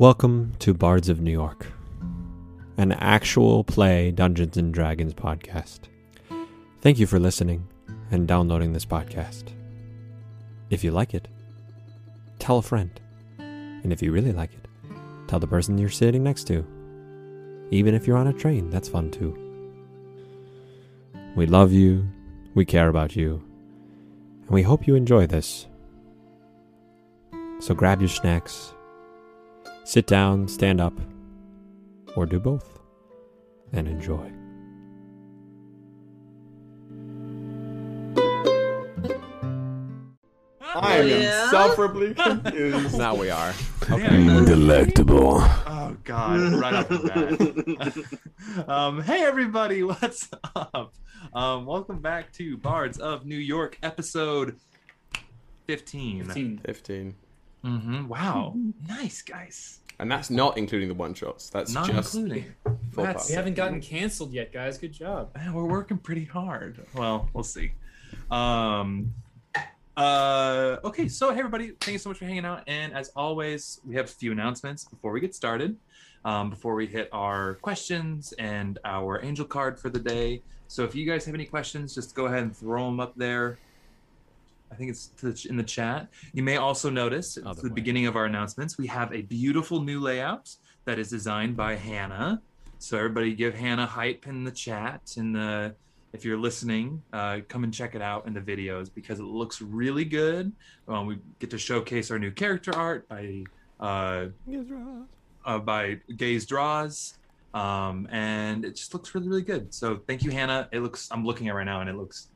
Welcome to Bards of New York, an actual play Dungeons and Dragons podcast. Thank you for listening and downloading this podcast. If you like it, tell a friend. And if you really like it, tell the person you're sitting next to. Even if you're on a train, that's fun too. We love you, we care about you, and we hope you enjoy this. So grab your snacks, sit down, stand up, or do both, and enjoy. I am yeah? insufferably confused. Now we are. Delectable. Oh God! Right off the bat. um, hey everybody, what's up? Um, welcome back to Bards of New York, episode fifteen. 15. Mm-hmm. Wow, nice guys. And that's not including the one shots. That's Not just including. full That's- We haven't gotten canceled yet, guys. Good job. Man, we're working pretty hard. Well, we'll see. Um, uh, okay, so hey everybody, thank you so much for hanging out. And as always, we have a few announcements before we get started. Um, before we hit our questions and our angel card for the day. So if you guys have any questions, just go ahead and throw them up there. I think it's to the- in the chat. You may also notice at the way. beginning of our announcements, we have a beautiful new layout that is designed by Hannah. So everybody give Hannah hype in the chat and the if you're listening, uh, come and check it out in the videos because it looks really good. Um, we get to showcase our new character art by uh, uh, by Gaze Draws, um, and it just looks really really good. So thank you, Hannah. It looks I'm looking at it right now and it looks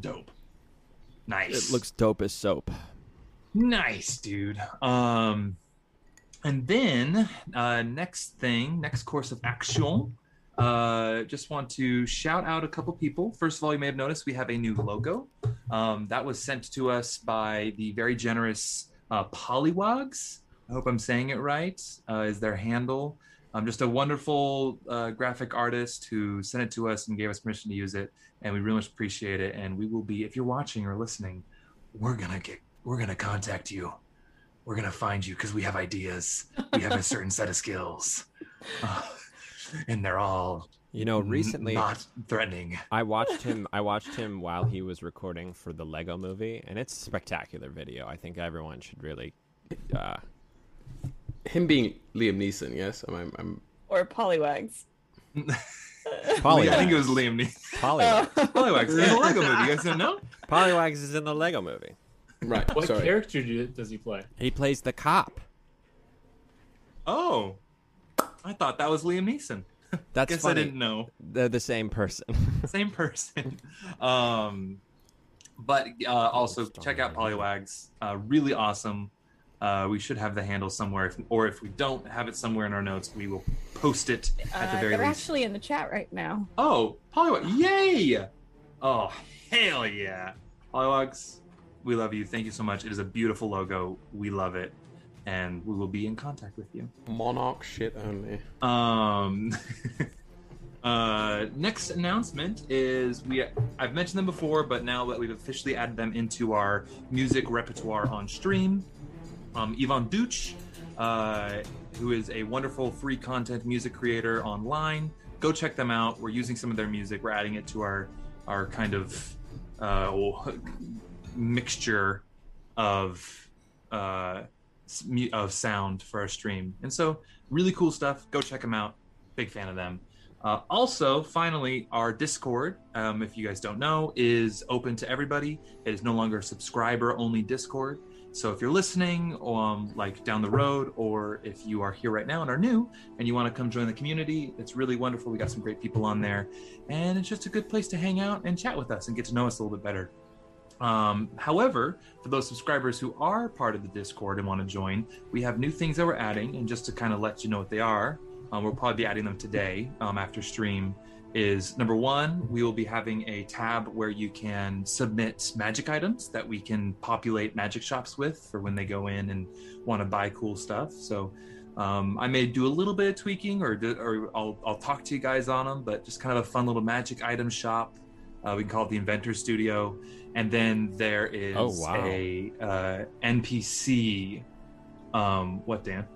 dope. Nice. It looks dope as soap. Nice, dude. Um, and then uh, next thing, next course of action. Uh, just want to shout out a couple people. First of all, you may have noticed we have a new logo. Um, that was sent to us by the very generous uh, Polywogs. I hope I'm saying it right. Uh, is their handle? Um, just a wonderful uh, graphic artist who sent it to us and gave us permission to use it, and we really much appreciate it. And we will be, if you're watching or listening, we're gonna get we're gonna contact you we're gonna find you because we have ideas we have a certain set of skills Uh, and they're all You know, recently not threatening I watched him. I watched him while he was recording for the Lego Movie, and it's a spectacular video. I think everyone should really. Uh, Him being Liam Neeson, yes? I'm, I'm, I'm- or Polywags. Polywags. i think it was liam neeson Polywags. Polywags in the lego movie you guys didn't know Polywags is in the Lego Movie. right. What sorry. character do, does he play? He plays the cop. oh i thought that was liam neeson That's guess funny. i didn't know They're the same person. same person. Um, but uh, also check out Polywags. Uh, really awesome. Uh, we should have the handle somewhere, if, or if we don't have it somewhere in our notes, we will post it at the Uh, very they're least. actually in the chat right now. Oh, Polywag! Yay! Oh, hell yeah! Polywags, we love you. Thank you so much. It is a beautiful logo. We love it, and we will be in contact with you. Monarch shit only. Um, uh, next announcement is we. I've mentioned them before, but now that we've officially added them into our music repertoire on stream, um, Ivan Duch, uh, who is a wonderful free content music creator online. Go check them out. We're using some of their music. We're adding it to our our kind of uh, mixture of uh, of sound for our stream. And so, really cool stuff. Go check them out. Big fan of them. Uh, also, finally, our Discord, um, if you guys don't know, is open to everybody. It is no longer subscriber only Discord. So if you're listening, um, like down the road, or if you are here right now and are new and you want to come join the community, it's really wonderful. We got some great people on there, and it's just a good place to hang out and chat with us and get to know us a little bit better. Um, however, for those subscribers who are part of the Discord and want to join, we have new things that we're adding, and just to kind of let you know what they are, um, we'll probably be adding them today um, after stream. Is number one, we will be having a tab where you can submit magic items that we can populate magic shops with for when they go in and want to buy cool stuff. So um, I may do a little bit of tweaking, or do, or I'll I'll talk to you guys on them, but just kind of a fun little magic item shop. Uh, we can call it the Inventor Studio, and then there is Oh, wow. a uh, NPC. Um, what Dan?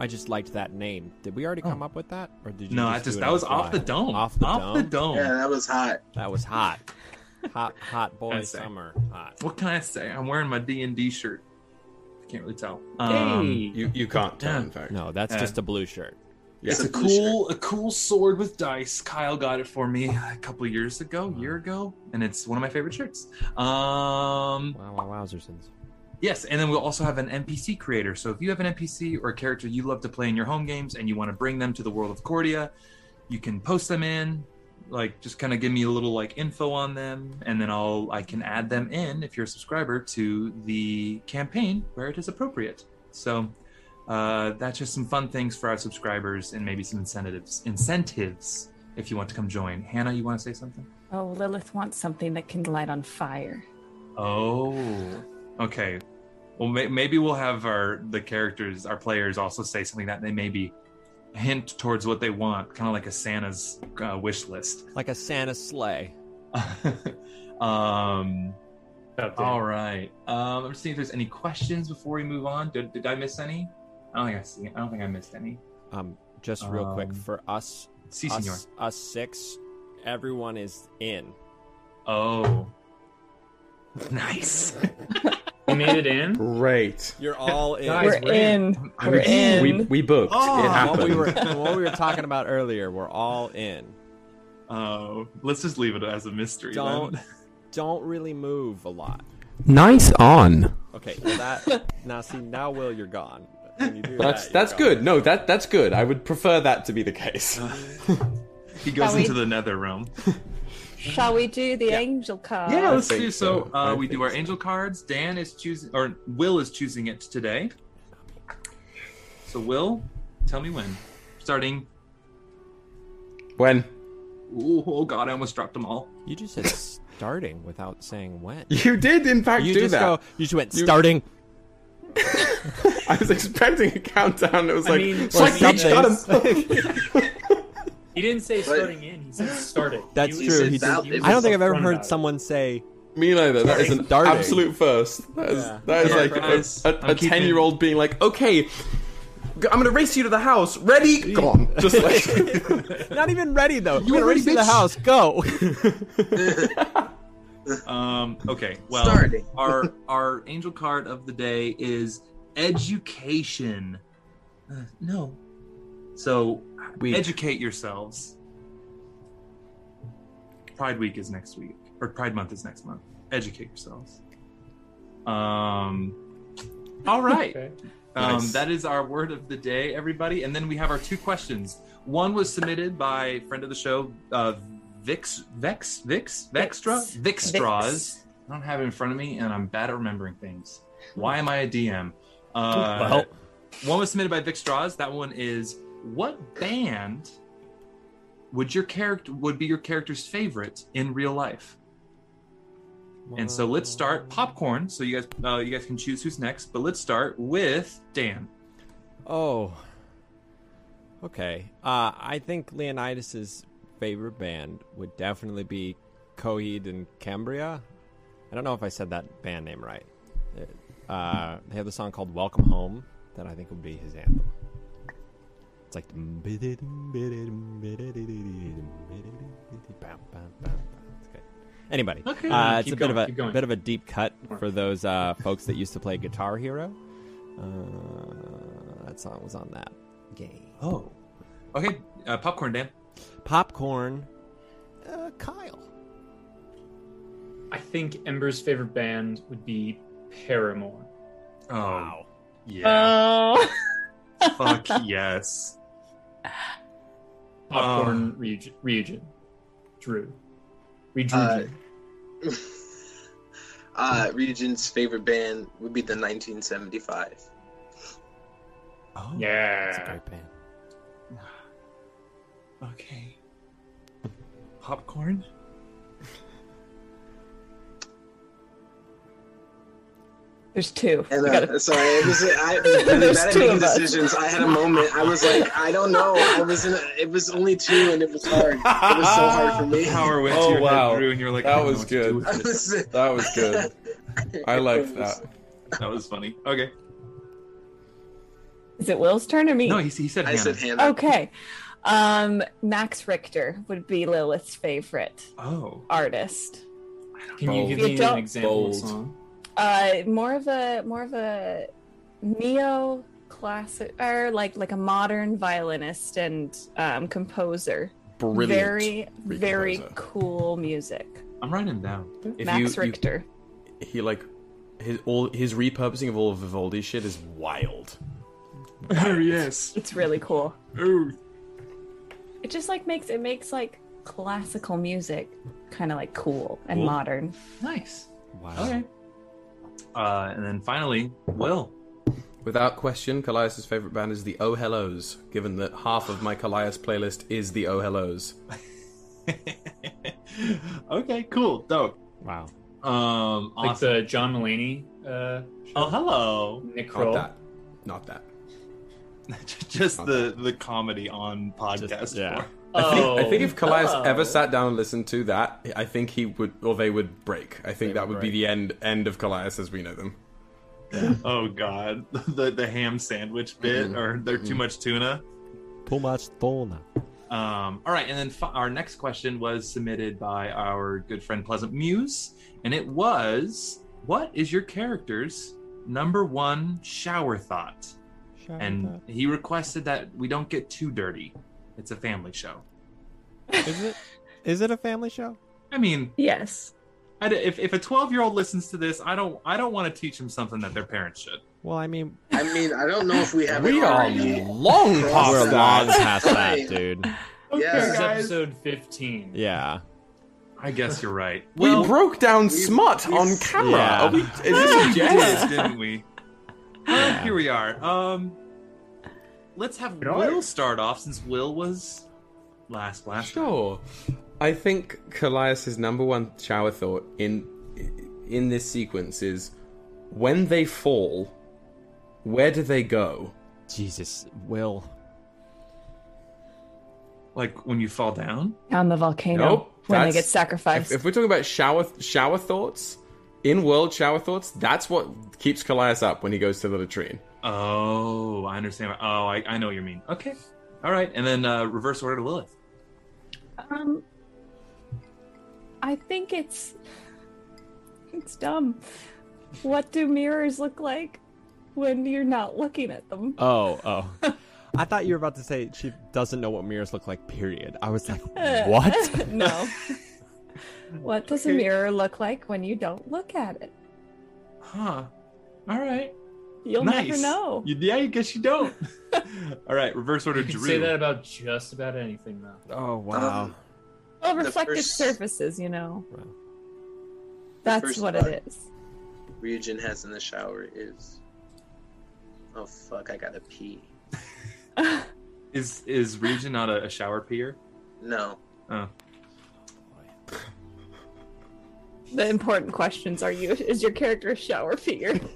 I just liked that name. Did we already come up with that, or did you? No, just I just that was the off the dome. Off the off dome. the dome. Yeah, that was hot. That was hot. hot, hot boy I'd summer. Hot. What can I say? I'm wearing my D and D shirt. I can't really tell. Hey. Um, You you can't tell, Yeah. in fact. No, that's Yeah. just a blue shirt. Yeah. It's a It's a blue cool, a cool sword with dice. Kyle got it for me a couple years ago, year ago, and it's one of my favorite shirts. Um, Wow, wow, wowzersons. Yes, and then we'll also have an NPC creator. So if you have an NPC or a character you love to play in your home games and you want to bring them to the world of Cordia, you can post them in. Like, just kind of give me a little like info on them, and then I'll I can add them in if you're a subscriber to the campaign where it is appropriate. So uh, that's just some fun things for our subscribers and maybe some incentives incentives if you want to come join. Hannah, you want to say something? Oh, Lilith wants something that can light on fire. Oh, okay. Well, may- maybe we'll have our the characters, our players, also say something that they maybe hint towards what they want, kind of like a Santa's uh, wish list. Like a Santa sleigh. um. About All right. Um. I'm just seeing if there's any questions before we move on. Did, did I miss any? I don't think I see. I don't think I missed any. Um, just real quick Um, for us, Si, senor. us, us six, everyone is in. Oh. Nice. We made it in. Great. You're all in. Guys, We're we're in. in. We're in. in. We we booked. Oh, it what we were what we were talking about earlier. We're all in. Oh, let's just leave it as a mystery. Don't then. don't really move a lot. nice on. Okay, well that now see now Will you're gone. When you do That's that, that's you're good. No, that that's good. I would prefer that to be the case. He goes Shall we- into the nether realm. Shall we do the angel card? Yeah, let's think do so. so. Uh, we do our so. angel cards. Dan is choosing, or Will is choosing it today. So, Will, tell me when. Starting. when Ooh, oh God, I almost dropped them all. You just said starting without saying when. you did, in fact, You do just that. go. You just went You- starting. I was expecting a countdown. It was I like, mean, it's like something. got him. He didn't say starting in. He said starting. That's He true. said He that- did- it I don't think I've ever upfront heard about it. someone say Me neither. That is an Starting. absolute first. That is Yeah. that is Yeah, like guys, a, I'm a, a keeping- ten year old being like, okay, g- I'm gonna race you to the house. Ready? Gone. Just like Not even ready though. You You gonna ready, race to the bitch? house? Go. Um, okay, well, Starting. our our angel card of the day is education. Uh, no, so Week. educate yourselves. Pride Week is next week, or Pride Month is next month. Educate yourselves. Um, all right. Okay. Um, Nice. that is our word of the day, everybody. And then we have our two questions. One was submitted by friend of the show, uh, Vix, Vex, Vix, Vextra, Vixstraws. I don't have it in front of me, and I'm bad at remembering things. Why am I a DM? Uh, Well. one was submitted by Vixstraws. That one is what band would your character would be your character's favorite in real life? And so let's start popcorn. So you guys, uh, you guys can choose who's next. But let's start with Dan. Oh. Okay. Uh, I think Leonidas's favorite band would definitely be Coheed and Cambria. I don't know if I said that band name right. Uh, they have the song called "Welcome Home" that I think would be his anthem. It's like. It's good. Anybody, Okay. uh, it's Keep a bit of a keep bit of a deep cut for those uh, folks that used to play Guitar Hero. Uh, that song was on that game. Oh, okay. Uh, popcorn, Dan. Popcorn. Uh, Kyle. I think Ember's favorite band would be Paramore. Oh, yeah. Oh. Fuck yes. Popcorn region. region. Drew. Ryujin. Uh, uh, Ryujin's favorite band would be the 1975. Oh, It's a yeah. great band. Okay. Popcorn. There's two. And uh, gotta- sorry, it was I really There's bad at two making of us. decisions. I had a moment. I was like, I don't know. I was in. A, it was only two, and it was hard. It was so hard for me. Power went Oh, to your wow. head, Drew, and you're like, That I don't know was what to do good. with I this. was, That was good. I liked that. That was funny. Okay. Is it Will's turn or me? No, he, he said I Hannah. said Hannah. Okay. Um, Max Richter would be Lilith's favorite Oh. artist. Can you give me an example of a Bold. song? Uh, more of a more of a neo classic or like like a modern violinist and um, composer. Brilliant. Very free very cool music. I'm writing down. If Max you- you- Richter. he like his all his repurposing of all of Vivaldi's shit is wild. Oh, yes. It's really cool. Oh. It just like makes it makes like classical music kind of like cool and Cool. modern. Nice. Wow. Okay. Uh, and then finally, Will. Without question, Kallias' favorite band is the Oh Hellos, given that half of my Kallias playlist is the Oh Hellos. okay, cool, dope. Wow. Um, Like awesome. the John Mulaney uh, oh, hello. Nick Not that. Not that. Just Not the the comedy on podcast. yeah. Form. I think, I think Oh, if Kallias hello. ever sat down and listened to that, I think he would, or they would break. I think that would be the end end of Kallias as we know them. Oh God, the the ham sandwich bit, or there too much tuna. Too much tuna. Um, all right, and then fi- our next question was submitted by our good friend Pleasant Muse, and it was, "What is your character's number one shower thought?" And he requested that we don't get too dirty. It's a family show. is it is it a family show? I mean, Yes. I d if if a twelve year old listens to this, I don't I don't want to teach them something that their parents should. Well, I mean, I mean, I don't know if we have. We it are already. long past we're that. long past that, Right. dude. Yeah. This is episode 15. Yeah. I guess you're right. We Well, broke down we've- smut we've- on camera. Yeah. Are we, is this a we jest? did, didn't we? Well, here we are. Um, let's have Will start off since Will was last last. time. Sure. I think Kallias' number one shower thought in in this sequence is when they fall, where do they go? Jesus, Will. Like when you fall down. On the volcano Nope, when they get sacrificed. If, if we're talking about shower shower thoughts, in world shower thoughts, that's what keeps Kallias up when he goes to the latrine. Oh, I understand. Oh, I, I know what you mean. Okay, all right, and then uh, reverse order to Lilith. Um, I think it's it's dumb. What do mirrors look like when you're not looking at them? Oh, oh. I thought you were about to say she doesn't know what mirrors look like. Period. I was like, Uh, what? no. what does a mirror look like when you don't look at it? Huh. All right. You'll nice. never know. You, yeah, I guess you don't. all right, reverse order You can Drew. say that about just about anything, though. oh wow. Um, Well, reflective first- surfaces, you know. Wow. That's what it is. Ryujin has in the shower is. Oh fuck! I gotta pee. Is is Ryujin not a, a shower peer? No. Oh. The important questions are you is your character a shower fear?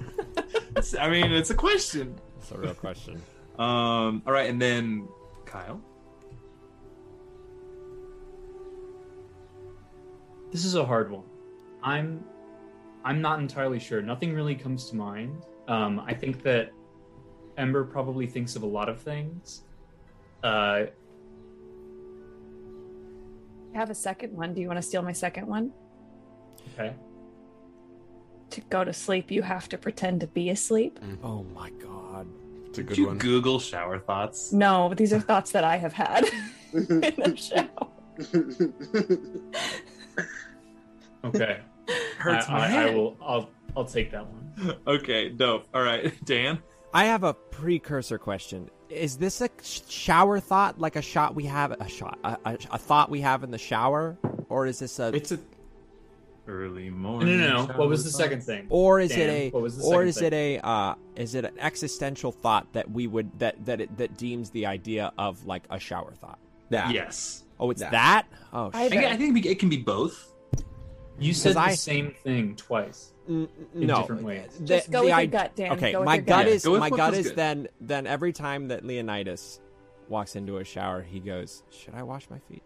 It's- I mean, it's a question. It's a real question. Um. All right, and then Kyle. This is a hard one. I'm I'm not entirely sure. Nothing really comes to mind. Um, I think that Ember probably thinks of a lot of things. Uh, I have a second one. Do you want to steal my second one? okay. To go to sleep, you have to pretend to be asleep. Mm. Oh my god. It's a Did good you one. Google shower thoughts? No, but these are thoughts that I have had in the shower. Okay. Hurts I, my I, I will. I'll. I'll take that one. Okay, dope. All right, Dan. I have a precursor question. Is this a shower thought, like a shot we have, a shot, a, a, a thought we have in the shower, or is this a, It's a Early morning. no, no. What was the shower second thing? or is Dan, it a, what was the or is thing? it a, uh, is it an existential thought that we would that that it, that deems the idea of like a shower thought? that. Yes. Oh, it's That. that. Oh, I- I, I think it can be both. You said the I- same thing twice. N- in no. different ways. The- Just go the with your id- gut, Dan. Okay, Go my gut gut. is Go with my gut is good. then then every time that Leonidas walks into a shower, he goes, "Should I wash my feet?"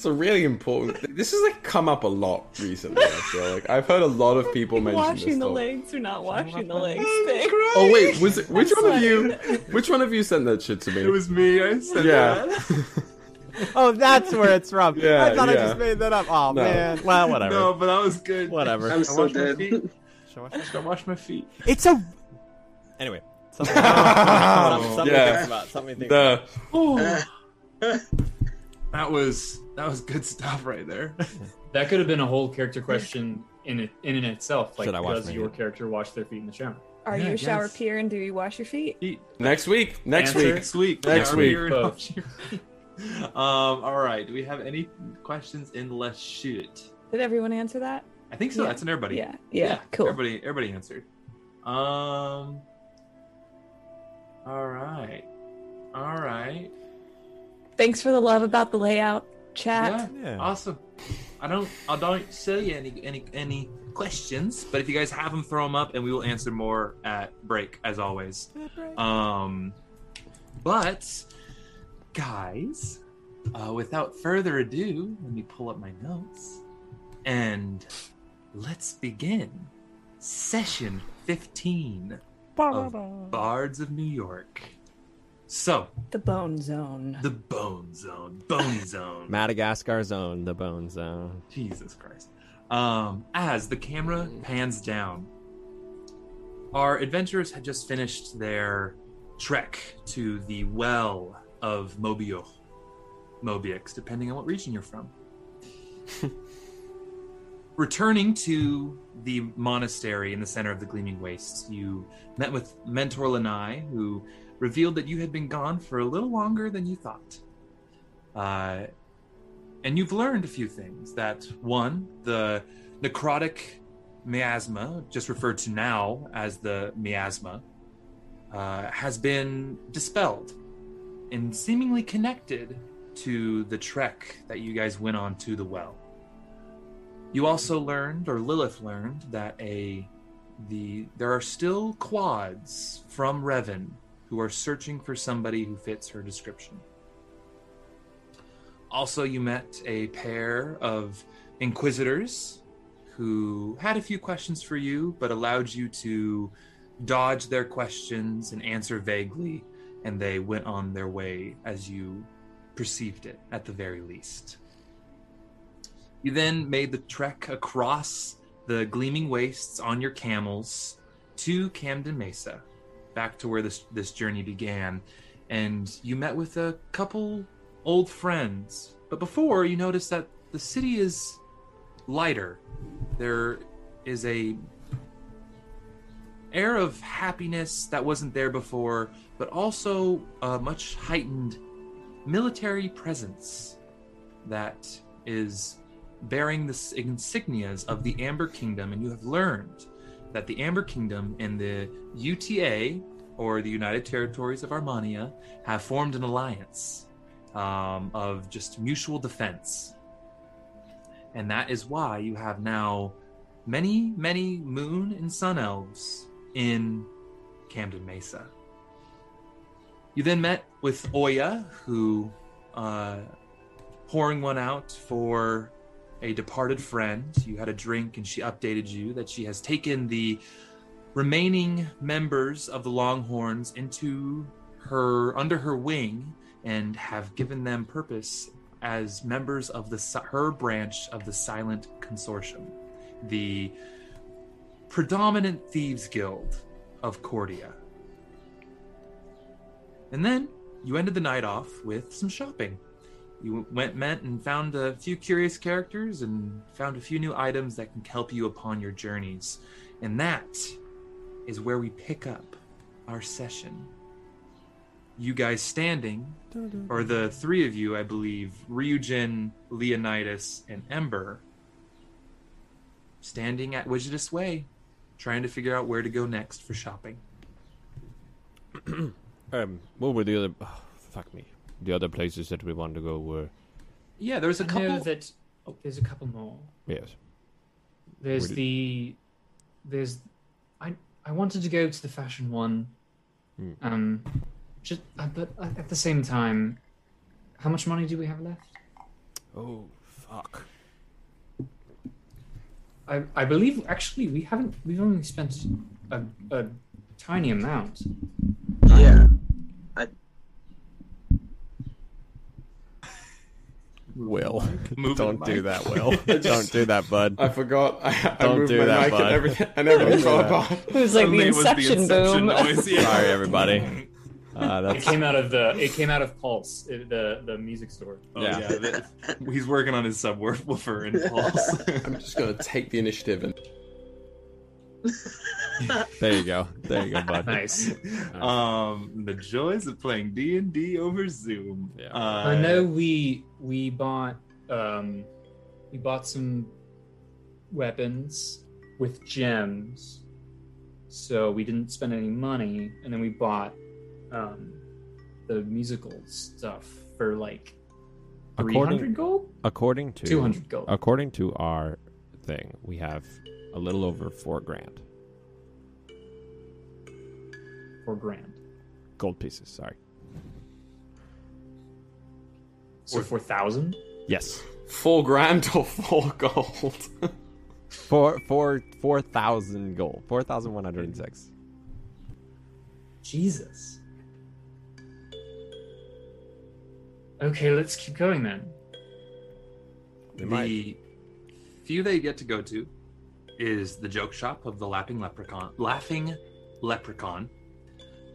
It's a really important. This has like come up a lot recently. I feel like I've heard a lot of people mention washing this. the topic. legs or not washing the legs thing. Oh wait, was it, which I'm one of you? Which one of you sent that shit to me? It was me. I said Yeah. that. Oh, that's where it's from. Yeah, I thought I just made that up. Oh No. man. Well, whatever. No, but that was good. Whatever. I'm so my dead. feet. Should I watch I wash my feet. It's a. Anyway. Something, something, something Yeah. to think about. Something to think about. The That was that was good stuff right there. That could have been a whole character question in it in and itself. Like, Should I wash does my your feet? character wash their feet in the shower? Are Yeah, you a shower yes. peer and do you wash your feet? Feet. next week. Next Answer. week. Next week. Next week. Both. wash your feet. Um. All right. Do we have any questions in Let's Shoot? Did everyone answer that? I think so. Yeah. That's an everybody. Yeah. Yeah. cool. Everybody. Everybody answered. Um. All right. All right. Thanks for the love about the layout chat. Yeah. Yeah. Awesome. I don't. I don't say you any any any questions, but if you guys have them, throw them up, and we will answer more at break, as always. Um, but guys, uh, without further ado, let me pull up my notes, and let's begin session fifteen of Bards of New York. So, The bone zone. the Bone Zone, Bone Zone. Madagascar zone, the bone zone. Jesus Christ. Um, as the camera pans down, our adventurers had just finished their trek to the well of Mobio. Mobiux, depending on what region you're from. Returning to the monastery in the center of the Gleaming Wastes, you met with Mentor Lanai, who revealed that you had been gone for a little longer than you thought. Uh, and you've learned a few things. That one, the necrotic miasma, just referred to now as the miasma, uh, has been dispelled and seemingly connected to the trek that you guys went on to the well. You also learned, or Lilith learned, that a the there are still quads from Revan who are searching for somebody who fits her description. Also, you met a pair of inquisitors who had a few questions for you, but allowed you to dodge their questions and answer vaguely, and they went on their way as you perceived it, at the very least. You then made the trek across the gleaming wastes on your camels to Camden Mesa, back to where this this journey began, and you met with a couple old friends. But before you noticed that the city is lighter. There is a air of happiness that wasn't there before, but also a much heightened military presence that is bearing the insignias of the Amber Kingdom, and you have learned that the Amber Kingdom and the UTA, or the United Territories of Armenia, have formed an alliance um, of just mutual defense. And that is why you have now many, many moon and sun elves in Camden Mesa. You then met with Olga, who uh, pouring one out for a departed friend. You had a drink, and she updated you that she has taken the remaining members of the Longhorns into her under her wing and have given them purpose as members of the her branch of the Silent Consortium, the predominant thieves guild of Cordia. And then you ended the night off with some shopping. You went, met, and found a few curious characters and found a few new items that can help you upon your journeys. And that is where we pick up our session. You guys standing, or the three of you, I believe, Ryujin, Leonidas, and Ember, standing at Widgetus Way, trying to figure out where to go next for shopping. Um, what were the other? Oh, fuck me. The other places that we wanted to go were Yeah, there was a I couple. know that. Oh, there's a couple more. yes. There's Where the. There's. I I wanted to go to the fashion one. Hmm. Um, just uh, but at the same time, how much money do we have left? Oh, fuck. I, I believe actually we haven't we've only spent a, a tiny amount. Yeah. Will. Move Don't do that, Will. Don't do that, bud. I forgot. I, I Don't moved do my that, mic bud. and everything, and everything do fell apart. It was like the Suddenly it was Inception, boom. noise, yeah. Sorry, everybody. Uh, It came out of the it came out of Pulse, it- the the music store. Oh, Yeah. yeah. that- he's working on his subwoofer in pulse. I'm just gonna take the initiative and there you go. There you go, bud. Nice. um, the joys of playing D and D over Zoom. Yeah. Uh, I know we we bought um we bought some weapons with gems, so we didn't spend any money, and then we bought um the musical stuff for like three According- gold, According to two hundred gold. according to our thing, we have a little over four grand Four grand. gold pieces. Sorry. So four thousand. Yes, four grand or four gold. four four four thousand gold. Four thousand one hundred and six. Jesus. Okay, let's keep going then. the few they get to go to is the joke shop of the laughing leprechaun laughing leprechaun.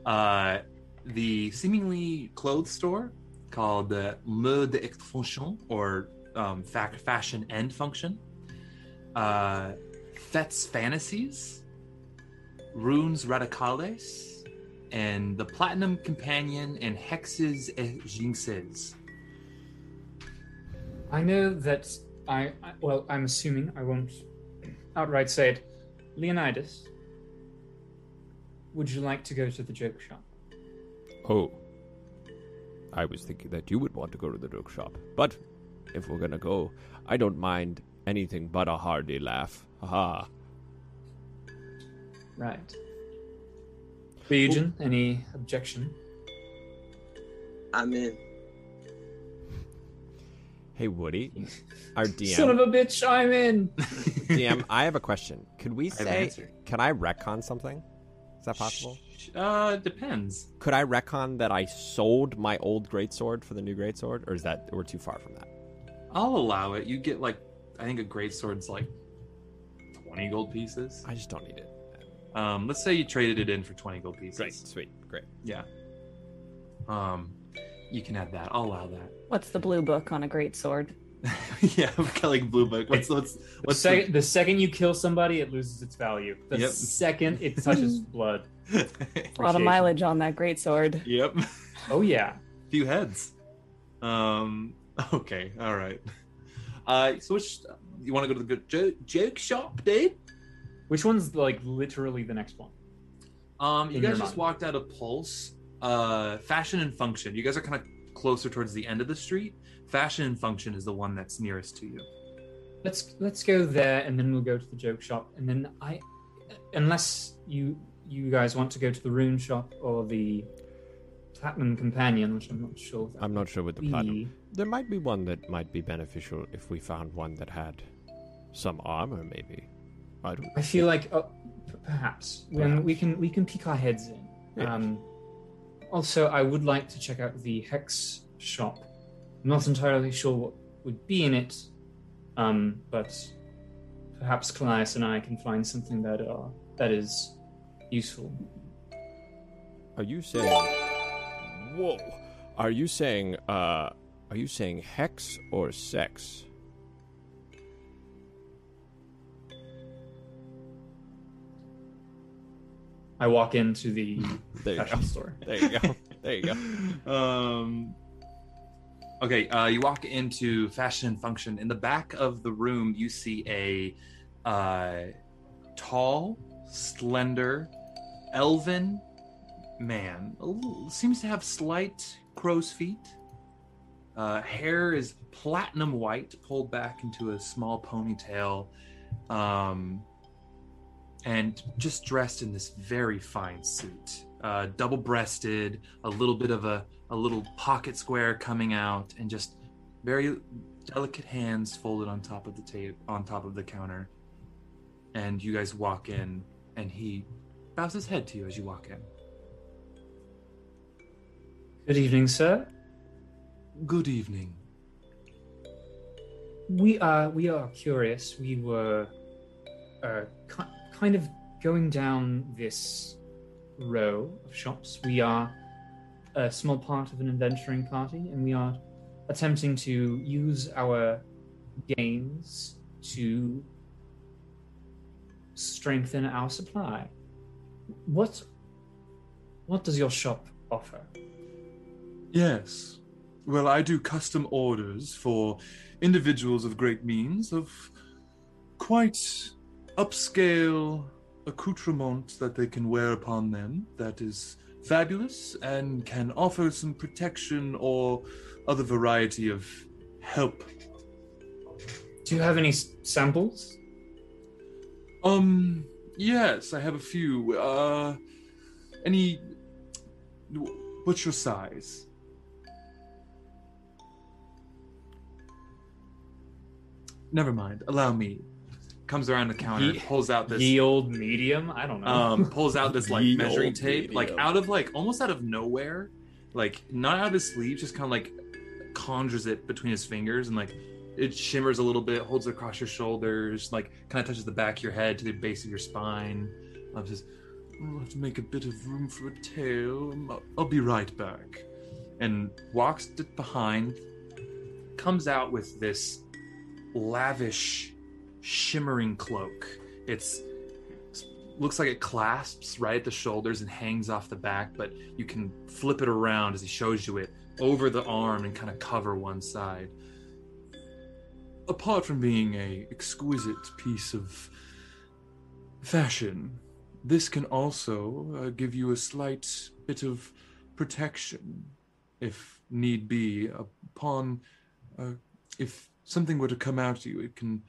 Uh the seemingly clothes store called the mode et fonction or um, fashion and function. Uh fantasies runes radicales and the platinum companion and hexes et jinxes. I know that I, I well, I'm assuming I won't outright say it. Leonidas, would you like to go to the joke shop? Oh, I was thinking that you would want to go to the joke shop, but if we're gonna go, I don't mind anything but a hearty laugh. Haha. Right. Legion, any objection? I'm in. Hey Woody, our DM. Son of a bitch, I'm in. DM, I have a question. Could we have an say? answer. Can I retcon something? Is that possible? uh depends Could I retcon that I sold my old greatsword for the new greatsword, or is that we're too far from that? I'll allow it. You get like, I think a great sword's like twenty gold pieces. I just don't need it. Um, let's say you traded it in for twenty gold pieces. Great, sweet, great. Yeah. Um, you can add that. I'll allow that. What's the blue book on a great sword? yeah, like blue book. What's what's The, what's sec- the second you kill somebody, it loses its value. The Yep. second it touches blood. the... A lot of mileage on that great sword. yep. Oh yeah. Few heads. Um. Okay. All right. Uh. So which you want to go to the good joke, joke shop, dude? Which one's like literally the next one? Um, you in guys just mind. walked out of Pulse. Uh, Fashion and Function. You guys are kind of closer towards the end of the street. Fashion and Function is the one that's nearest to you. Let's let's go there and then we'll go to the joke shop and then I unless you you guys want to go to the rune shop or the platinum companion, which I'm not sure. that I'm not sure with the would platinum. be. There might be one that might be beneficial if we found one that had some armor, maybe. I don't. I feel like uh, p- perhaps when we can we can peek our heads in. Yeah. Um, also, I would like to check out the hex shop. I'm not entirely sure what would be in it, um, but perhaps Kallias and I can find something that uh, that is useful. Are you saying? Whoa. Are you saying? Uh, are you saying hex or sex? I walk into the There you go. fashion store. There you go. There you go. Um. Okay, uh, you walk into Fashion and Function. In the back of the room, you see a uh, tall, slender, elven man. Little- seems to have slight crow's feet. Uh, hair is platinum white, pulled back into a small ponytail, um, and just dressed in this very fine suit. Uh, double-breasted, a little bit of a a little pocket square coming out, and just very delicate hands folded on top of the tape on top of the counter. And you guys walk in, and he bows his head to you as you walk in. Good evening, sir. Good evening. We are we are curious. We were uh, kind of going down this row of shops. We are a small part of an adventuring party, and we are attempting to use our gains to strengthen our supply. What what does your shop offer? Yes. Well, I do custom orders for individuals of great means of quite upscale accoutrement that they can wear upon them that is fabulous and can offer some protection or other variety of help. Do you have any s- samples? Um, yes, I have a few. Uh, any. What's your size? Never mind. Allow me. Comes around the counter, Ye- pulls out this. Ye old medium? I don't know. um pulls out this like Ye measuring old tape like medium. out of like almost out of nowhere like not out of his sleeve just kind of like conjures it between his fingers and like it shimmers a little bit holds it across your shoulders like kind of touches the back of your head to the base of your spine um, says we'll have to make a bit of room for a tail I'll- i'll be right back and walks to behind comes out with this lavish shimmering cloak it's looks like it clasps right at the shoulders and hangs off the back, but you can flip it around as he shows you it over the arm and kind of cover one side. Apart from being a exquisite piece of fashion, this can also uh, give you a slight bit of protection, if need be, upon uh, if something were to come out to you, it can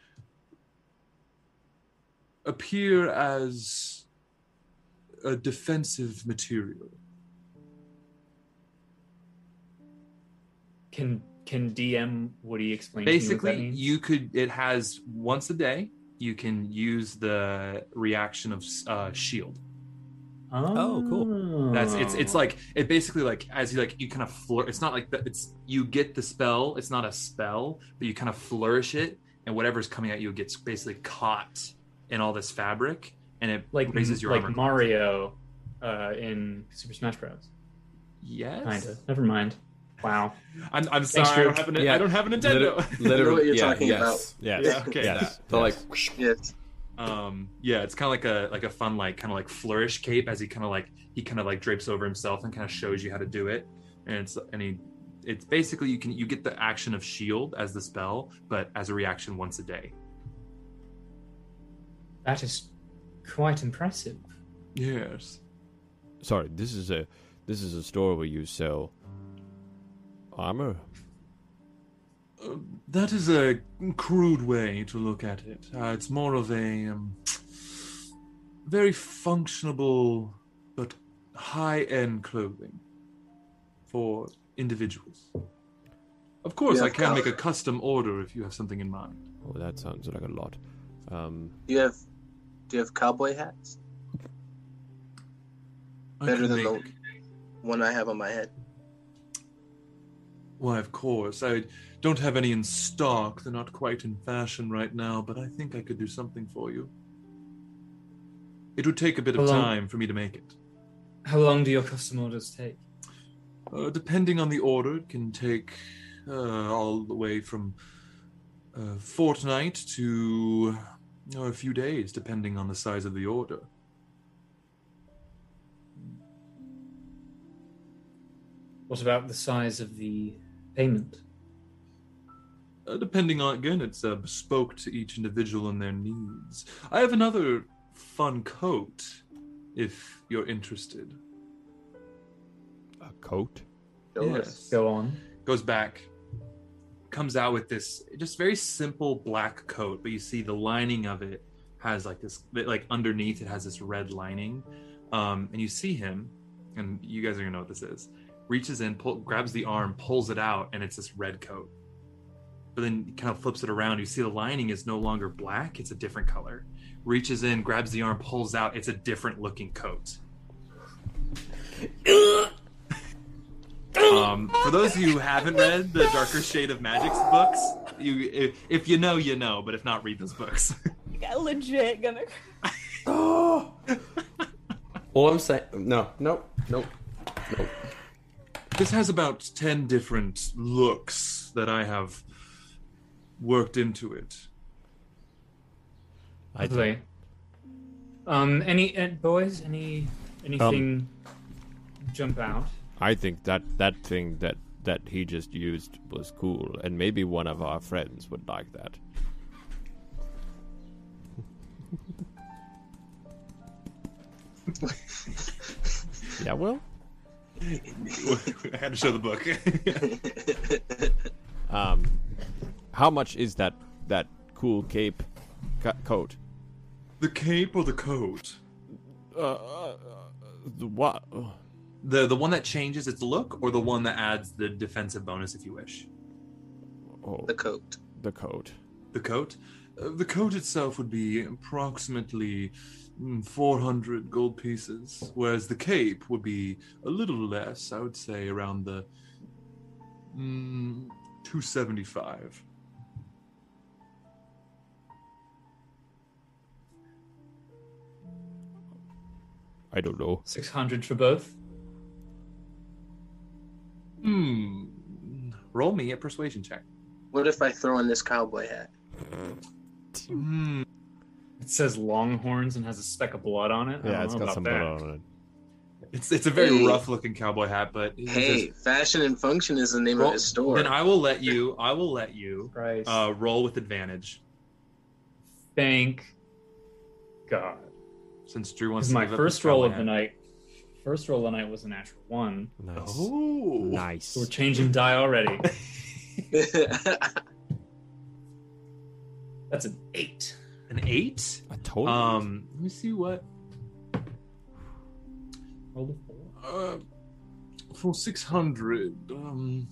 appear as a defensive material. Can can DM Woody explain to me what that Basically, means? you could. It has once a day. You can use the reaction of uh, shield. Oh, cool. That's it's it's like it basically like as you like you kind of flour. It's not like the, it's you get the spell. It's not a spell, but you kind of flourish it, and whatever's coming at you gets basically caught in all this fabric, and it like raises your like armor. Mario uh, in Super Smash Bros. Yes. Kinda. Never mind. Wow. I'm, I'm Thanks, sorry. I don't have a, Yeah. I don't have a Nintendo. Liter- literally, what you're yeah, talking yes. about. Yes. Yeah, okay. Yes. So like, Yes. um yeah it's kind of like a like a fun like kind of like flourish cape as he kind of like he kind of like drapes over himself and kind of shows you how to do it and it's and he it's basically you can you get the action of shield as the spell but as a reaction once a day That is quite impressive. yes Sorry, this is a this is a store where you sell armor. uh, that is a crude way to look at it uh, it's more of a um, very functionable but high-end clothing for individuals of course Yeah, i can uh, make a custom order if you have something in mind Oh, that sounds like a lot. Um, Do you have do you have cowboy hats? I Better can than the one I have on my head. Why, of course. I don't have any in stock. They're not quite in fashion right now, but I think I could do something for you. It would take a bit of long- time for me to make it. How long do your custom orders take? Uh, depending on the order, it can take uh, all the way from a fortnight to uh, a few days, depending on the size of the order. What about the size of the payment? Uh, depending on again, it's uh, bespoke to each individual and their needs. I have another fun coat, if you're interested. a coat. Yes. Go on. Goes back, comes out with this just very simple black coat, but you see the lining of it has like this, like underneath it has this red lining, um, and you see him, and you guys are gonna know what this is. Reaches in, pull, grabs the arm, pulls it out, and it's this red coat. but then kind of flips it around. You see the lining is no longer black; it's a different color. Reaches in, grabs the arm, pulls out. It's a different looking coat. um, for those of you who haven't read the Darker Shade of Magic's books, you if, if you know, you know. But if not, read those books. I legit gonna. oh. All I'm saying, no, no, no, no. this has about ten different looks that I have worked into it. I Lovely. Um, any uh, boys? Any anything jump out? I think that that thing that that he just used was cool, and maybe one of our friends would like that. yeah, well, I had to show the book. um, how much is that that cool cape co- coat? the cape or the coat? Uh, uh, the what? The the one that changes its look, or the one that adds the defensive bonus if you wish. Oh, The coat. the coat. The coat, uh, the coat itself would be approximately mm, 400 gold pieces, whereas the cape would be a little less. I would say around the mm, 275. I don't know. Six hundred for both. Hmm. Roll me a persuasion check. What if I throw in this cowboy hat? Hmm. It says Longhorns and has a speck of blood on it. I Yeah, don't it's know got about some that. blood on it. It's it's a very Hey. rough looking cowboy hat, but Hey, just- Fashion and Function is the name Roll- of his store. then I will let you. I will let you uh, roll with advantage Thank God. since Drew wants to my first roll cowboy of the night. First roll of the night was a natural one. Nice. Oh, Nice. So we're changing die already. That's an eight. an eight. I told you. Um, let me see what Roll a four. uh, for six hundred. Um,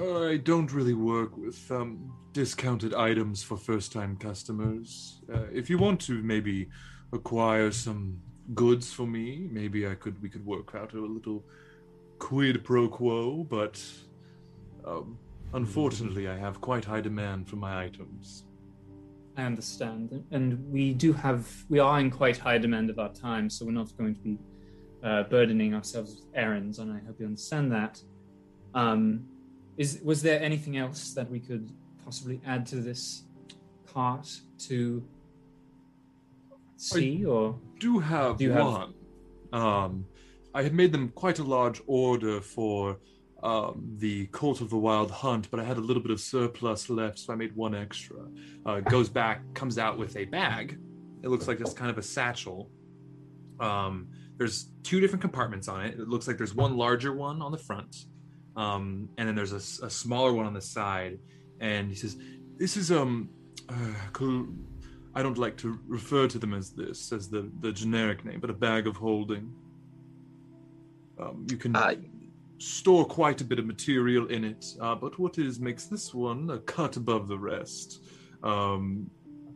I don't really work with um discounted items for first-time customers. Uh, if you want to, maybe acquire some goods for me. Maybe I could. We could work out a little quid pro quo, but. Um, Unfortunately, I have quite high demand for my items. I understand, and we do have we are in quite high demand of our time, so we're not going to be uh, burdening ourselves with errands, and I hope you understand that. Um, is was there anything else that we could possibly add to this cart to see, or do have Do you have- one. Um, I had made them quite a large order for um, the Cult of the Wild Hunt, but I had a little bit of surplus left, so I made one extra. Uh, goes back, comes out with a bag. It looks like it's kind of a satchel. Um, there's two different compartments on it. It looks like there's one larger one on the front, um, and then there's a smaller one on the side. And he says, "This is um, uh, I don't like to refer to them as this, as the, the generic name, but a bag of holding. Um, you can Uh, store quite a bit of material in it, uh, but what is makes this one a cut above the rest um,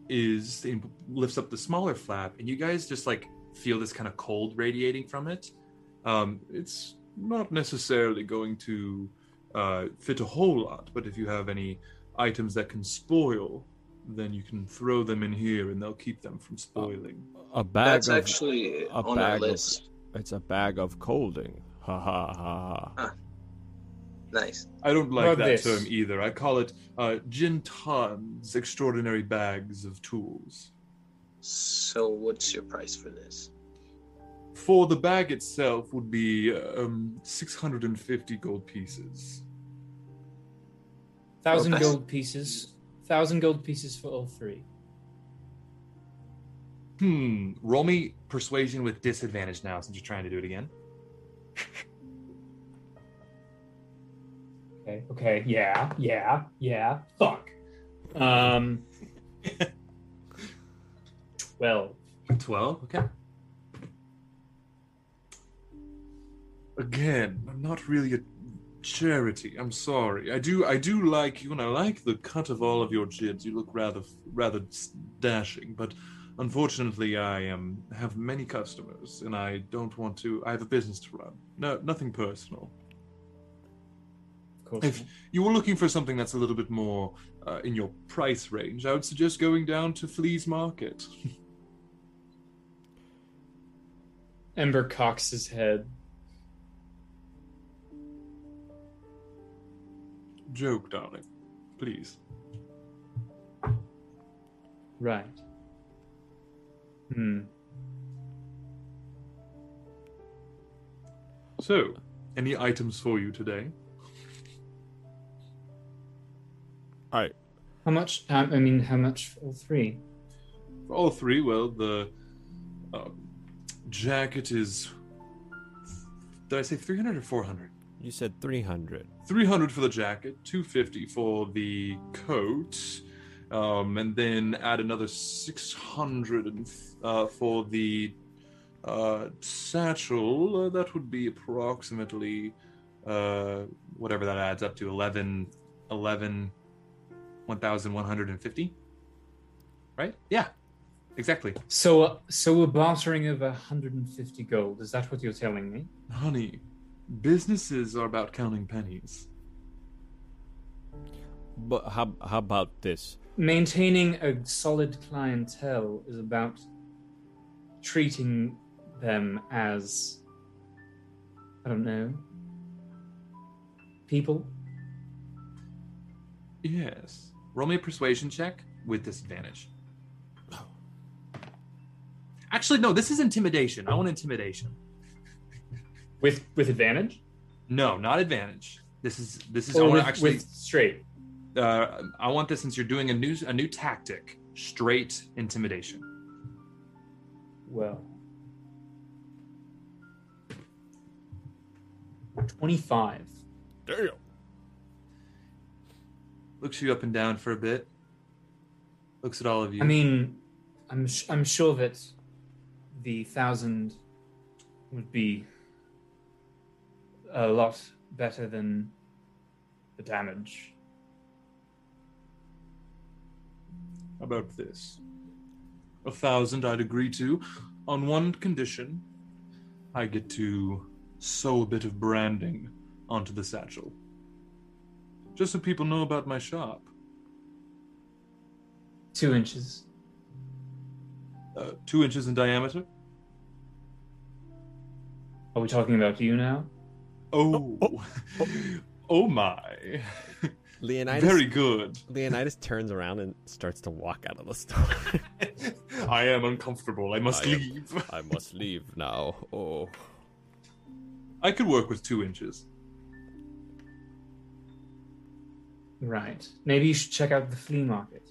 is it lifts up the smaller flap, and you guys just like feel this kind of cold radiating from it. Um, it's not necessarily going to uh, fit a whole lot, but if you have any items that can spoil, then you can throw them in here, and they'll keep them from spoiling. a bag That's of actually a on our bag of- list. it's a bag of colding. Ha ha ha ha. Nice. I don't like Rub that this. term either. I call it uh, Jintan's extraordinary bags of tools. So, what's your price for this? For the bag itself would be um, 650 gold pieces. thousand Okay. gold pieces? Thousand gold pieces for all three. Hmm. Roll me persuasion with disadvantage now since you're trying to do it again. Okay. Okay. Yeah. Yeah. Yeah. Fuck. Um. Twelve. 12. Okay. Again, I'm not really a charity. I'm sorry. I do I do like you and I like the cut of all of your jibs. You look rather rather dashing, but unfortunately I um have many customers and I don't want to I have a business to run. No nothing personal. Of course. If you were looking for something that's a little bit more uh, in your price range, I would suggest going down to Flea's Market. Ember cocks his head. Joke, darling. Please. Right. Hmm. So, any items for you today? I How much? Um, I mean, how much for all three? For all three, well, the um, jacket is. Did I say 300 or 400? you said 300. 300 for the jacket, 250 for the coat, um, and then add another 600 uh, for the uh, satchel. Uh, that would be approximately uh, whatever that adds up to 11, 11, 1,150. Right? Yeah, exactly. So, uh, so we're bartering over 150 gold. Is that what you're telling me? Honey, businesses are about counting pennies. But how how about this? Maintaining a solid clientele is about treating them as I don't know people. Yes. Roll me a persuasion check with disadvantage. Oh. Actually, no, this is intimidation. I want intimidation. With with advantage? No, not advantage. This is this is I want with, actually with straight? uh, I want this since you're doing a new a new tactic, straight intimidation. Well. 25. Damn. Looks you up and down for a bit. Looks at all of you. I mean, I'm sh- I'm sure that the thousand would be a lot better than the damage. How about this? A thousand I'd agree to, on one condition. I get to sew a bit of branding onto the satchel. Just so people know about my shop. Two inches. Uh, two inches in diameter. Are we talking about you now? Oh, oh, oh my. Leonidas Very good. Leonidas turns around and starts to walk out of the store. I am uncomfortable. I must I am- leave. I must leave now. Oh. I could work with two inches. Right. Maybe you should check out the flea market.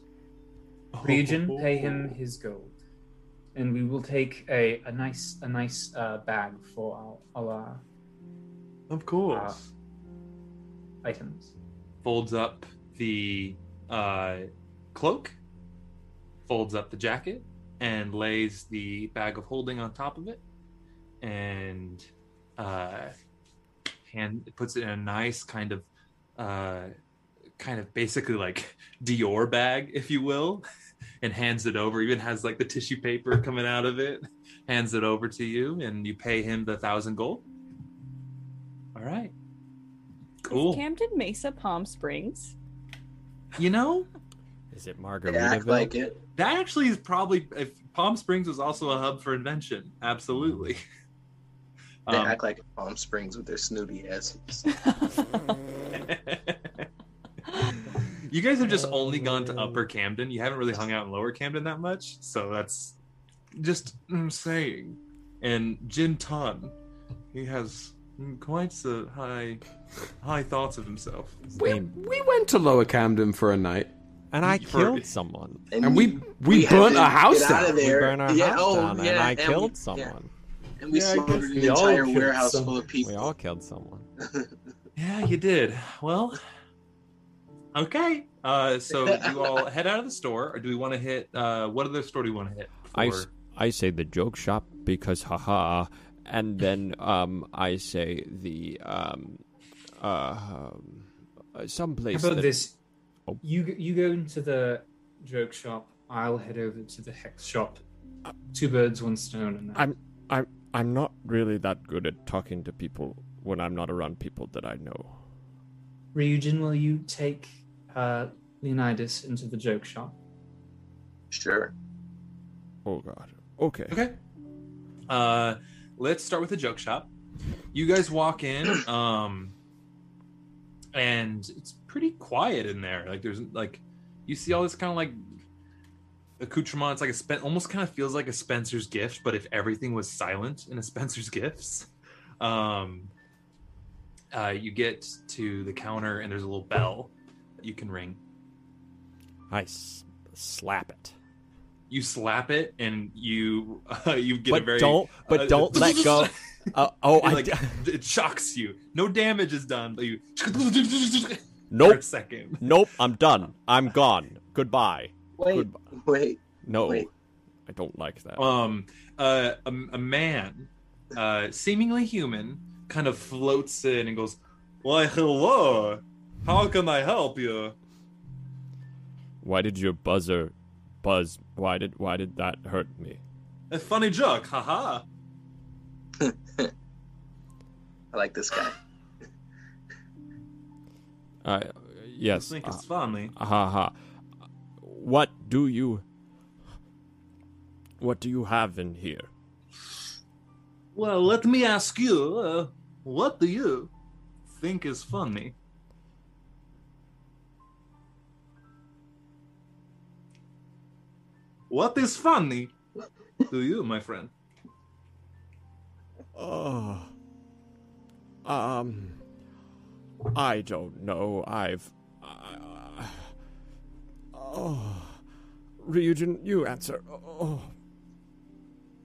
Ryujin, pay him his gold, and we will take a, a nice a nice uh, bag for our, all our Of course. items. folds up the uh, cloak, folds up the jacket, and lays the bag of holding on top of it, and uh, hand puts it in a nice kind of, uh, kind of basically like Dior bag, if you will, and hands it over. Even has like the tissue paper coming out of it. Hands it over to you, and you pay him the thousand gold. All right. Cool. Is Camden Mesa Palm Springs? You know, Is it They Margaritaville? act like it. That actually is probably if Palm Springs was also a hub for invention. Absolutely. They Um, act like Palm Springs with their snooty asses. you guys have just only gone to Upper Camden. You haven't really hung out in Lower Camden that much, so that's just I'm saying. And Jin Tun, he has quite the high high thoughts of himself. We, we went to Lower Camden for a night, and I For- killed someone. and we we, had burnt to a house get out down. of We there. burned our yeah, house oh, down, yeah, and I we- killed yeah. someone. And we Yeah, I slaughtered guess an we all entire killed warehouse some- full of people. We all killed someone. Yeah, you did. Well, okay. Uh, so do you all head out of the store, or do we want to hit? Uh, what other store do we want to hit? I, for- s- I say the joke shop because haha, and then um I say the um uh, um, uh, someplace How about that- this? Oh. You you go into the joke shop. I'll head over to the hex shop. Two birds, one stone. And I'm I'm I'm not really that good at talking to people when I'm not around people that I know. Ryujin, will you take uh, Leonidas into the joke shop? Sure. Oh God. Okay. Okay. Uh, let's start with the joke shop. You guys walk in, um, and it's pretty quiet in there. Like there's like, you see all this kind of like accoutrement. It's like a spen- almost kind of feels like a Spencer's gift, but if everything was silent in a Spencer's gifts. Um, uh, you get to the counter and there's a little bell that you can ring. I s- slap it. You slap it and you uh, you get a But very don't but uh, don't let go. Uh, oh, It, I like d- it shocks you. No damage is done, but you for a nope. second. Nope. I'm done. I'm gone. Goodbye. Wait, Goodbye. wait. No, Wait. I don't like that. Um, uh, a, a man, uh, seemingly human, kind of floats in and goes, "Why, hello. How can I help you?" Why did your buzzer buzz? Why did why did that hurt me? A funny joke, haha. I like this guy. Uh, yes. I think uh, funny. ha ha. What do you? What do you have in here? Well, let me ask you, uh, what do you think is funny? What is funny to you, my friend? Oh. Um. I don't know. I've. Uh, oh. Ryujin, you answer. Oh.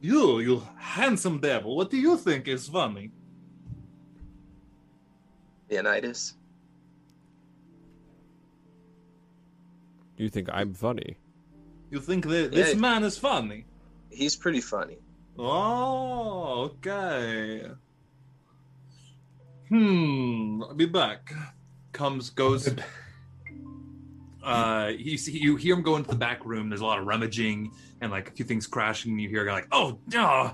You, you handsome devil, what do you think is funny? Leonidas. You think I'm funny? You think that this man is funny? He's pretty funny. Oh, okay. Hmm. I'll be back. Comes, goes. Uh, you see, you hear him go into the back room. There's a lot of rummaging and like a few things crashing. You hear a guy like, "Oh, yeah,"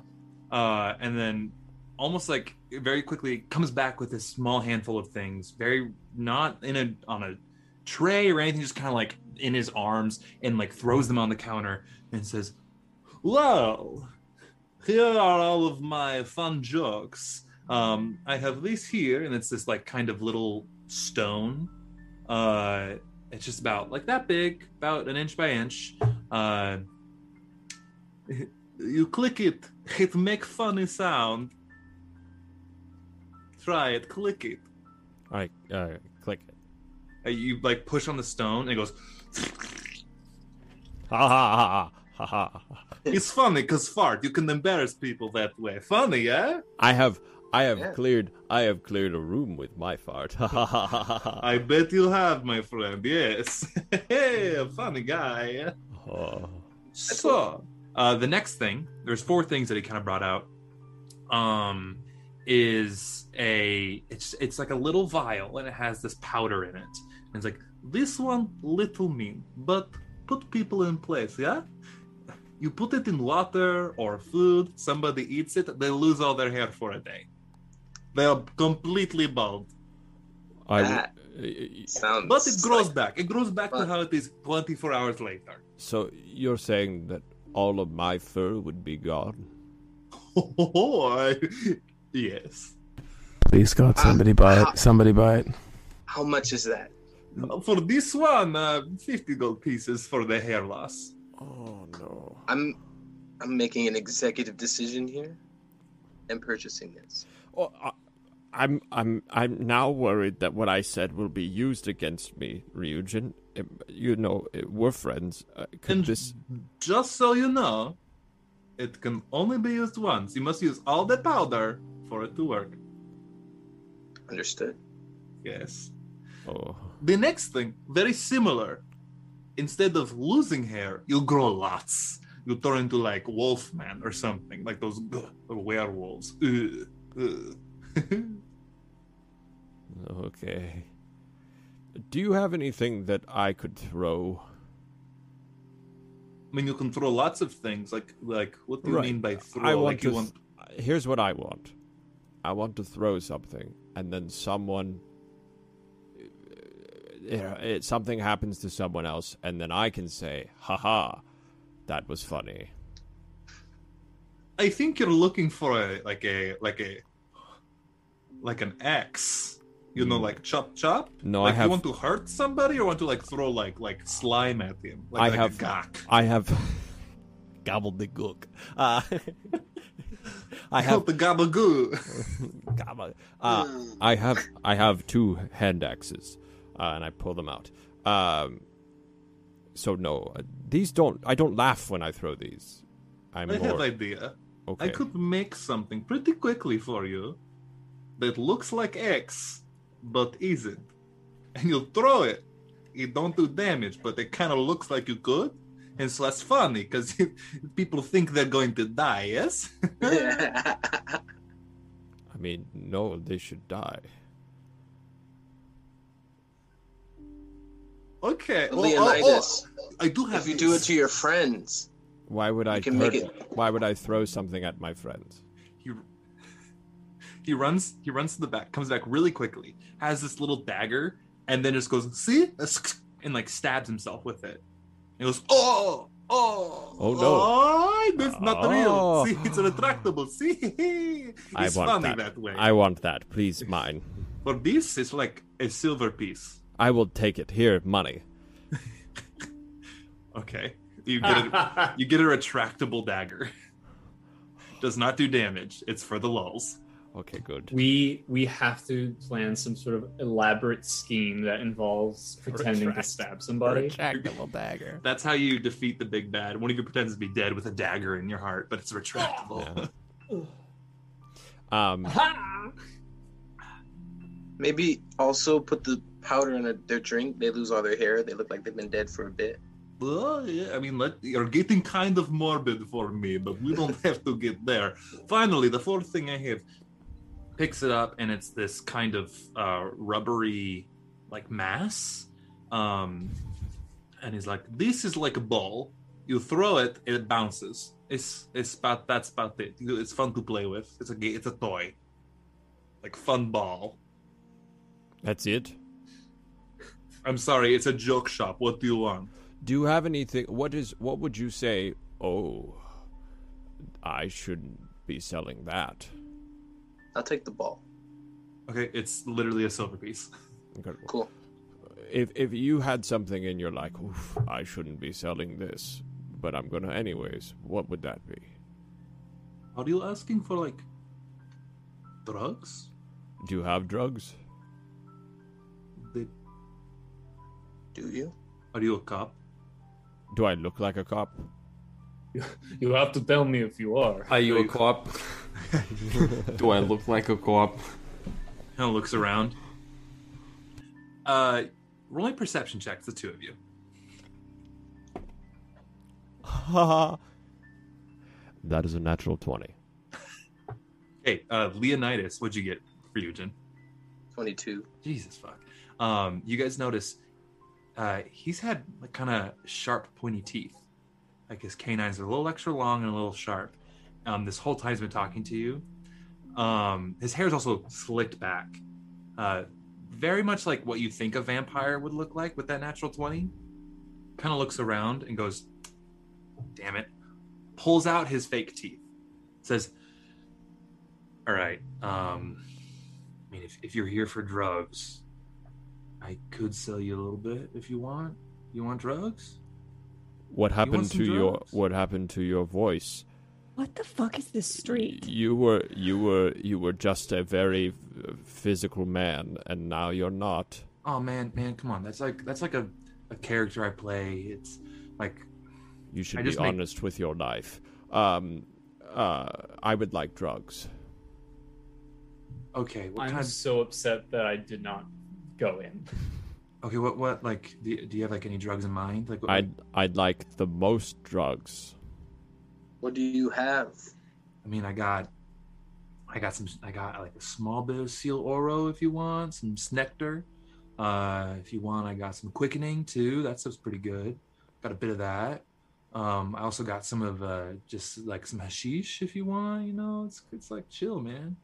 uh, and then almost like very quickly comes back with this small handful of things. Very not in a on a tray or anything, just kind of like in his arms and like throws them on the counter and says, "Well, here are all of my fun jokes. Um, I have this here, and it's this like kind of little stone. Uh, it's just about like that big, about an inch by inch. Uh, you click it, it make funny sound. Try it, click it. I uh, click it. Uh, you like push on the stone, and it goes. Ha ha ha ha ha ha. It's funny because fart. You can embarrass people that way. Funny, yeah? I have I have Yeah. cleared I have cleared a room with my fart. Ha ha ha ha ha. I bet you have, my friend. Yes. hey, a funny guy. Oh. So, uh, the next thing, there's four things that he kind of brought out. Um, is a it's it's like a little vial and it has this powder in it. And it's like this one little mean, but put people in place, yeah. You put it in water or food, somebody eats it, they lose all their hair for a day. They are completely bald. I That- Sounds. But it grows like- back. It grows back to how it is 24 hours later. so you're saying that all of my fur would be gone? Oh, I, yes. Please God, somebody buy it. Somebody buy it. How much is that? For this one, uh, 50 gold pieces for the hair loss. Oh no. I'm, I'm making an executive decision here, and purchasing this. Oh, I, I'm I'm I'm now worried that what I said will be used against me, Ryujin. You know, uh, we're friends. Uh, could And this? just so you know, it can only be used once. You must use all the powder for it to work. Understood. Yes. Oh, The next thing, very similar. Instead of losing hair, you'll grow lots. You'll turn into like Wolfman or something, like those ugh, werewolves. Ugh, ugh. Okay. Do you have anything that I could throw? I mean, you can throw lots of things. Like, like, what do you Right. mean by throw? I want like, to. you want? Here's what I want. I want to throw something, and then someone. You know, it, something happens to someone else, and then I can say, "Ha that was funny." I think you're looking for a like a like a like an X. You know, like chop chop. No, I like have- You want to hurt somebody, or want to like throw like like slime at him? Like, I like have. gawk. I have. gobbledygook. Uh, I have the gabagoo. Gabba. Uh, I have I have two hand axes, uh, and I pull them out. Um, so no, uh, these don't. I don't laugh when I throw these. I'm I have more idea. okay. I could make something pretty quickly for you that looks like X, but isn't. And you'll throw it. It don't do damage, but it kind of looks like you could. And so that's funny because people think they're going to die, yes? I mean, no, they should die. Okay. well, oh, Leonidas, oh, oh, I do have if you do it to your friends, Why would I? can make hurt- it- Why would I throw something at my friends? he he runs he runs to the back comes back really quickly has this little dagger and then just goes see and like stabs himself with it he goes oh oh Oh, no. oh, that's not Oh. real see it's retractable see I it's want funny that. way I want that. Please, mine. for this it's like a silver piece I will take it. Here, money. okay you get a you get a retractable dagger does not do damage it's for the lulls Okay, good. We we have to plan some sort of elaborate scheme that involves pretending Retract- to stab somebody. Retractable dagger. That's how you defeat the big bad. One of you pretends to be dead with a dagger in your heart, but it's retractable. Um, maybe also put the powder in a, their drink. They lose all their hair. They look like they've been dead for a bit. well, yeah, I mean, let, you're getting kind of morbid for me, but we don't have to get there. Finally, the fourth thing I have picks it up, and it's this kind of uh, rubbery, like mass. Um, and he's like, "This is like a ball. You throw it, it bounces. It's it's about that's about it. It's fun to play with. It's a it's a toy, like fun ball." That's it. I'm sorry, it's a joke shop. What do you want? Do you have anything? What is? What would you say? Oh, I shouldn't be selling that. I'll take the ball. Okay, it's literally a silver piece. Incredible. Cool. If if you had something and you're like, Oof, I shouldn't be selling this, but I'm gonna anyways. What would that be? Are you asking for like drugs? Do you have drugs? Do you? Are you a cop? Do I look like a cop? You have to tell me if you are. Are you a cop? Do I look like a cop? Kind of looks around. Uh, rolling perception checks, the two of you. Haha. that is a natural twenty. Hey, uh, Leonidas, what'd you get for Ryujin? 22. Jesus fuck. Um, you guys notice uh, he's had like kind of sharp, pointy teeth. Like his canines are a little extra long and a little sharp. Um, this whole time he's been talking to you. Um, his is also slicked back. Uh, very much like what you think a vampire would look like with that natural 20. Kind of looks around and goes, damn it. Pulls out his fake teeth. Says, all right, um, I mean, if, if you're here for drugs, I could sell you a little bit if you want. You want drugs? What happened some to your? What happened to your voice? What the fuck is this street? You were you were you were just a very physical man, and now you're not. Oh man, man, come on. That's like that's like a, a character I play. It's like You should I be just make- honest with your life. Um, uh, I would like drugs. okay, what I'm kind? so upset that I did not go in. Okay, what what like? Do you, do you have like any drugs in mind? Like, what, I'd I'd like the most drugs. What do you have? I mean, I got I got some. I got like a small bit of seal oro if you want, some snectar. Uh, if you want, I got some quickening too. That stuff's pretty good. Got a bit of that. Um, I also got some of uh, just like some hashish if you want. You know, it's it's like chill, man.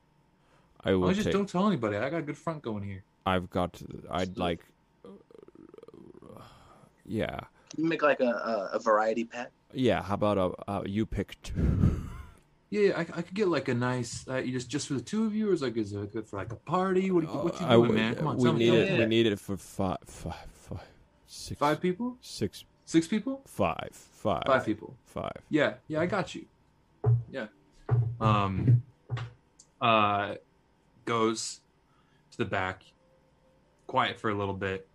I will I just take. don't tell anybody. I got a good front going here. I've got. I'd like. Yeah, You make like a, a, a variety pack. yeah. How about a, a you pick two? Yeah, I, I could get like a nice. Uh, you just just for the two of you, or is like is it good for like a party? What, what you I doing, would- man? Come on, we tell me. need tell it. me. We need it for five, five, five, six, Five people, six, six people, five, five, five people. five. Yeah, yeah, I got you. Yeah. Um. Uh, goes to the back, quiet for a little bit.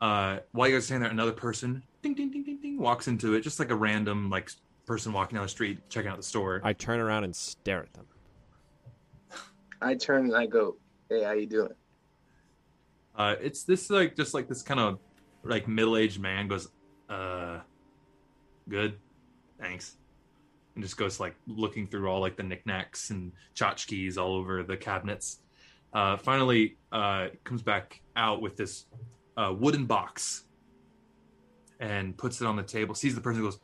Uh, while you guys are standing there, another person, ding, ding, ding, ding, ding, walks into it, just like a random like person walking down the street, checking out the store. I turn around and stare at them. I turn and I go, "Hey, how you doing?" Uh, it's this like just like this kind of like middle aged man goes, uh, good, thanks, and just goes like looking through all like the knickknacks and tchotchkes all over the cabinets. Uh, finally, uh, comes back out with this uh, wooden box and puts it on the table. Sees the person, goes,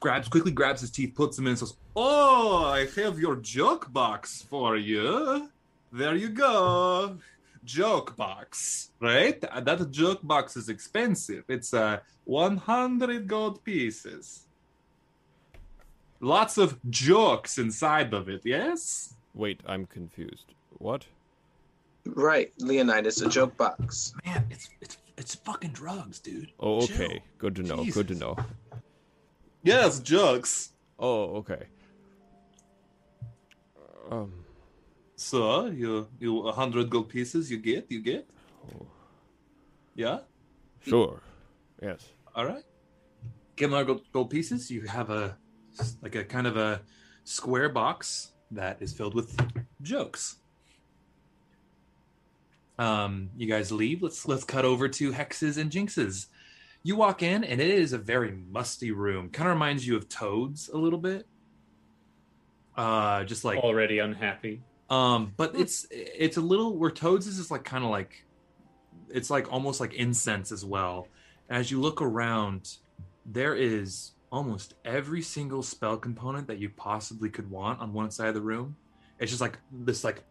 grabs quickly, grabs his teeth, puts them in, and says, "Oh, I have your joke box for you. There you go." joke box, right? That joke box is expensive. It's uh 100 gold pieces. Lots of jokes inside of it, yes? Wait, I'm confused. What? Right, Leonidas, a joke box. Man, it's it's it's fucking drugs, dude. Oh, Chill. okay. Good to know. Good to know. Yes, jokes. Oh, okay. Um, So, you you a 100 gold pieces you get, you get? Yeah? sure. Yes. All right. Give them our gold, gold pieces. You have a like a kind of a square box that is filled with jokes. Um, you guys leave. Let's let's cut over to hexes and jinxes. You walk in, and it is a very musty room. Kind of reminds you of Toads a little bit. Uh, just like Already unhappy. um, but it's it's a little where Toads is just like kind of like it's like almost like incense as well. As you look around, there is almost every single spell component that you possibly could want on one side of the room. It's just like this like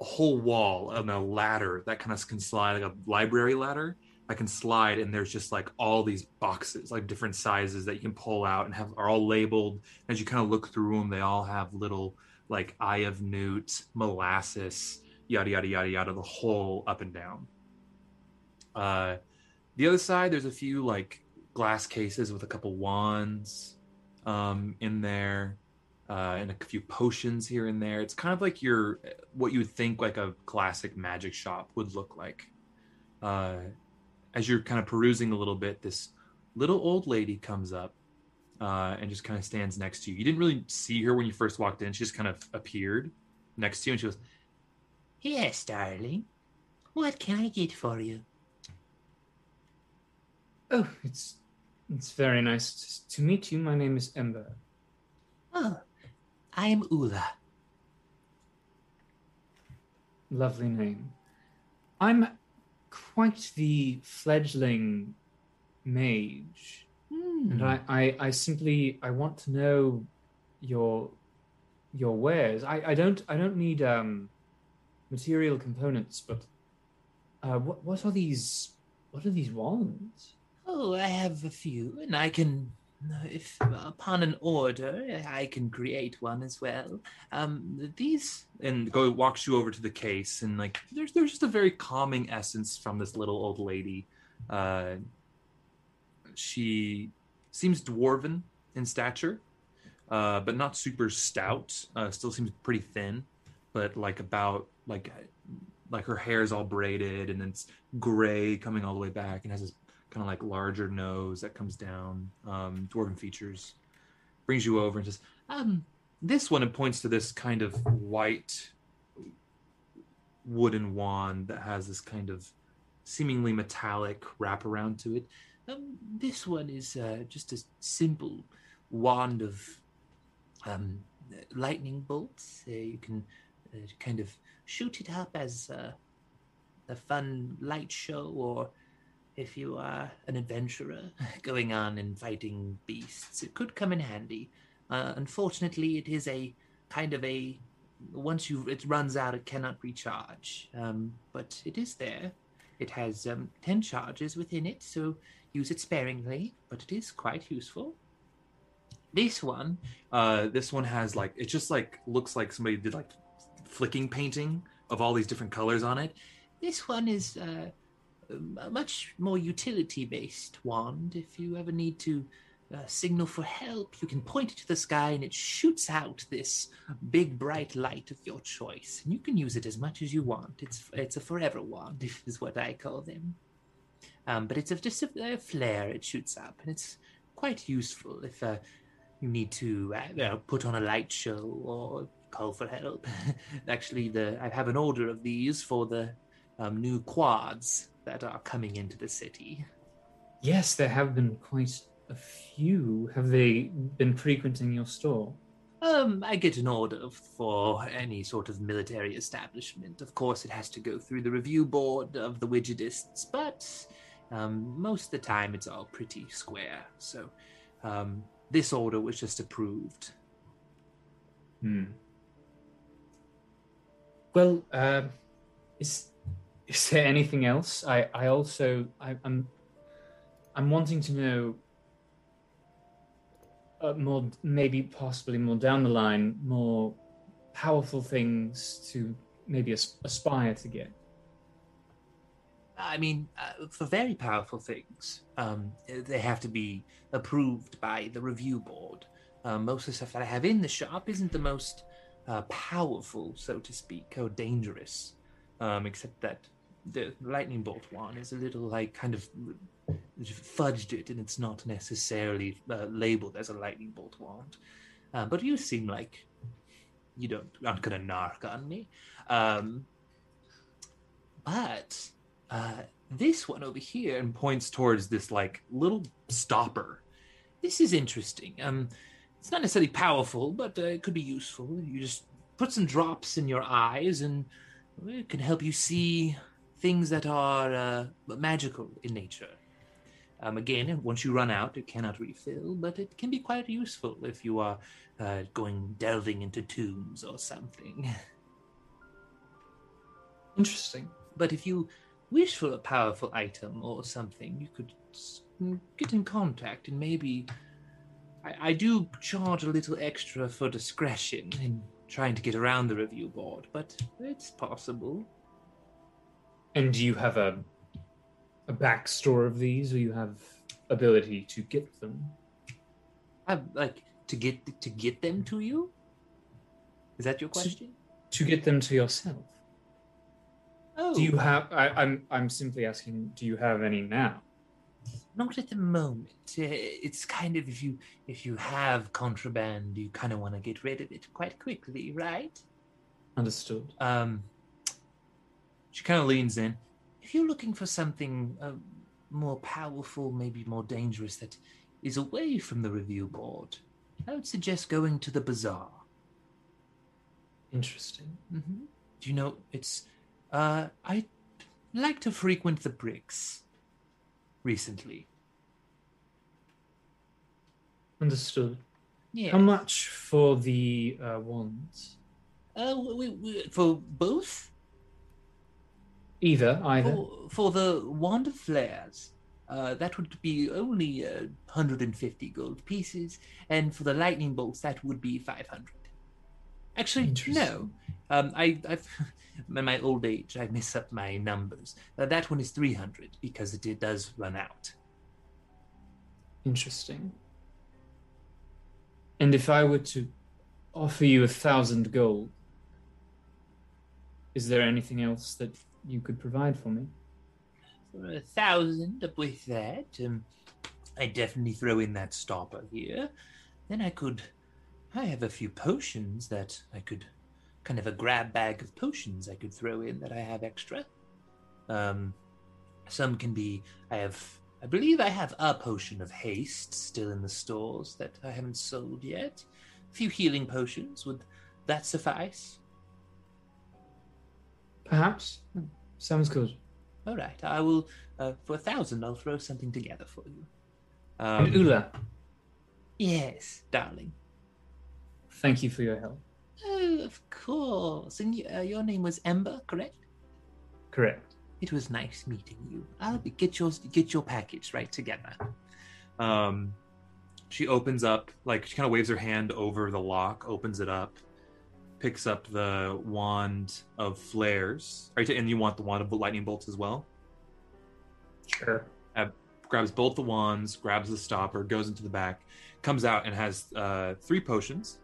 a whole wall and a ladder that kind of can slide like a library ladder I can slide and there's just like all these boxes like different sizes that you can pull out and have are all labeled. As you kind of look through them they all have little like eye of newt molasses yada yada yada yada the whole up and down. Uh the other side there's a few like glass cases with a couple wands um in there uh, and a few potions here and there. It's kind of like your what you would think like a classic magic shop would look like. Uh, as you're kind of perusing a little bit, this little old lady comes up uh, and just kind of stands next to you. You didn't really see her when you first walked in. She just kind of appeared next to you, and she goes, Yes, darling. What can I get for you? Oh, it's it's very nice to, to meet you. My name is Ember. Oh, I am Ula. Lovely name. I'm quite the fledgling mage, and I, I, I simply I want to know your your wares. I, I don't I don't need um material components, but uh, what what are these? What are these wands? Oh, I have a few, and I can, if upon an order, I can create one as well. Um, these and go walks you over to the case, and like there's there's just a very calming essence from this little old lady. Uh, she seems dwarven in stature, uh, but not super stout. Uh, still seems pretty thin, but like about like like her hair is all braided and it's gray coming all the way back and has this kind of like larger nose that comes down. Um, dwarven features. Brings you over and says, um, this one it points to this kind of white wooden wand that has this kind of seemingly metallic wraparound to it. um, this one is uh, just a simple wand of um, lightning bolts. Uh, you can uh, kind of shoot it up as uh, a fun light show, or if you are an adventurer going on and fighting beasts, it could come in handy. Uh, unfortunately, it is a kind of a once you it runs out, it cannot recharge. Um, but it is there. It has um, ten charges within it, so use it sparingly. But it is quite useful. This one, Uh, this one has like it just like looks like somebody did like flicking painting of all these different colors on it. this one is uh, a much more utility-based wand. If you ever need to uh, signal for help, you can point it to the sky, and it shoots out this big bright light of your choice. And you can use it as much as you want. It's it's a forever wand, is what I call them. Um, but it's a, just a, a flare it shoots up, and it's quite useful if uh, you need to uh, uh, put on a light show or call for help. Actually, the I have an order of these for the um, new quads that are coming into the city. Yes, there have been quite a few. Have they been frequenting your store? Um, I get an order for any sort of military establishment. Of course, it has to go through the review board of the widgetists, but um, most of the time it's all pretty square. So, um, this order was just approved. Hmm. Well, um, is is there anything else? I I also I, I'm I'm wanting to know uh, more, maybe possibly more down the line, more powerful things to maybe as- aspire to get. I mean, uh, for very powerful things, um, they have to be approved by the review board. Uh, most of the stuff that I have in the shop isn't the most uh, powerful, so to speak, or dangerous, um, except that the lightning bolt one is a little like kind of fudged it, and it's not necessarily uh, labeled as a lightning bolt wand. Uh, but you seem like you don't aren't gonna narc on me. Um, but uh, this one over here And points towards this like little stopper. this is interesting. Um, it's not necessarily powerful, but uh, it could be useful. You just put some drops in your eyes, and it can help you see things that are uh, magical in nature. Um, again, once you run out, it cannot refill, but it can be quite useful if you are uh, going delving into tombs or something. Interesting. But if you wish for a powerful item or something, you could get in contact and maybe. I, I do charge a little extra for discretion in trying to get around the review board, but it's possible. And do you have a a back store of these, or you have ability to get them? I like to get to get them to you. Is that your question? To get them to yourself. Oh, Do you have? I, I'm I'm simply asking. Do you have any now? Not at the moment. Uh, It's kind of if you if you have contraband, you kind of want to get rid of it quite quickly, right? Understood. Um, she kind of leans in. If you're looking for something uh, more powerful, maybe more dangerous, that is away from the review board, I would suggest going to the bazaar. Interesting. hmm Do you know it's? Uh, I like to frequent the bricks. Recently, Understood. yeah. How much for the uh, wands? Uh, we, we, for both Either, either. For, for the wand of flares, uh, that would be only uh, 150 gold pieces, and for the lightning bolts, that would be 500. Actually, no. Um, I, I've in my old age, I mess up my numbers. Uh, that one is 300 because it, it does run out. Interesting. And if I were to offer you a thousand gold, is there anything else that you could provide for me? For a thousand up with that, um, I definitely throw in that stopper here. Then I could. I have a few potions that I could. Kind of a grab bag of potions I could throw in that I have extra. Um, some can be. I have. I believe I have a potion of haste still in the stores that I haven't sold yet. A few healing potions. Would that suffice? Perhaps. Sounds good. All right, I will. Uh, for a thousand, I'll throw something together for you. And Um, Ula, Yes, darling. thank you for your help. Oh, of course. And uh, your name was Ember, correct? Correct. It was nice meeting you. I'll be, get your get your package right together. um, she opens up, like she kind of waves her hand over the lock, opens it up, picks up the wand of flares. Are you ta- and you want the wand of lightning bolts as well? Sure. grabs both the wands, grabs the stopper, goes into the back, comes out and has uh, three potions.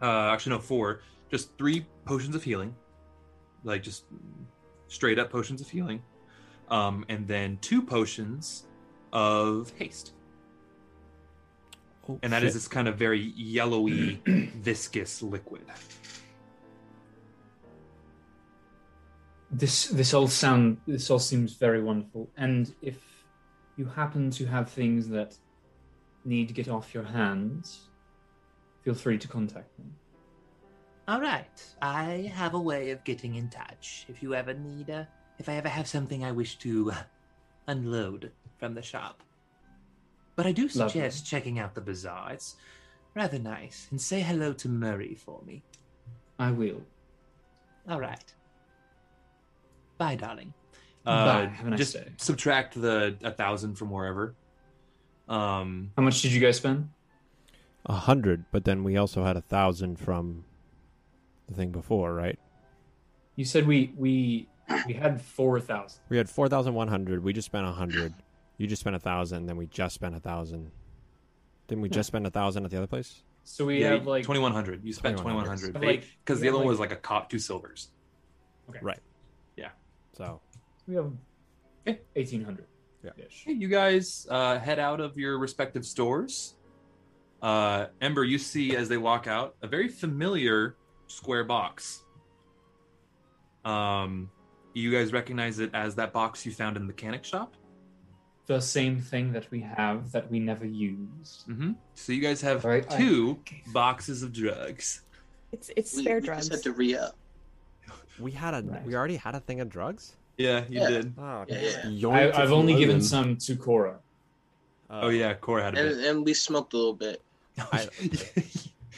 Uh, actually, no, four. Just three potions of healing, like just straight up potions of healing, um, and then two potions of haste. Oh, And that is shit. this kind of very yellowy, viscous liquid. This this all sound this all seems very wonderful. And if you happen to have things that need to get off your hands, feel free to contact me. All right, I have a way of getting in touch. If you ever need a, if I ever have something I wish to uh, unload from the shop. But I do suggest checking out the bazaar. It's rather nice. And say hello to Murray for me. I will. All right. Bye, darling. Bye. Uh, Have a nice just day. subtract the a thousand from wherever. Um, How much did you guys spend? a hundred, but then we also had a thousand from the thing before, right? You said we we we had four thousand. We had four thousand one hundred. We just spent a hundred. You just spent a thousand. Then we just spent a thousand. Didn't we just spend a thousand at the other place? So we yeah, have like twenty one hundred. You spent twenty one 2100. hundred like, because the have, other one was like a cop, two silvers. okay. Right. Yeah. So We have eighteen hundred. Yeah. Hey, you guys uh, head out of your respective stores. Uh, Ember, you see as they walk out a very familiar square box. Um, you guys recognize it as that box you found in the mechanic shop. The same thing that we have that we never used. Mm-hmm. So you guys have All right, I- two boxes of drugs. It's it's We, spare we drugs. just had to re up. we had a Right. we already had a thing of drugs. Yeah, you Yeah. did. Oh, Yeah, yeah. I, I've you only given some to Cora. Uh, Oh yeah, Cora had a And, bit. and we smoked a little bit. I-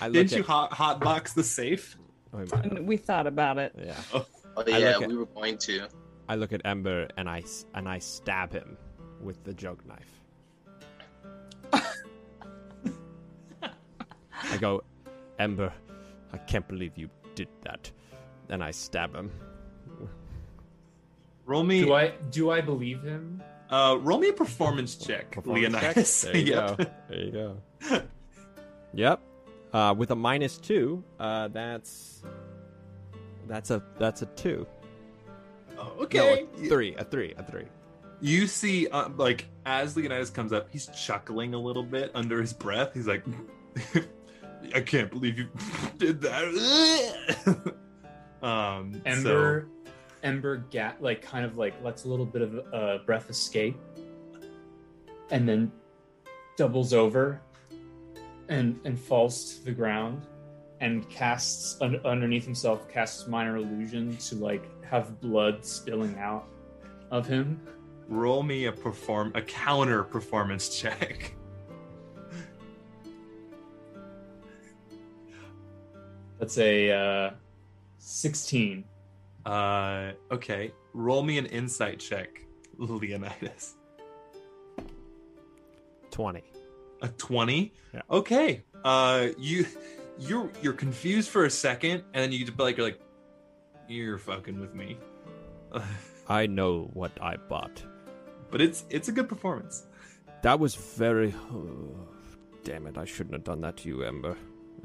I Didn't you at- hot, hot box the safe? Oh, we thought about it. yeah. Oh I yeah, look at- we were going to. I look at Ember and I s- and I stab him with the jug knife. I go, Ember, I can't believe you did that. And I stab him. Roll me. Do I do I believe him? Uh, roll me a performance check, Performance check? Leonidas. There you Yep. go. There you go. yep. Uh, with a minus two, uh, that's that's a that's a two. Oh, No, okay. a three, a three, a three. You see, uh, like, as Leonidas comes up, he's chuckling a little bit under his breath. He's like, I can't believe you did that. um, Ember Ember ga- like kind of like lets a little bit of uh, breath escape, and then doubles over, and and falls to the ground, and casts un- underneath himself casts minor illusion to like have blood spilling out of him. So roll me a perform a counter performance check. That's a uh, sixteen. Uh, okay. Roll me an insight check, Leonidas. Twenty. A twenty. Yeah. Okay. Uh, you you're you're confused for a second, and then you just like you're like, you're fucking with me. I know what I bought. But it's it's a good performance. That was very. damn it! I shouldn't have done that to you, Ember.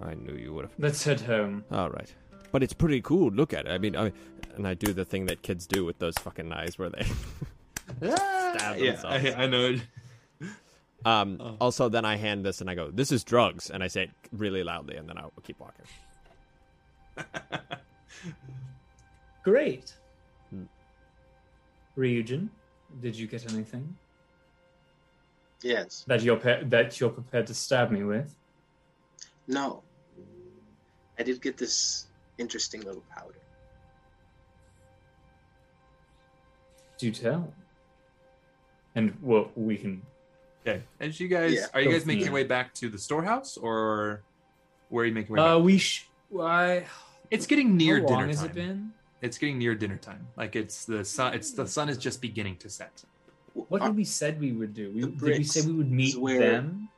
I knew you would have. Let's head home. All right, but it's pretty cool. Look at it. I mean, I and I do the thing that kids do with those fucking knives, where they. Stab yeah, themselves. I, I know. Um. Oh. Also, then I hand this and I go, "This is drugs," and I say it really loudly, and then I'll keep walking. Great. Hmm. Ryujin, did you get anything Yes. that you're pe- that you're prepared to stab me with? No. I did get this interesting little powder. Do tell. And well, we can. Okay. As you guys, Yeah. are you guys Go- making yeah. your way back to the storehouse, or where are you making your way? Uh, back? we. Sh- I. It's getting near How dinner long has time. it been? It's getting near dinner time. Like it's the sun. It's the sun is just beginning to set. What did we said we would do? We, did we say we would meet is where- them?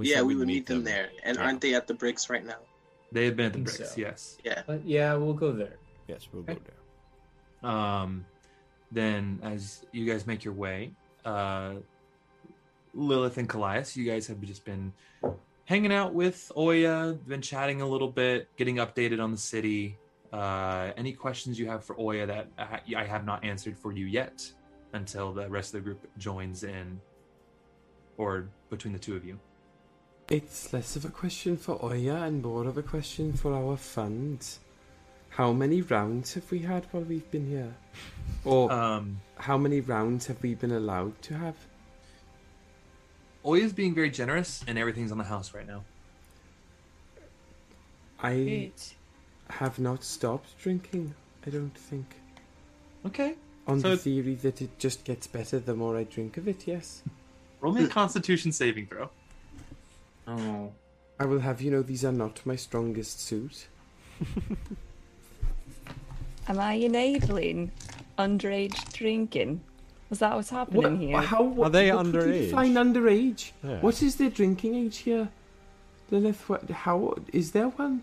yeah, we we'd would meet them, there. And Yeah. aren't they at the bricks right now? They have been at the bricks. so. Yes. Yeah. But yeah, we'll go there. Yes, we'll go there. Um, then as you guys make your way, uh, Lilith and Kallias, you guys have just been hanging out with Oya, been chatting a little bit, getting updated on the city. Uh, any questions you have for Oya that I I have not answered for you yet until the rest of the group joins in, or between the two of you. It's less of a question for Oya and more of a question for our fund. How many rounds have we had while we've been here? Or Um, how many rounds have we been allowed to have? Oya's being very generous, and everything's on the house right now. I have not stopped drinking, I don't think. Okay. On So the theory that it just gets better the more I drink of it, yes. Roll me a Constitution saving throw. Oh. I will have you know these are not my strongest suit. Am I enabling underage drinking? Was that what's happening What, here? how, what, Are they what would you underage? define underage? Yeah. What is their drinking age here? Lilith, what, how is there one?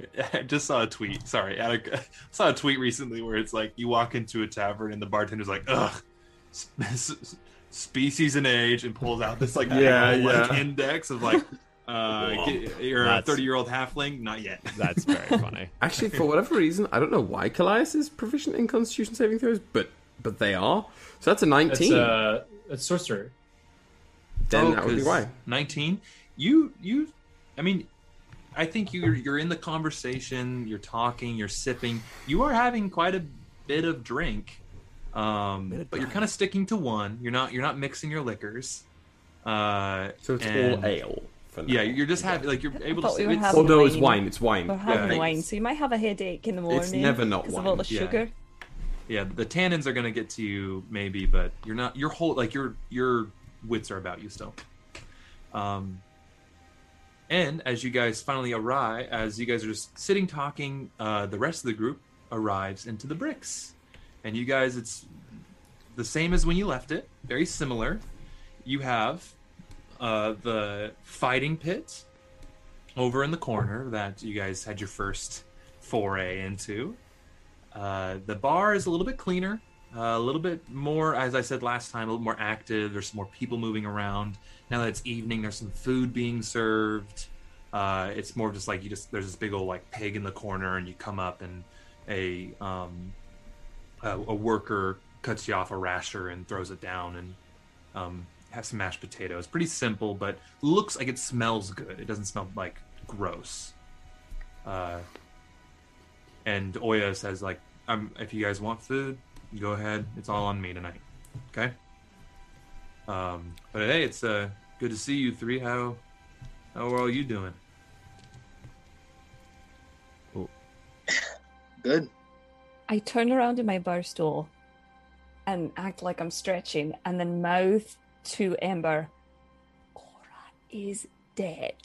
I just saw a tweet. Sorry, I saw a tweet recently where it's like you walk into a tavern and the bartender's like, "Ugh, s- s- species and age," and pulls out this like Yeah, big old, like, index of like, uh, get, "You're a thirty-year-old halfling." Not yet. That's very funny. Actually, for whatever reason, I don't know why Kallias is proficient in Constitution saving throws, but but they are. So that's a That's nineteen. uh, that's sorcerer. then Oh, that would be 'cause why. Nineteen. You you. I mean, I think you're you're in the conversation. You're talking. You're sipping. You are having quite a bit of drink. Um, Bit of but you're kind of sticking to one. You're not you're not mixing your liquors. Uh, So it's and- all ale. For now. Yeah, you're just having like you're able to. thought we were it's- having- Although it's wine. wine, it's wine. We're having Yeah. wine, so you might have a headache in the morning. It's never not because of all wine, the yeah. sugar. yeah, the tannins are gonna get to you maybe, but you're not. Your whole like your your wits are about you still. Um, and as you guys finally arrive, as you guys are just sitting talking, uh, the rest of the group arrives into the bricks, and you guys, it's the same as when you left it. Very similar. You have uh, the fighting pit over in the corner that you guys had your first foray into. Uh, the bar is a little bit cleaner, uh, a little bit more, as I said last time, a little more active. There's more people moving around. Now that it's evening, there's some food being served. Uh, it's more just like you just there's this big old like pig in the corner, and you come up and a um, a, a worker cuts you off a rasher and throws it down, and um, have some mashed potatoes. Pretty simple, but looks like it smells good. It doesn't smell like gross. Uh, and Oya says like, um, if you guys want food, go ahead. It's all on me tonight. Okay. Um, but hey, it's uh good to see you three. How how are all you doing? Good. I turn around in my bar stool and act like I'm stretching, and then mouth to Ember, Cora is dead.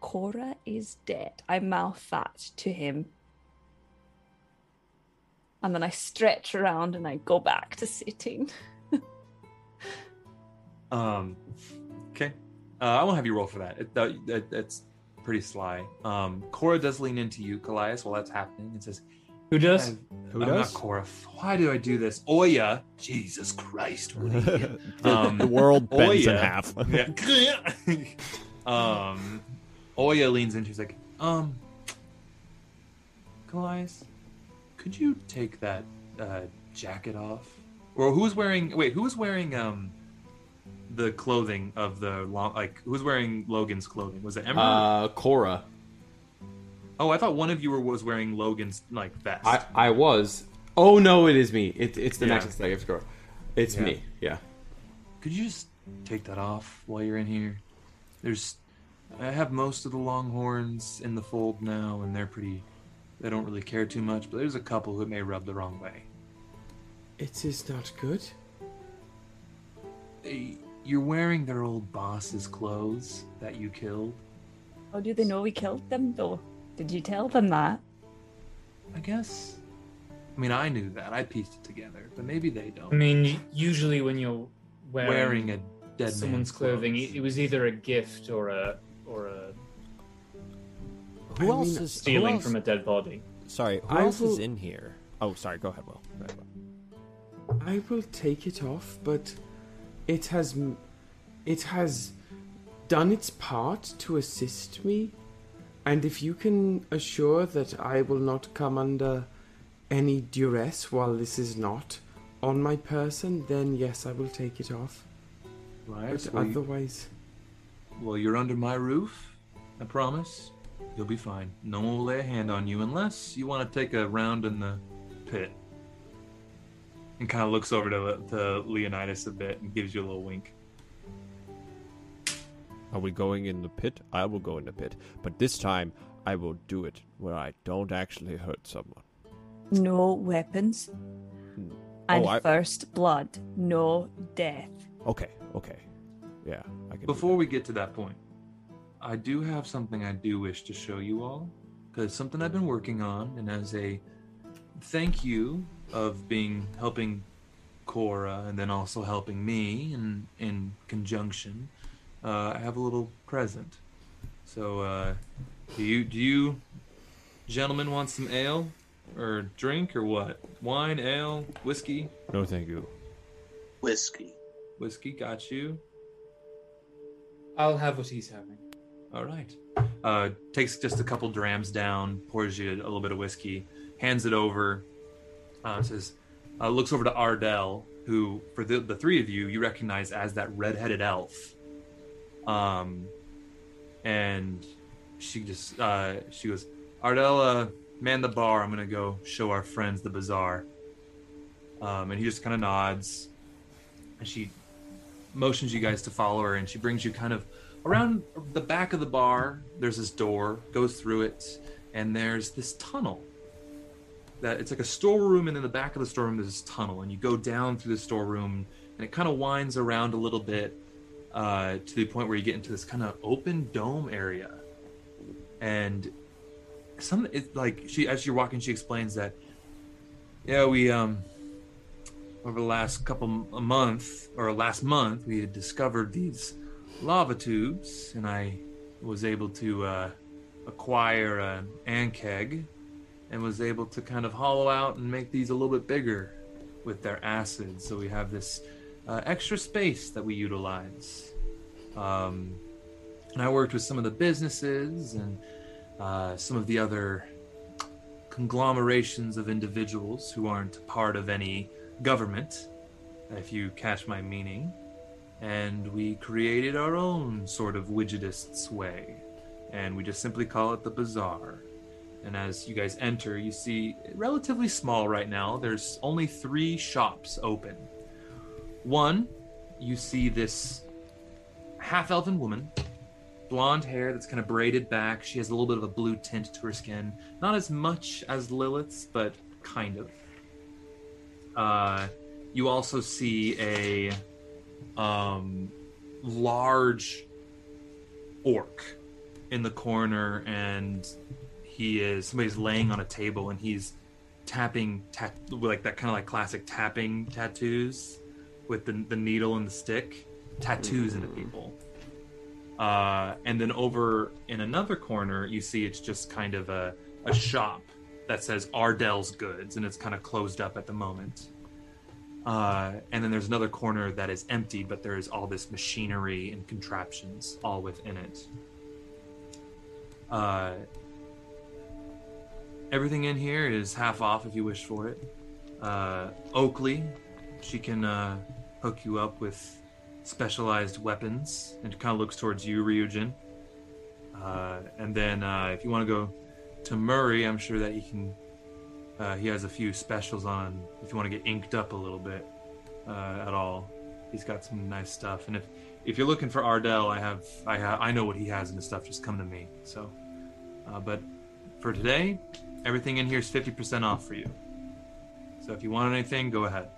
Cora is dead. I mouth that to him. And then I stretch around and I go back to sitting. Um, okay. Uh, I won't have you roll for that. It, that, that that's pretty sly. Um, Cora does lean into you, Kallias, while that's happening, and says, Who does? "I've- Who I'm does? not Cora. Why do I do this? Oya, Jesus Christ, what an idiot. the, Um, the world bends in Oya. half. Yeah. um, Oya leans into. She's like, um, Kallias, could you take that uh, jacket off? Or who's wearing? Wait, who's wearing um the clothing of the long? Like, who's wearing Logan's clothing? Was it Ember? Uh, Cora. oh, I thought one of you were was wearing Logan's like vest. I, I was. Oh no, it is me. It, it's the Yeah. necklace that I gave to Cora. It's Yeah. me. Yeah. Could you just take that off while you're in here? There's I have most of the Longhorns in the fold now, and they're pretty. They don't really care too much, but there's a couple who may rub the wrong way. It is not good. They, you're wearing their old boss's clothes that you killed. How do they know we killed them, though? Did you tell them that? I guess. I mean, I knew that. I pieced it together, but maybe they don't. I mean, usually when you're wearing, wearing a dead someone's clothing, clothes. it, it was either a gift or a or a Who I else mean, is stealing else- from a dead body. Sorry, who I else is in here? Oh, sorry. Go ahead, Will. Go ahead, Will. I will take it off, but it has it has done its part to assist me. And if you can assure that I will not come under any duress while this is not on my person, then yes, I will take it off. Right. But Well, you- otherwise, well, you're under my roof. I promise. You'll be fine. No one will lay a hand on you unless you want to take a round in the pit. And kind of looks over to, to Leonidas a bit and gives you a little wink. Are we going in the pit? I will go in the pit, but this time I will do it where I don't actually hurt someone. No weapons. Hmm. And Oh, I- first blood. No death. Okay, okay, yeah, I can. Before we get to that point, I do have something I do wish to show you all. Because something I've been working on, and as a thank you of being helping Cora and then also helping me in, in conjunction, uh, I have a little present. So, uh, do you do you gentlemen want some ale or drink or what? Wine, ale, whiskey. No, thank you. Whiskey. whiskey. Got you. I'll have what he's having. All right. Uh, takes just a couple drams down, pours you a little bit of whiskey, hands it over. Uh, says, uh, looks over to Ardell, who for the, the three of you you recognize as that redheaded elf. Um, and she just uh, she goes, Ardell, uh, man the bar. I'm gonna go show our friends the bazaar. Um, and he just kind of nods, and she motions you guys to follow her, and she brings you kind of around the back of the bar there's this door goes through it and there's this tunnel that it's like a storeroom and in the back of the storeroom there's this tunnel and you go down through the storeroom and it kind of winds around a little bit uh, to the point where you get into this kind of open dome area. And some it, like she as you're walking she explains that yeah we um over the last couple a month or last month we had discovered these lava tubes and i was able to uh, acquire an ankheg and was able to kind of hollow out and make these a little bit bigger with their acid so we have this uh, extra space that we utilize um, and i worked with some of the businesses and uh, some of the other conglomerations of individuals who aren't part of any government, if you catch my meaning. And we created our own sort of widgetist's way. And we just simply call it the bazaar. And as you guys enter, you see relatively small right now. There's only three shops open. One, you see this half elven woman, blonde hair that's kind of braided back. She has a little bit of a blue tint to her skin. Not as much as Lilith's, but kind of. Uh, you also see a um, large orc in the corner, and he is somebody's laying on a table, and he's tapping tat- like that kind of like classic tapping tattoos with the the needle and the stick, tattoos into people. Uh, and then over in another corner, you see it's just kind of a, a shop that says Ardell's Goods, and it's kind of closed up at the moment. Uh, and then there's another corner that is empty, but there is all this machinery and contraptions all within it. Uh, everything in here is half off if you wish for it. Uh, Oakley, she can uh, hook you up with specialized weapons, and kind of looks towards you, Ryujin. Uh, and then uh, if you want to go to Murray, I'm sure that he can. Uh, he has a few specials on if you want to get inked up a little bit uh, at all. He's got some nice stuff, and if if you're looking for Ardell, I have I ha- I know what he has in his stuff. Just come to me. So, but for today, everything in here is fifty percent off for you. So if you want anything, go ahead.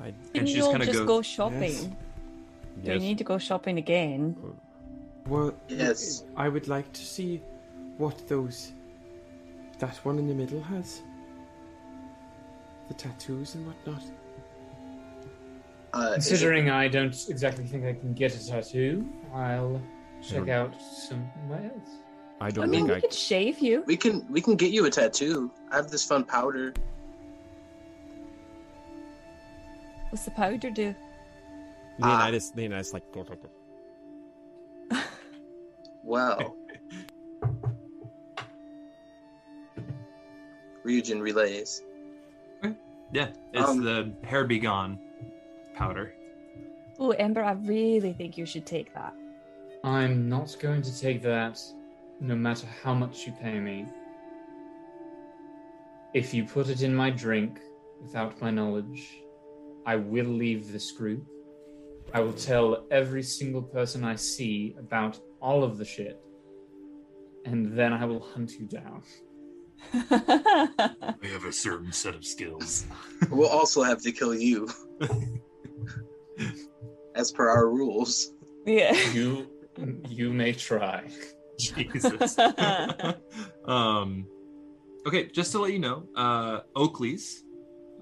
I, Can she you just kinda just goes- go shopping? Yes. Do we need to go shopping again? Well, Yes. I would like to see what those. That one in the middle has. The tattoos and whatnot. Uh, is it- Considering I don't exactly think I can get a tattoo, I'll check don't- out somewhere else. I I don't mean, think we I. could shave you. we can we can get you a tattoo. I have this fun powder. What's the powder do? Leonidas, Leonidas, like. Wow. Ryujin relays. Yeah, it's Um, the hair be gone powder. Oh, Ember, I really think you should take that. I'm not going to take that no matter how much you pay me. If you put it in my drink without my knowledge, I will leave this group. I will tell every single person I see about all of the shit, and then I will hunt you down. We have a certain set of skills. We'll also have to kill you. As per our rules. yeah. You, you may try. Jesus. um, okay, just to let you know, uh, Oakley's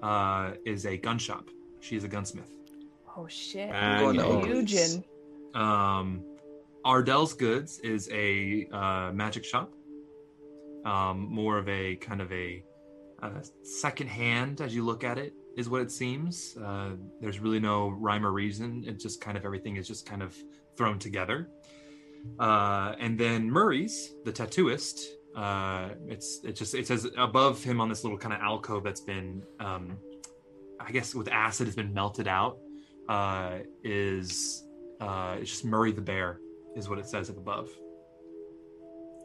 uh, is a gun shop. She's a gunsmith. Oh shit. Bang going to Ryujin. Um, Ardell's Goods is a uh, magic shop. Um, more of a kind of a uh, second hand as you look at it is what it seems. Uh, there's really no rhyme or reason. It just kind of everything is just kind of thrown together. Uh, and then Murray's, the tattooist, uh, it's it just it says above him on this little kind of alcove that's been, um, I guess, with acid has been melted out. Uh, is uh, it's just Murray the bear is what it says up above.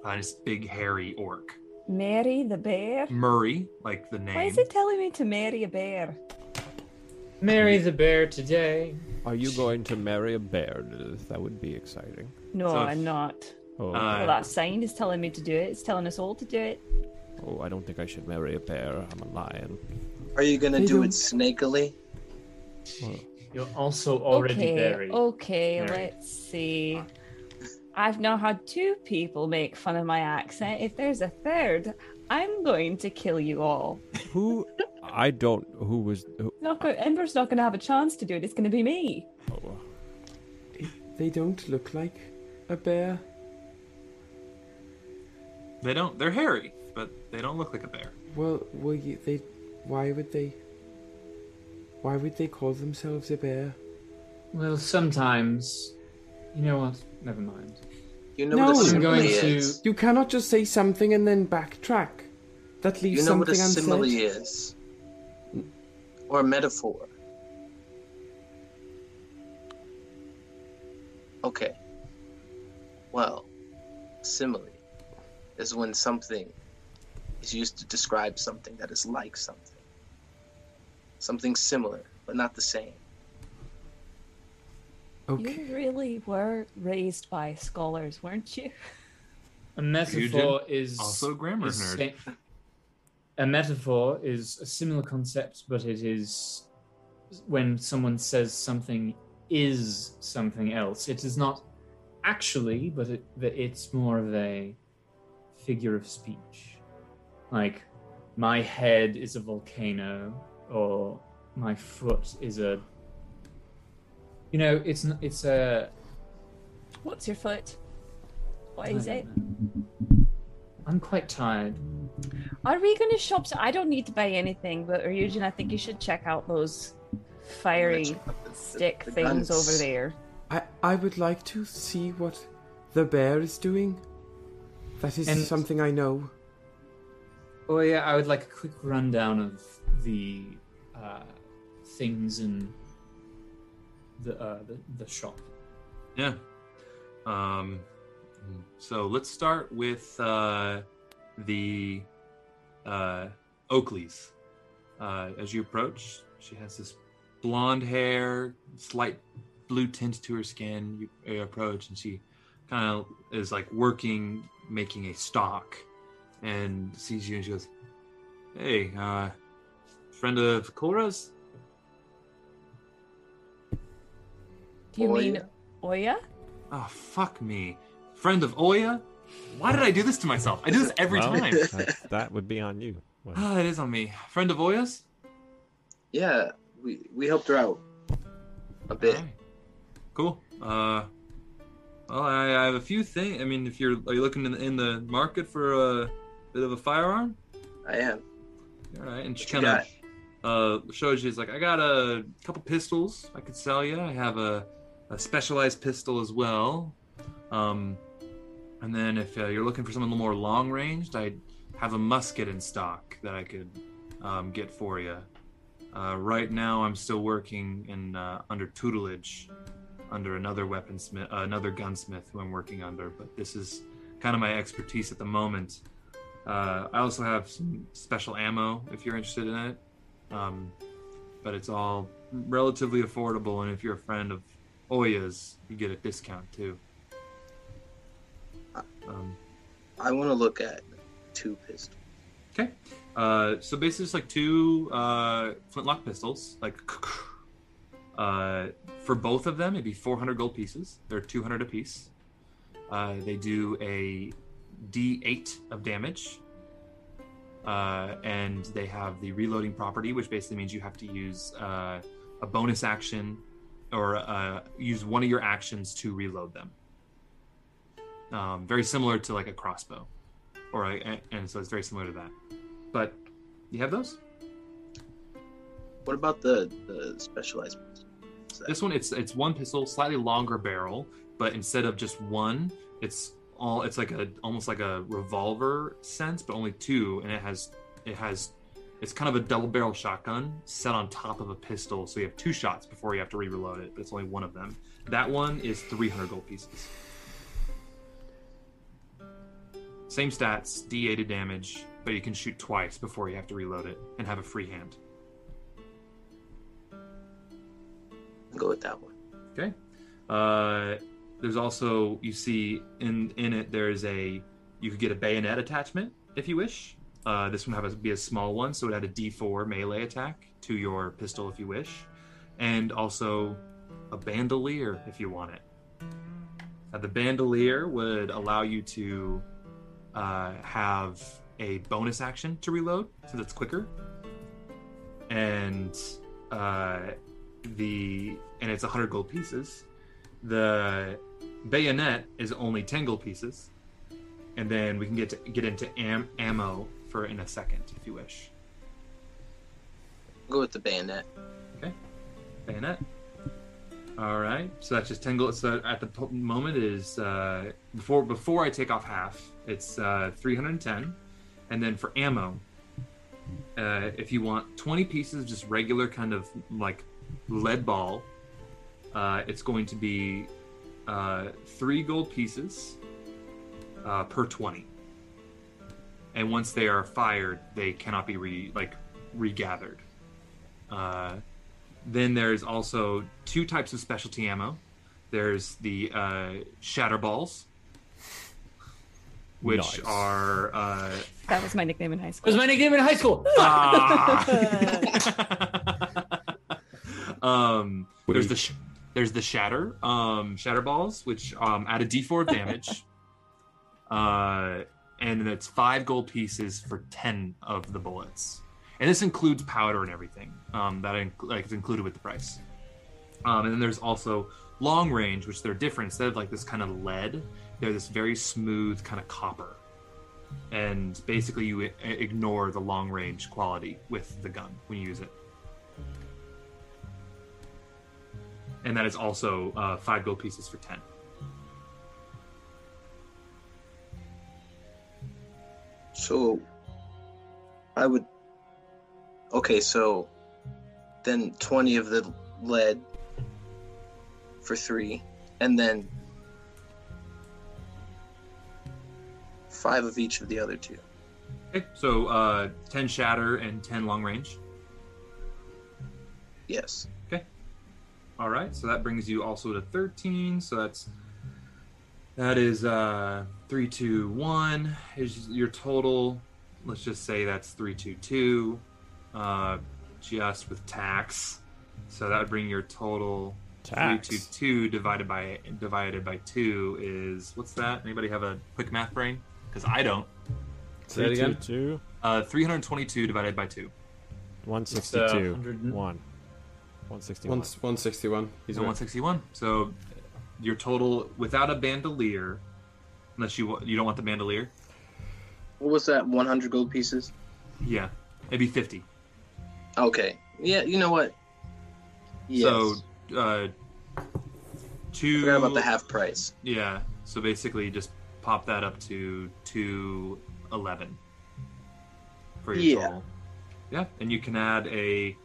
Uh, this big hairy orc. Mary the bear? Murray, like the name. Why is it telling me to marry a bear? Marry the bear today. Are you going to marry a bear? Lilith? That would be exciting. No, So- I'm not. Oh, Uh, well, that sign is telling me to do it. It's telling us all to do it. oh, I don't think I should marry a bear. I'm a lion. Are you gonna do don't- it snakily? You're also already okay, buried. okay, Mary. let's see. I've now had two people make fun of my accent. If there's a third, I'm going to kill you all. Who? I don't. Who was? Who, Not go- Ember's not going to have a chance to do it. It's going to be me. oh, They don't look like a bear. They don't. They're hairy, but they don't look like a bear. Well, well, you, they. Why would they? Why would they call themselves a bear? Well, sometimes. You know what? Never mind. You know No. what a I'm simile going is. You cannot just say something and then backtrack. That leaves You know what a something simile unsaid. is. Or metaphor. Okay. Well, simile is when something is used to describe something that is like something. Something similar, but not the same. Okay. You really were raised by scholars, weren't you? A metaphor is Also a grammar is nerd. sa- a metaphor is a similar concept, but it is when someone says something is something else. It is not actually, but it, it's more of a figure of speech. Like, my head is a volcano, or my foot is a. You know, it's it's a. What's your foot? What is it? know. I'm quite tired. Are we going to shop? So I don't need to buy anything, but Ryujin, I think you should check out those fiery Check out the- the- stick the things guns. over there. I I would like to see what the bear is doing. That is And- something I know. Oh yeah, I would like a quick rundown of the uh, things in the, uh, the the shop. Yeah. Um, so let's start with uh, the uh, Oakley's. Uh, as you approach, she has this blonde hair, slight blue tint to her skin. You, you approach, and she kind of is like working, making a stock, and sees you, and she goes, "Hey, uh, friend of Cora's." Do you mean Oya? Oya? Oh, fuck me. Friend of Oya? Why did I do this to myself? I do this every Well, time. that would be on you. Well, Ah, it is on me. Friend of Oya's? Yeah, we we helped her out a bit. Alright. Cool. Uh, well, I, I have a few things. I mean, if you're are you looking in the, in the market for a bit of a firearm? I am. All right, and she What you kind of uh shows you. It's like I got a couple pistols I could sell you. I have a, a specialized pistol as well. Um, and then if uh, you're looking for something a little more long ranged, I have a musket in stock that I could um, get for you. Uh, right now, I'm still working in uh, under tutelage under another weaponsmith, uh, another gunsmith who I'm working under. But this is kind of my expertise at the moment. Uh, I also have some special ammo if you're interested in it. Um, but it's all relatively affordable, and if you're a friend of Oya's, you get a discount too. Um, I want to look at two pistols. Okay. Uh, so basically, it's like two uh, flintlock pistols. Like, uh, for both of them, it'd be 400 gold pieces. They're 200 apiece. Uh, they do a D8 of damage, uh, and they have the reloading property, which basically means you have to use uh, a bonus action or uh, use one of your actions to reload them. Um, very similar to like a crossbow, or a, and so it's very similar to that. But you have those. What about the the specialized This one, it's it's one pistol, slightly longer barrel, but instead of just one, it's all it's like a almost like a revolver sense, but only two, and it has it has it's kind of a double barrel shotgun set on top of a pistol, so you have two shots before you have to re-reload it, but it's only one of them. That one is 300 gold pieces. Same stats, D8 of damage, but you can shoot twice before you have to reload it and have a free hand. Go with that one. Okay. Uh, there's also you see in in it there's a you could get a bayonet attachment if you wish. Uh, this one have a, be a small one, so it had a D4 melee attack to your pistol if you wish, and also a bandolier if you want it. Uh, the bandolier would allow you to uh, have a bonus action to reload, so that's quicker, and uh, the and it's 100 gold pieces. The bayonet is only 10 gold pieces, and then we can get to get into am- ammo for in a second if you wish. Go with the bayonet. Okay, bayonet. All right, so that's just 10 gold. So at the moment is uh, before before I take off half, it's uh, 310, and then for ammo, uh, if you want 20 pieces, just regular kind of like lead ball, uh, it's going to be uh, three gold pieces uh, per 20. And once they are fired, they cannot be re like regathered. Uh, then there's also two types of specialty ammo. There's the uh, shatter balls, which Nice. are uh, That was my nickname in high That school. was my nickname in high school. Ah. um, there's the sh- there's the shatter um, shatter balls, which um, add a D4 of damage, uh, and it's five gold pieces for ten of the bullets, and this includes powder and everything um, that inc- like is included with the price. Um, and then there's also long range, which they're different. Instead of like this kind of lead, they're this very smooth kind of copper and basically you i- ignore the long range quality with the gun when you use it. And that is also uh, five gold pieces for ten. So, I would. Okay, so then 20 of the lead for three, and then five of each of the other two. Okay, so uh, ten shatter and ten long range. Yes. Okay, All right, so that brings you also to 13. So that's that is uh three two one is your total. Let's just say that's three two two, uh, just with tax. So that would bring your total Tax. three two two divided by divided by two is what's that? Anybody have a quick math brain? Because I don't. Say it again. Two, Uh, 322 divided by two. one It's, uh, two, 100 one, one sixty one. One, 161. He's So right. 161. So your total without a bandolier, unless you wa- you don't want the bandolier, What was that? 100 gold pieces? yeah, it'd be 50. Okay. Yeah, you know what? Yes. So uh, two. Forgot about the half price. Yeah. So basically, just pop that up to two eleven for your Yeah. total. Yeah, and you can add a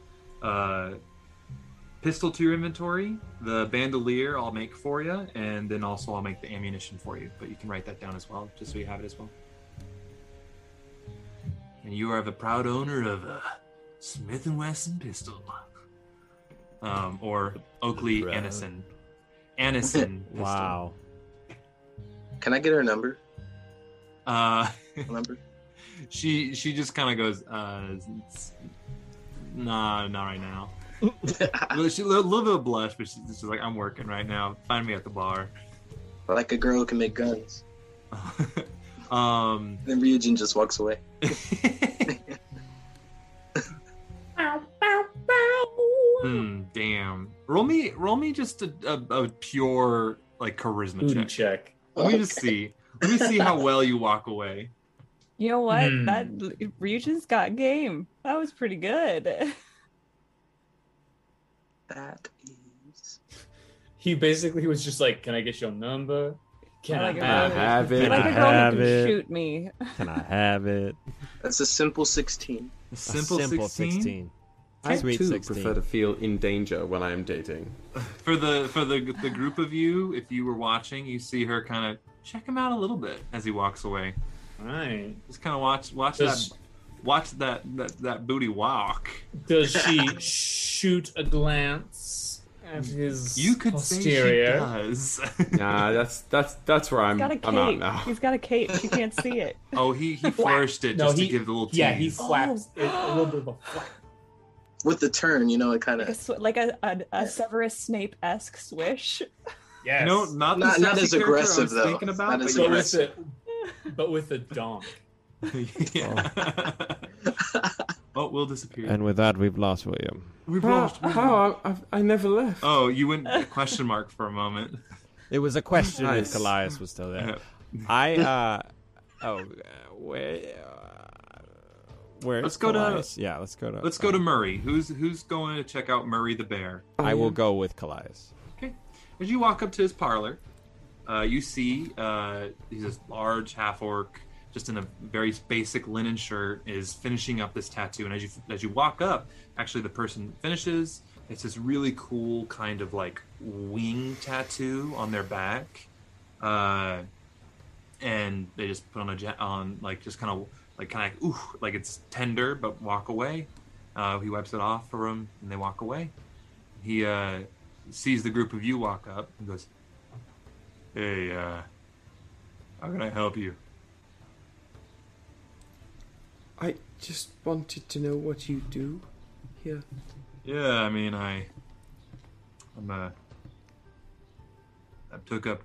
uh, pistol to your inventory. The bandolier I'll make for you, and then also I'll make the ammunition for you. But you can write that down as well, just so you have it as well. And you are the proud owner of a Smith and Wesson pistol, um, or Oakley Proud. Anison. Anison. pistol. Wow. Can I get her number? Uh, Number? she she just kind of goes, uh, nah, not right now. She a little, little bit of blush, but she's just like, I'm working right now. Find me at the bar. like a girl who can make guns. um, Then Ryujin just walks away. hmm, damn. Roll me, roll me just a, a, a pure like charisma check. check. Let me just see. Let me see how well you walk away. You know what? Hmm. That Ryujin's got game. That was pretty good. That is. He basically was just like, "Can I get your number? Can I I, like have I it?" have it. Can like I a girl who have can it? shoot me. Can I have it? That's a simple 16. A A simple, 16? I Sweet too 16. prefer to feel in danger when I am dating. For the for the the group of you, if you were watching, you see her kind of check him out a little bit as he walks away. Right. Just kind of watch watch Does- that watch that, that that booty walk. Does she shoot a glance at his You could posterior? say she does. Nah, that's that's that's where I'm He's got a I'm out cape. now. He's got a cape. She can't see it. oh, he he flourished it No, just he- to give the little tease. Yeah, he flaps oh. it, a little bit of a flap. With the turn, you know, it kind Like a, of. sw- like a, a, a Severus Snape esque swish. Yes. No, not the Not- not as aggressive, was though. Thinking about, Not but as but yes. with a but with a donk. yeah. oh, we'll disappear. And with that, we've lost William. We've How, lost. how I, I've, never left. Oh, you went question mark for a moment. It was a question Nice. if Kallias was still there. I uh oh uh, where uh, where's Let's go to- yeah let's go to Let's go to Murray. Who's who's going to check out Murray the bear? I will go with Kallias. Okay. As you walk up to his parlor, uh, you see uh, he's this large half orc, just in a very basic linen shirt, is finishing up this tattoo. And as you as you walk up, actually the person finishes. It's this really cool kind of like wing tattoo on their back, uh, and they just put on a on like just kind of like kind of ooh like it's tender, but walk away. Uh, he wipes it off for him, and they walk away. He uh, sees the group of you walk up and goes, "Hey, uh, how can I help you?" I just wanted to know what you do here. Yeah, I mean, I, I'm uh, I took up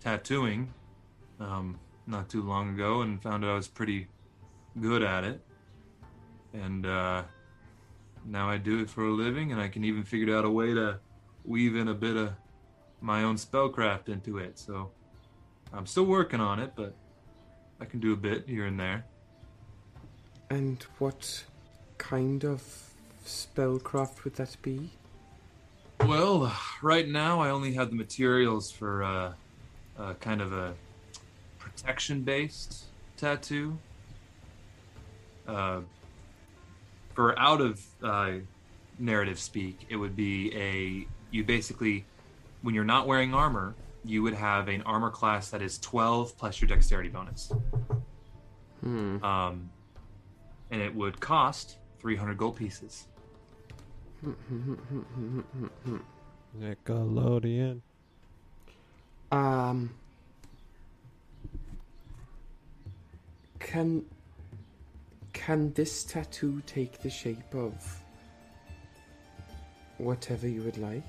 tattooing, um, not too long ago, and found out I was pretty good at it, and uh, now I do it for a living, and I can even figure out a way to weave in a bit of my own spellcraft into it. So I'm still working on it, but I can do a bit here and there. And what kind of spellcraft would that be? Well, right now I only have the materials for uh, uh, kind of a protection-based tattoo. Uh, for out of uh, narrative speak, it would be a you basically when you're not wearing armor, you would have an armor class that is 12 plus your dexterity bonus. Hmm. Um, and it would cost 300 gold pieces. Nickelodeon. Um. Can. Can this tattoo take the shape of. whatever you would like?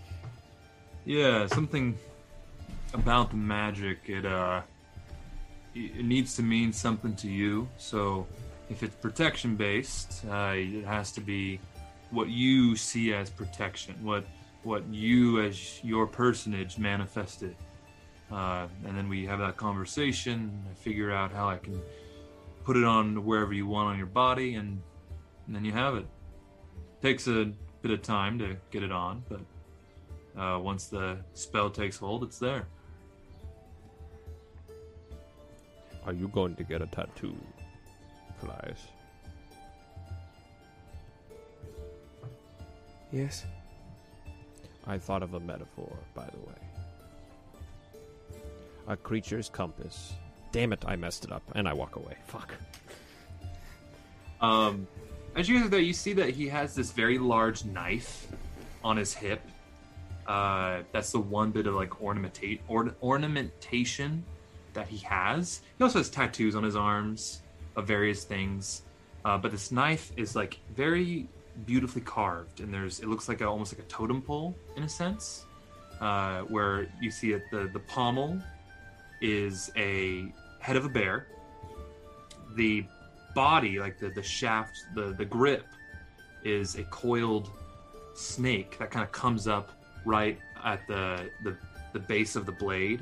Yeah, something about the magic. It uh, it needs to mean something to you. So, if it's protection based, uh, it has to be what you see as protection. What what you as your personage manifested. Uh, and then we have that conversation. I figure out how I can put it on wherever you want on your body, and, and then you have it. Takes a bit of time to get it on, but uh, once the spell takes hold, it's there. Are you going to get a tattoo, Flies? Yes? I thought of a metaphor, by the way. A creature's compass. Damn it, I messed it up, and I walk away. Fuck. Um, as you guys are there, you see that he has this very large knife on his hip. Uh, that's the one bit of like ornamentate or, ornamentation that he has. He also has tattoos on his arms of various things. Uh, but this knife is like very beautifully carved, and there's it looks like a, almost like a totem pole in a sense, uh, where you see it the the pommel is a head of a bear. The body, like the the shaft, the the grip, is a coiled snake that kind of comes up right at the the the base of the blade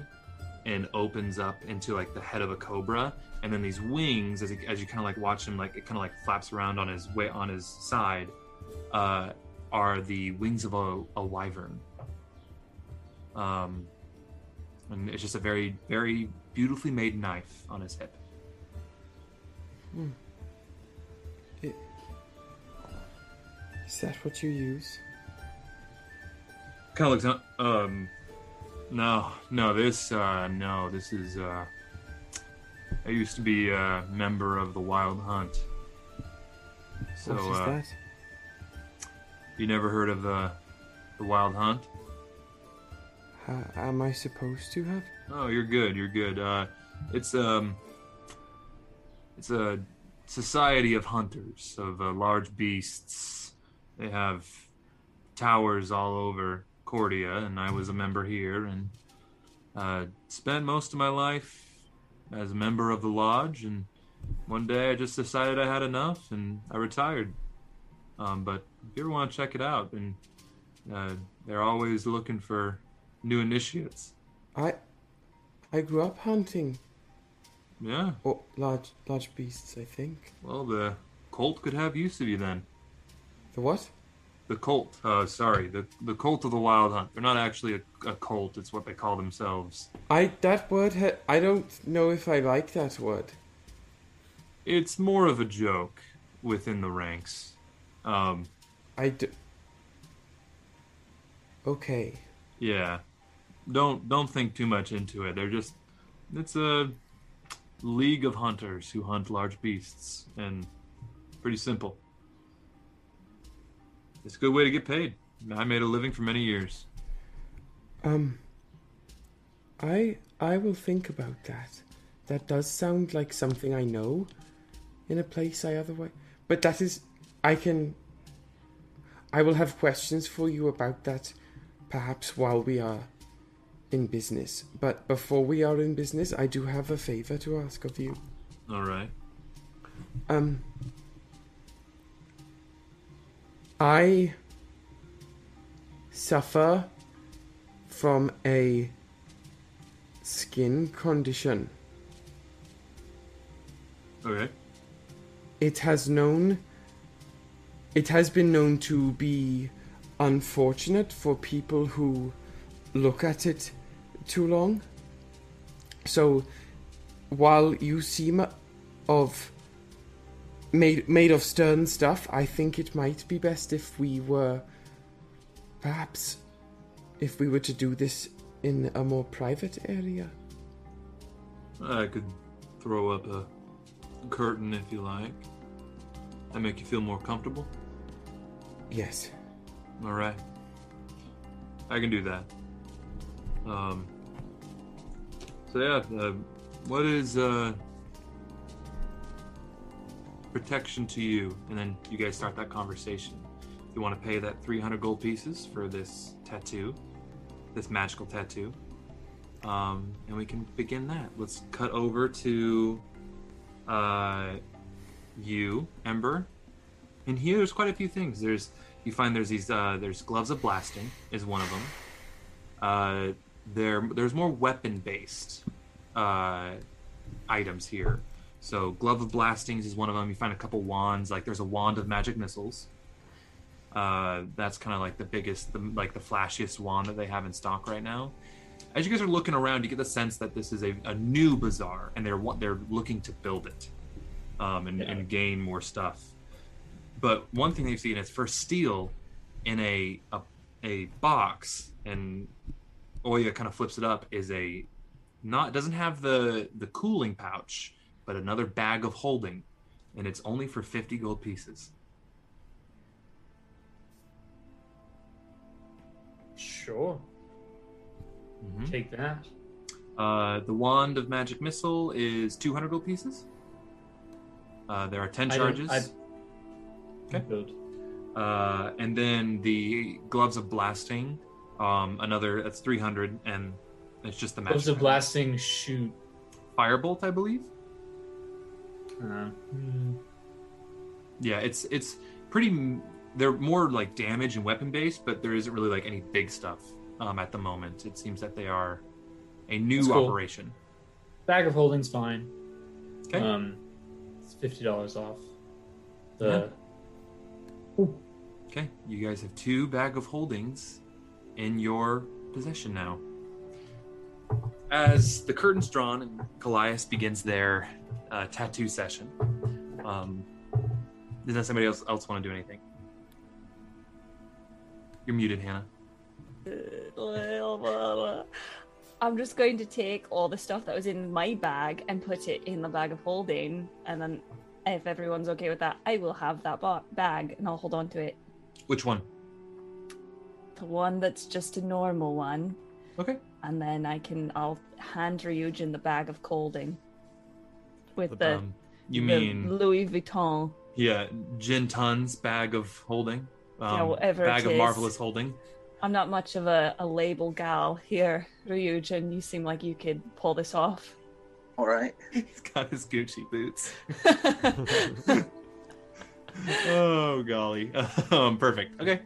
and opens up into like the head of a cobra and then these wings as, he, as you kind of like watch him like it kind of like flaps around on his way on his side uh, are the wings of a, a wyvern um and it's just a very very beautifully made knife on his hip Hmm. It, is that what you use? kind of looks um no no this uh no this is uh i used to be a member of the wild hunt so what is uh that? you never heard of the the wild hunt Ha- am I supposed to have? oh you're good you're good. Uh it's um it's a society of hunters of uh, large beasts. They have towers all over cordia and i was a member here and uh spent most of my life as a member of the lodge and one day i just decided i had enough and i retired. Um but if you ever want to check it out and uh, they're always looking for new initiates I I grew up hunting yeah oh, large large beasts, I think. well the cult could have use of you then The what? The cult. Uh, sorry, the the cult of the Wild Hunt. They're not actually a, a cult. It's what they call themselves. I that word ha- I don't know if I like that word. It's more of a joke within the ranks. Um, I d- Okay. yeah, don't don't think too much into it. They're just it's a league of hunters who hunt large beasts, and pretty simple. It's a good way to get paid. I made a living for many years. Um I I will think about that. That does sound like something I know in a place I otherwise but that is I can I will have questions for you about that perhaps while we are in business. But before we are in business, I do have a favor to ask of you. All right. Um, I suffer from a skin condition. Okay. It has known. It has been known to be unfortunate for people who look at it too long. So, while you seem of made made of stern stuff, I think it might be best if we were perhaps if we were to do this in a more private area. I could throw up a curtain if you like. That make you feel more comfortable. Yes. All right. I can do that. Um. So yeah, uh, what is uh protection to you? And then you guys start that conversation. If you want to pay that 300 gold pieces for this tattoo, this magical tattoo, um, and we can begin that. Let's cut over to uh, you, Ember. And here, there's quite a few things. There's you find there's these uh, there's gloves of blasting is one of them. Uh, there there's more weapon based uh, items here. So glove of blastings is one of them. You find a couple wands. Like there's a wand of magic missiles. Uh, that's kind of like the biggest, the, like the flashiest wand that they have in stock right now. As you guys are looking around, you get the sense that this is a, a new bazaar, and they're they're looking to build it, um, and, and gain more stuff. But one thing they've seen is for steel in a a, a box, and Olga kind of flips it up, is a not doesn't have the the cooling pouch, but another bag of holding, and it's only for fifty gold pieces. Sure. Mhm. Take that. Uh, the wand of magic missile is two hundred gold pieces. Uh, there are ten I charges. I- Okay. Good. Uh, and then the gloves of blasting, um, another that's three hundred, and it's just the magic. Gloves of blasting shoot. firebolt, I believe. Uh, Yeah, it's it's pretty. They're more like damage and weapon based, but there isn't really like any big stuff um, at the moment. It seems that they are a new cool. operation. bag of holding's fine. Okay. Um, it's fifty dollars off. The Okay, you guys have two bag of holdings in your possession now. As the curtain's drawn and Kallias begins their uh, tattoo session, um, does somebody else else want to do anything? You're muted, Hannah. I'm just going to take all the stuff that was in my bag and put it in the bag of holding, and then if everyone's okay with that, I will have that ba- bag and I'll hold on to it. Which one? The one that's just a normal one, Okay. and then I can I'll hand Ryujin the bag of holding with the, Um, you the mean Louis Vuitton. yeah, Jin Tun's bag of holding? Um, Yeah, whatever bag it of is. marvelous holding. I'm not much of a, a label gal here, Ryujin. You seem like you could pull this off. All right. He's got his Gucci boots. oh golly. Um, perfect. Okay.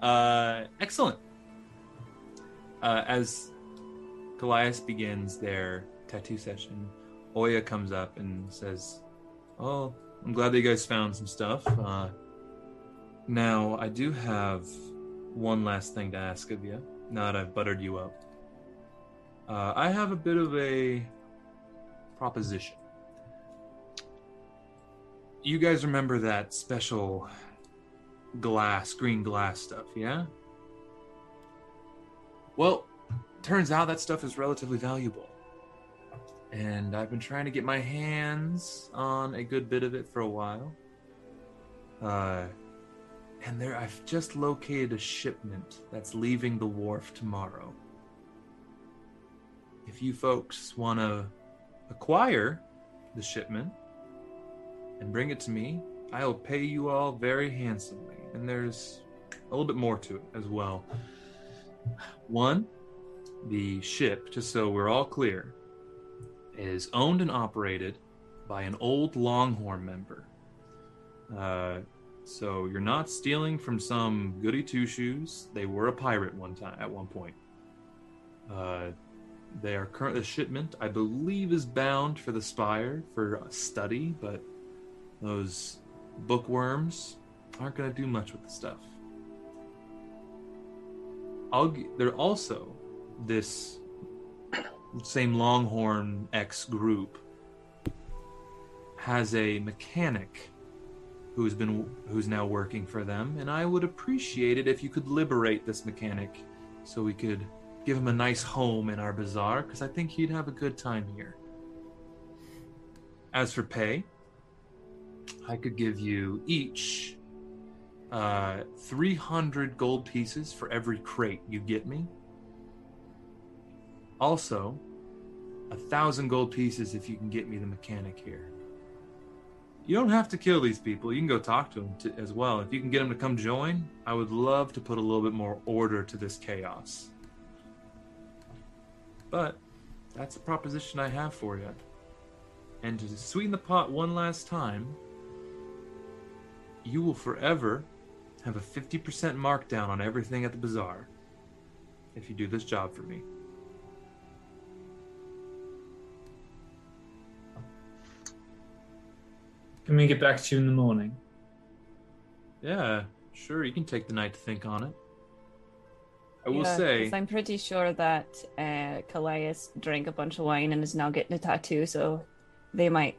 Uh, excellent. Uh, as Kallias begins their tattoo session Olga comes up and says oh i'm glad that you guys found some stuff. Uh, now i do have one last thing to ask of you now that i've buttered you up. Uh, i have a bit of a proposition you guys remember that special glass, green glass stuff, yeah? Well, turns out that stuff is relatively valuable. And I've been trying to get my hands on a good bit of it for a while. Uh, and there, I've just located a shipment that's leaving the wharf tomorrow. If you folks want to acquire the shipment, and bring it to me, I'll pay you all very handsomely. And there's a little bit more to it as well. One, the ship, just so we're all clear, is owned and operated by an old Longhorn member. Uh, so you're not stealing from some goody two shoes. They were a pirate one time at one point. Uh, they are currently The shipment, I believe, is bound for the Spire for study, but those bookworms aren't going to do much with the stuff. I'll. There also this same Longhorn X group has a mechanic who's been who's now working for them, and I would appreciate it if you could liberate this mechanic so we could give him a nice home in our bazaar because I think he'd have a good time here. As for pay, I could give you each uh, 300 gold pieces for every crate you get me. Also, a thousand gold pieces if you can get me the mechanic here. You don't have to kill these people. You can go talk to them to, as well. If you can get them to come join, I would love to put a little bit more order to this chaos. But that's the proposition I have for you. And to sweeten the pot one last time, you will forever have a 50% markdown on everything at the bazaar if you do this job for me. Can we get back to you in the morning? Yeah, sure, you can take the night to think on it. I will Yeah, say, 'cause I'm pretty sure that uh, Kallias drank a bunch of wine and is now getting a tattoo, so they might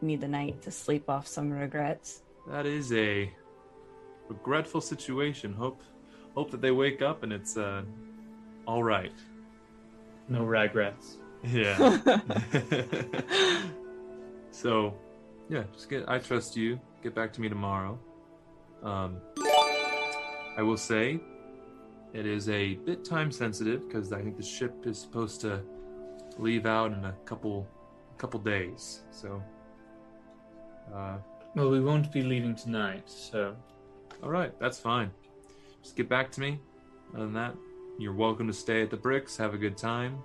need the night to sleep off some regrets. That is a regretful situation. Hope hope that they wake up and it's uh all right. No regrets. Yeah. so, yeah, just get. I trust you. Get back to me tomorrow. Um, I will say, it is a bit time sensitive because I think the ship is supposed to leave out in a couple, couple days. So, uh, Well, we won't be leaving tonight, so all right, that's fine. Just get back to me. Other than that, you're welcome to stay at the Bricks. Have a good time.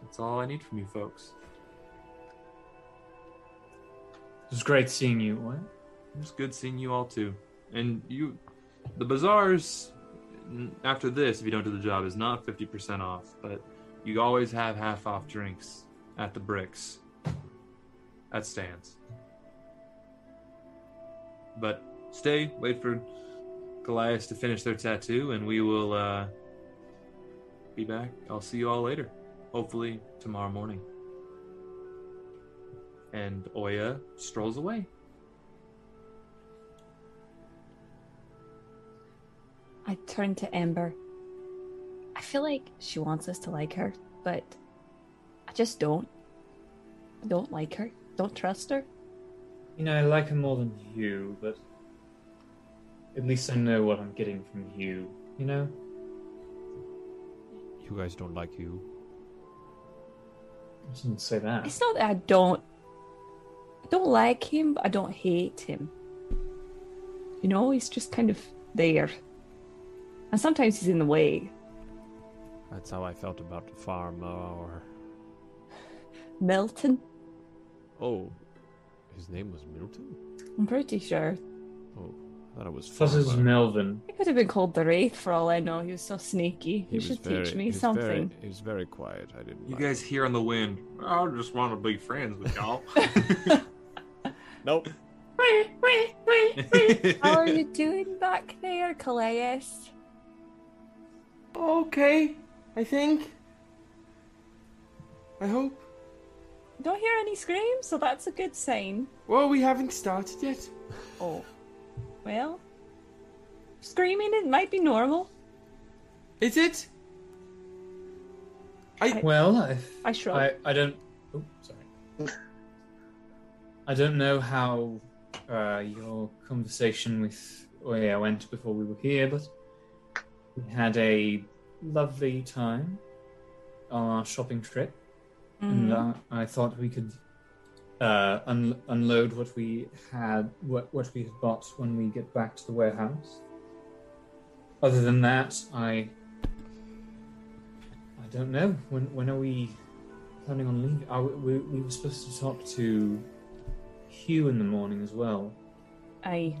That's all I need from you folks. it was great seeing you. What? It was good seeing you all too. And you, the bazaars after this, if you don't do the job, is not 50% off, but you always have half off drinks at the bricks. That stands. But stay, wait for Kallias to finish their tattoo, and we will uh, be back. I'll see you all later. Hopefully tomorrow morning. And Olga strolls away. I turn to Ember. I feel like she wants us to like her, but I just don't. I don't like her. Don't trust her. You know, I like him more than you, but at least I know what I'm getting from you. You know? You guys don't like you. I didn't say that. It's not that I don't. I don't like him, but I don't hate him. You know, he's just kind of there. And sometimes he's in the way. That's how I felt about the farm uh, or Milton, Oh, his name was Milton? I'm pretty sure. Oh, I thought it was Plus, it's Farmer. Melvin. He could have been called the Wraith for all I know. He was so sneaky. He You should very- teach me was something. Very, he was very quiet. I didn't. You like guys hear on the wind, I just want to be friends with y'all. Nope. Wait, wait, wait, wait. How are you doing back there, Kallias? Okay, I think. I hope. Don't hear any screams, so that's a good sign. Well, we haven't started yet. Oh. Well, screaming it might be normal. Is it? I Well, I, I shrug. I, I don't. Oh, sorry. I don't know how uh, your conversation with Olga went before we were here, but we had a lovely time on our shopping trip, and uh, I thought we could uh, un- unload what we had, what what we had bought when we get back to the warehouse. Other than that, I I don't know. When when are we planning on leaving? Are we, we, we were supposed to talk to Hugh in the morning as well. Aye.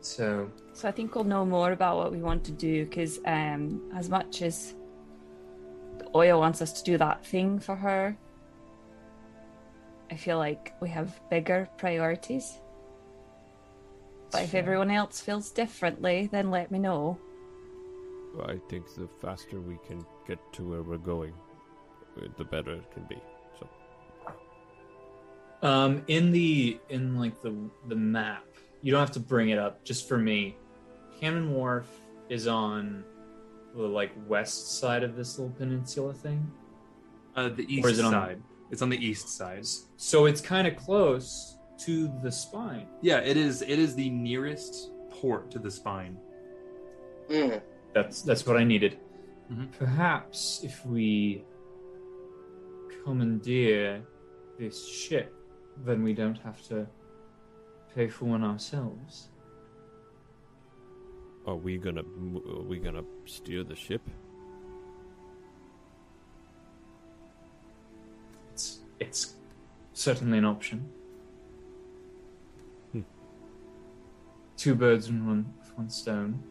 So So I think we'll know more about what we want to do because, um, as much as Olga wants us to do that thing for her, I feel like we have bigger priorities. But if everyone else feels differently, then let me know. I think the faster we can get to where we're going, uh, the better it can be. So Um, in the in like the the map, you don't have to bring it up. Just for me, Cannon Wharf is on the like west side of this little peninsula thing. uh, the Or is east it on- side. It's on the east side. So it's kind of close, to the spine. Yeah, it is. It is the nearest port to the spine. Mm. That's that's what I needed. Mhm. Perhaps if we commandeer this ship, then we don't have to pay for one ourselves. Are we gonna are we gonna steer the ship? It's it's certainly an option. Hmm. Two birds with one with one stone.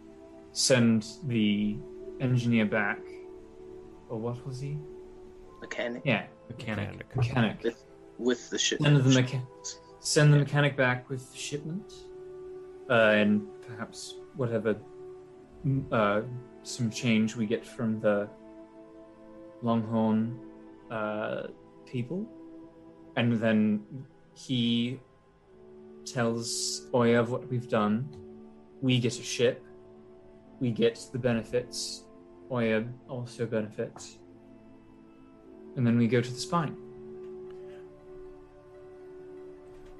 Send the engineer back. Or what was he? Mechanic Yeah, Mechanic. mechanic. with, with the ship. Send the mechanic. Send the mechanic back with shipment, uh, and perhaps whatever mm, uh, some change we get from the Longhorn uh, people, and then he tells Olga of what we've done. We get a ship. We get the benefits. Olga also benefits, and then we go to the spine.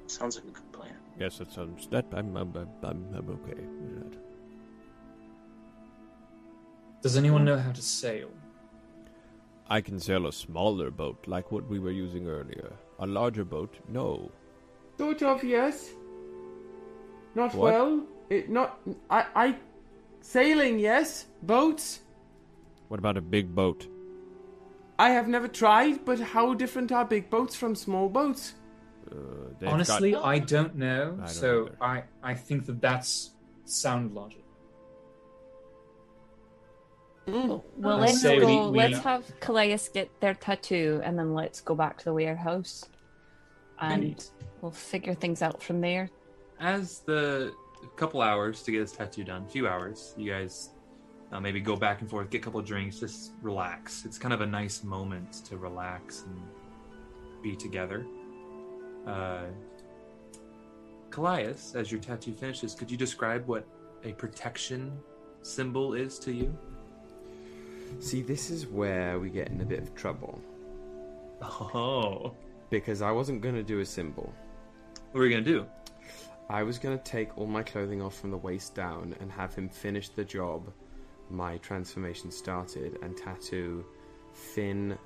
Sounds like a. Yes, that sounds that I'm I'm I'm, I'm, I'm okay with that. Does anyone know how to sail? I can sail a smaller boat like what we were using earlier. A larger boat, no. Sort of, yes. Not What? well. It not. I. I. Sailing, yes. Boats. What about a big boat? I have never tried, but how different are big boats from small boats? Uh, Honestly, got, I don't know. I don't so either. I, I think that that's sound logic. Well, let's say go. we- we- Let's have Kallias get their tattoo, and then let's go back to the warehouse, and Indeed. we'll figure things out from there. As the couple hours to get this tattoo done, few hours, you guys uh, maybe go back and forth, get a couple of drinks, just relax. It's kind of a nice moment to relax and be together. Uh, Kallias, as your tattoo finishes, could you describe what a protection symbol is to you? See, this is where we get in a bit of trouble Oh, because I wasn't going to do a symbol. what were you gonna do? I was going to take all my clothing off from the waist down and have him finish the job my transformation started and tattoo thin,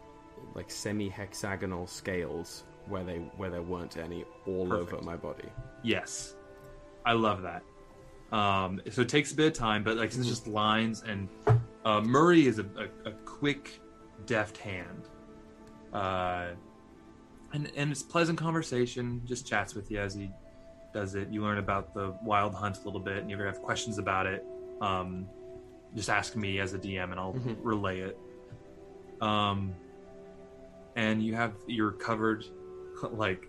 like semi-hexagonal scales where they where there weren't any all Perfect. over my body. Yes, I love that. Um, so it takes a bit of time, but like it's just lines, and uh, Murray is a, a, a quick, deft hand, uh, and and it's pleasant conversation. Just chats with you as he does it. You learn about the wild hunt a little bit, and you ever have questions about it, um, just ask me as a DM, and I'll Mhm. relay it. Um, and you have you're covered like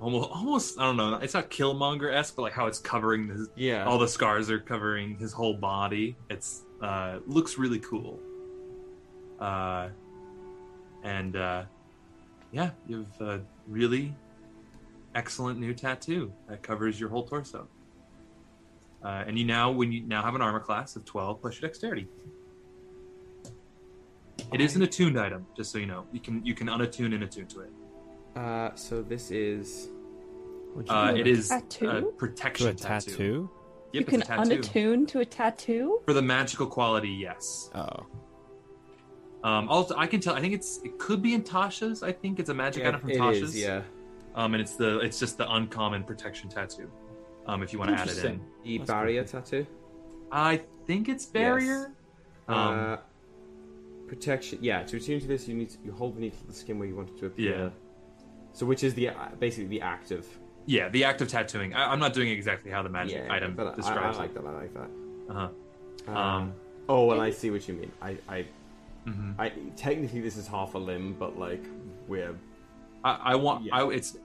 almost almost I don't know. It's not Killmonger esque, but like how it's covering his Yeah. all the scars are covering his whole body. It's uh looks really cool. Uh and uh yeah, you have a really excellent new tattoo that covers your whole torso. Uh, and you now when you now have an armor class of 12 plus your dexterity. It is an attuned item, just so you know. You can you can unattune and attune to it. Uh, so this is. What'd you Uh, call it is a Tattoo? protection To a tattoo. tattoo? Yep, you can tattoo. unattune to a tattoo. For the magical quality, yes. Oh. Um, also, I can tell. I think it's it could be in Tasha's. I think it's a magic Yeah, item from it Tasha's. is, yeah. Um, and it's the it's just the uncommon protection tattoo. Um, if you want to add it in, The That's barrier tattoo. I think it's barrier. Um, uh, protection. Yeah, to attune to this, you need to, you hold beneath the skin where you want it to appear. Yeah. So, which is the uh, basically the act of yeah, the act of tattooing. I, I'm not doing exactly how the magic yeah, item but I- describes I, like it. that. I like that. Uh-huh. Uh, Um, oh, and I see what you mean. I, I, mhm. I technically this is half a limb, but like we're. I, I want. Yeah. I, it's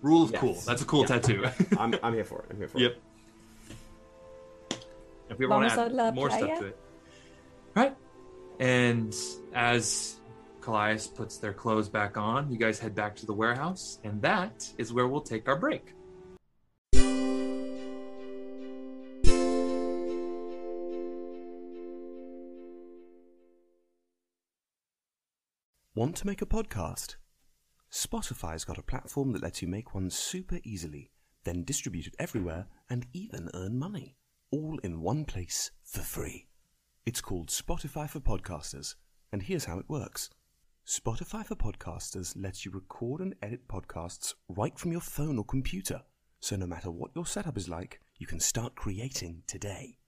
rule of Yes. cool. That's a cool Yeah. tattoo. I'm, I'm here for it. I'm here for Yep. it. Yep. If we ever want to add more stuff to it. Right. And as Kallias puts their clothes back on, you guys head back to the warehouse, and that is where we'll take our break. Want to make a podcast? Spotify's got a platform that lets you make one super easily, then distribute it everywhere and even earn money. All in one place for free. It's called Spotify for Podcasters, and here's how it works. Spotify for Podcasters lets you record and edit podcasts right from your phone or computer. So no matter what your setup is like, you can start creating today.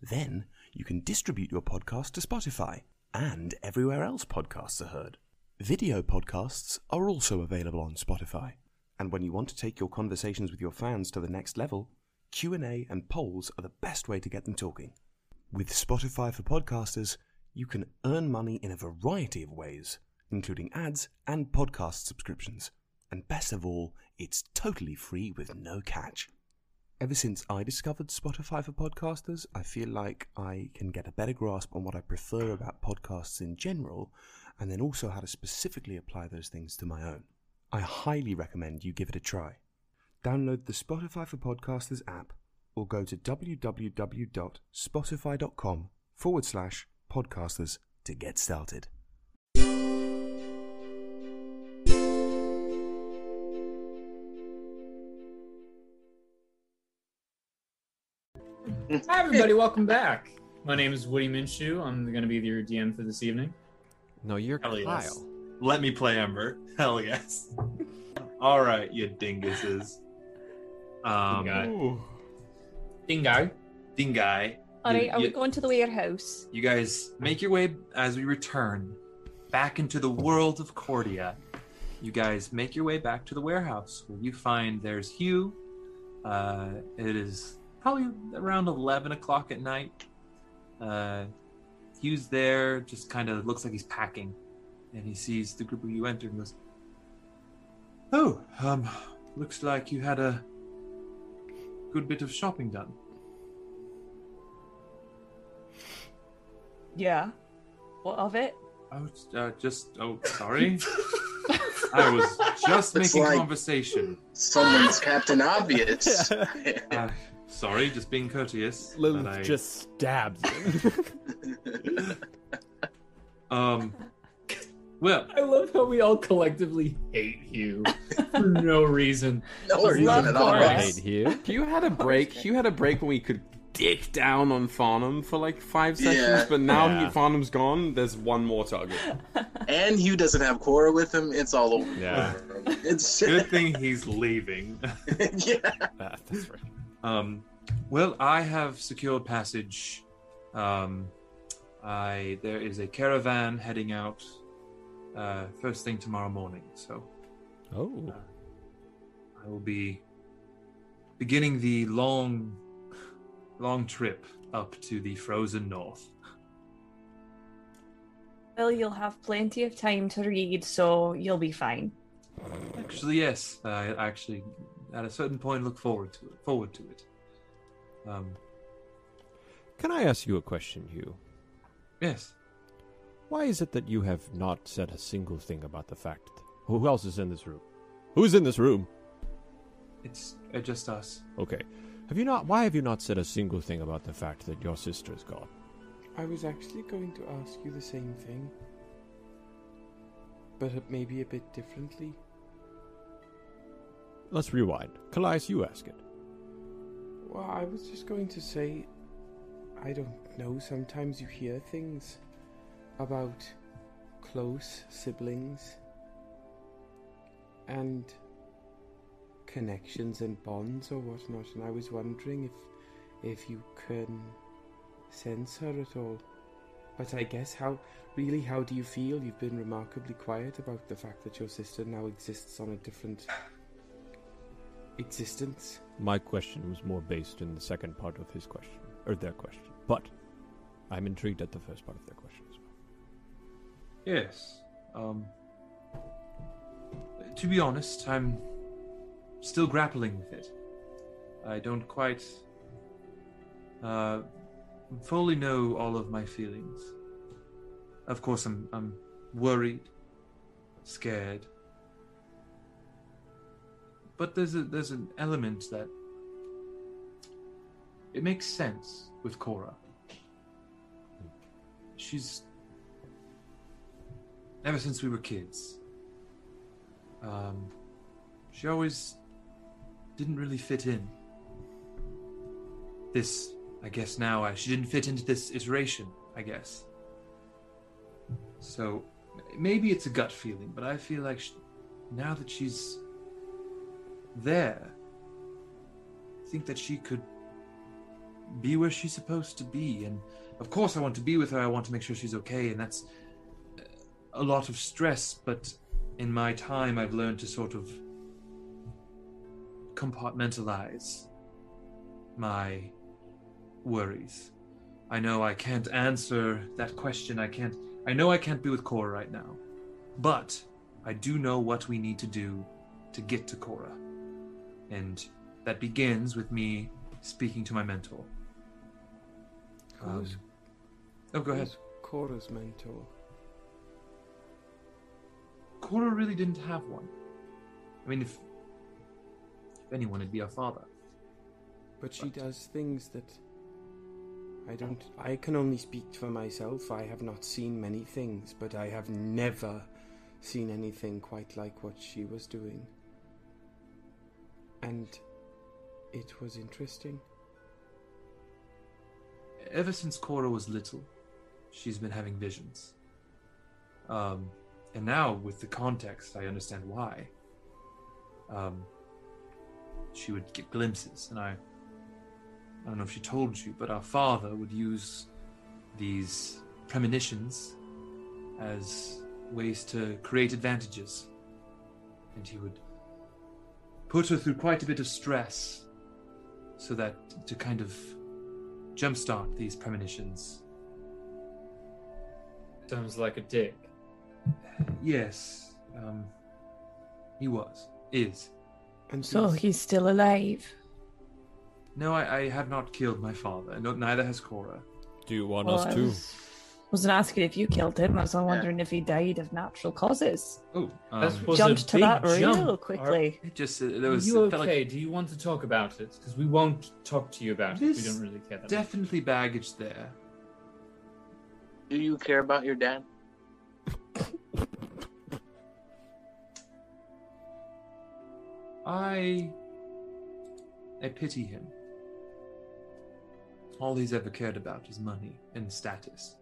Then you can distribute your podcast to Spotify and everywhere else podcasts are heard. Video podcasts are also available on Spotify. And when you want to take your conversations with your fans to the next level, Q&A and polls are the best way to get them talking. With Spotify for Podcasters, you can earn money in a variety of ways, including ads and podcast subscriptions. And best of all, it's totally free with no catch. Ever since I discovered Spotify for Podcasters, I feel like I can get a better grasp on what I prefer about podcasts in general, and then also how to specifically apply those things to my own. I highly recommend you give it a try. Download the Spotify for Podcasters app or go to www.spotify.com forward slash podcasters to get started. Hi, everybody. Welcome back. My name is Woody Minshew. I'm going to be your DM for this evening. No, you're Hell Kyle. yes. Let me play Ember. Hell yes. All right, you dinguses. Um, Dingo. Dingo. Dingai. All you- right, are we going to the warehouse? You guys make your way as we return back into the world of Cordia. You guys make your way back to the warehouse where you find there's Hugh. Uh, it is probably around 11 o'clock at night. Uh, Hugh's there, just kind of looks like he's packing. And he sees the group of you enter and goes, Oh, um, looks like you had a good bit of shopping done. Yeah. What of it? Oh, uh, just oh, sorry. I was just It's making like- conversation. Someone's Captain Obvious. Uh, sorry, just being courteous. Lilith but I- just stabs him. um. Well, I love how we all collectively hate Hugh for no reason. no Love reason at all. Chorus. I hate Hugh. Hugh had a break. Hugh had a break when we could dick down on Farnham for like five seconds, Yeah. but now Yeah. he, Farnham's gone. There's one more target. And Hugh doesn't have Cora with him. It's all over. Yeah. It's good thing he's leaving. yeah. Ah, that's right. Um, well, I have secured passage. Um, I there is a caravan heading out uh, first thing tomorrow morning, so Oh, I will be beginning the long, long trip up to the frozen north. Well, you'll have plenty of time to read, so you'll be fine. Actually, yes, I actually at a certain point look forward to it. Forward to it. Um, can I ask you a question, Hugh? yes. Why is it that you have not said a single thing about the fact? Who else is in this room? Who's in this room? It's uh, just us. Okay. Have you not? Why have you not said a single thing about the fact that your sister's gone? I was actually going to ask you the same thing, but maybe a bit differently. Let's rewind. Kallias, you ask it. Well, I was just going to say, I don't know, sometimes you hear things about close siblings and connections and bonds or whatnot, and I was wondering if if you can sense her at all. But I guess how really how do you feel? You've been remarkably quiet about the fact that your sister now exists on a different existence. My question was more based in the second part of his question, or their question. But I'm intrigued at the first part of their question as well. Yes. Um, to be honest, I'm still grappling with it. I don't quite uh, fully know all of my feelings. Of course, I'm I'm worried, scared, but there's a there's an element that it makes sense with Cora. She's ever since we were kids. Um, she always didn't really fit in. This, I guess now, uh, she didn't fit into this iteration, I guess. So maybe it's a gut feeling, but I feel like sh now that she's there, I think that she could be where she's supposed to be. And of course, I want to be with her. I want to make sure she's okay, and that's a lot of stress. But in my time, I've learned to sort of compartmentalize my worries. I know I can't answer that question. I can't. I know I can't be with Cora right now, but I do know what we need to do to get to Cora, and that begins with me speaking to my mentor. Um, oh, go ahead. Cora's mentor. Cora really didn't have one. I mean, if anyone, it'd be our father. But she does things that I don't. I can only speak for myself. I have not seen many things, but I have never seen anything quite like what she was doing. And it was interesting. Ever since Cora was little, she's been having visions. Um, and now with the context, I understand why. Um, she would get glimpses, and I. I don't know if she told you, but our father would use these premonitions as ways to create advantages. And he would put her through quite a bit of stress so that to kind of jumpstart these premonitions. Sounds like a dick. Yes, um, he was, is. And So since- he's still alive. No, I, I have not killed my father. No, neither has Cora. Do you want Well, us I to? was, wasn't asking if you killed him. I was wondering if he died of natural causes. Oh, That um, was Jumped to big that real quickly. it just uh, there Are was. you okay? like Do you want to talk about it? Because we won't talk to you about it. We don't really care that much. definitely baggage there. Do you care about your dad? I I pity him. All he's ever cared about is money and status.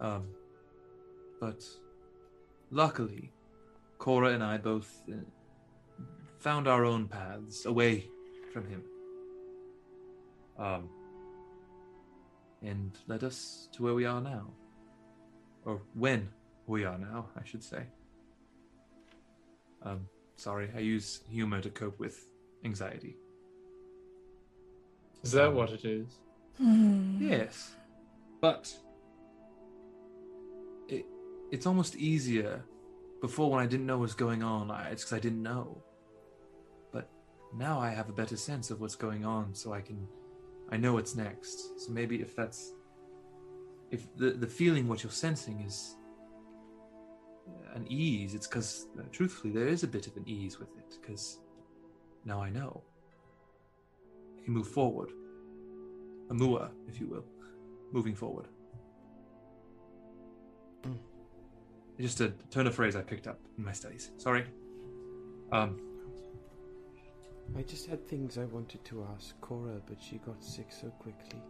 Um, but luckily, Cora and I both uh, found our own paths away from him. Um, and led us to where we are now. Or when we are now, I should say. Um, sorry, I use humor to cope with anxiety. Is that what it is? Yes, but it it's almost easier. Before, when I didn't know what was going on, I, it's because I didn't know. But now I have a better sense of what's going on, so I can I know what's next. So maybe if that's if the the feeling what you're sensing is an ease, it's because uh, truthfully there is a bit of an ease with it because now I know. You move forward. A mua, if you will. Moving forward. Mm. Just a turn of phrase I picked up in my studies. Sorry. Um, I just had things I wanted to ask Cora, but she got sick so quickly.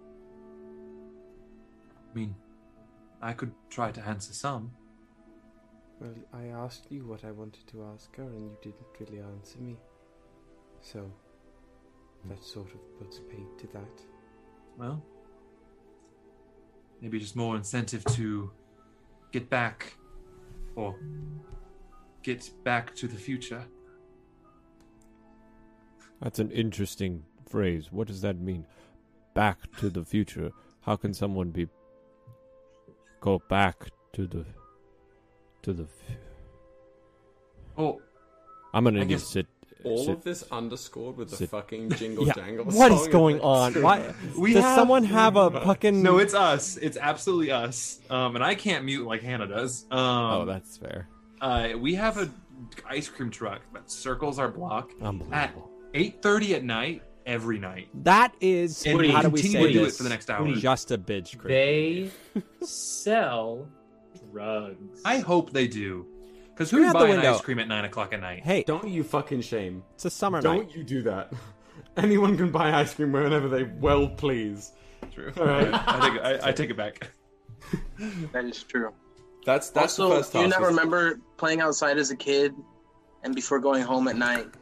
I mean, I could try to answer some. Well, I asked you what I wanted to ask her, and you didn't really answer me. So, hmm. that sort of puts paid to that. Well, maybe just more incentive to get back or get back to the future. That's an interesting phrase. What does that mean? Back to the future. How can someone be go back to the to the? Oh, I'm gonna I need guess to sit. All sit- of this underscored with the sit- fucking jingle Yeah, jangle. What is song going on? things. Why We does have- someone have a fucking? no, it's us. It's absolutely us. Um, and I can't mute like Hannah does. Um, Oh, that's fair. uh, we have a ice cream truck that circles our block at Unbelievable. 8:30 at night every night. That is And how do we continue say to do it this? for the next hour. Just a bitch. script. They sell drugs. I hope they do. Because Get who's out the buying window. ice cream at nine o'clock at night? Hey, Don't you fucking shame. it's a summer night. Don't you do that. Anyone can buy ice cream whenever they well please. True. All right. I take it, I, I take it back. That is true. That's that's also, the first do you task. not remember playing outside as a kid, and before going home at night, the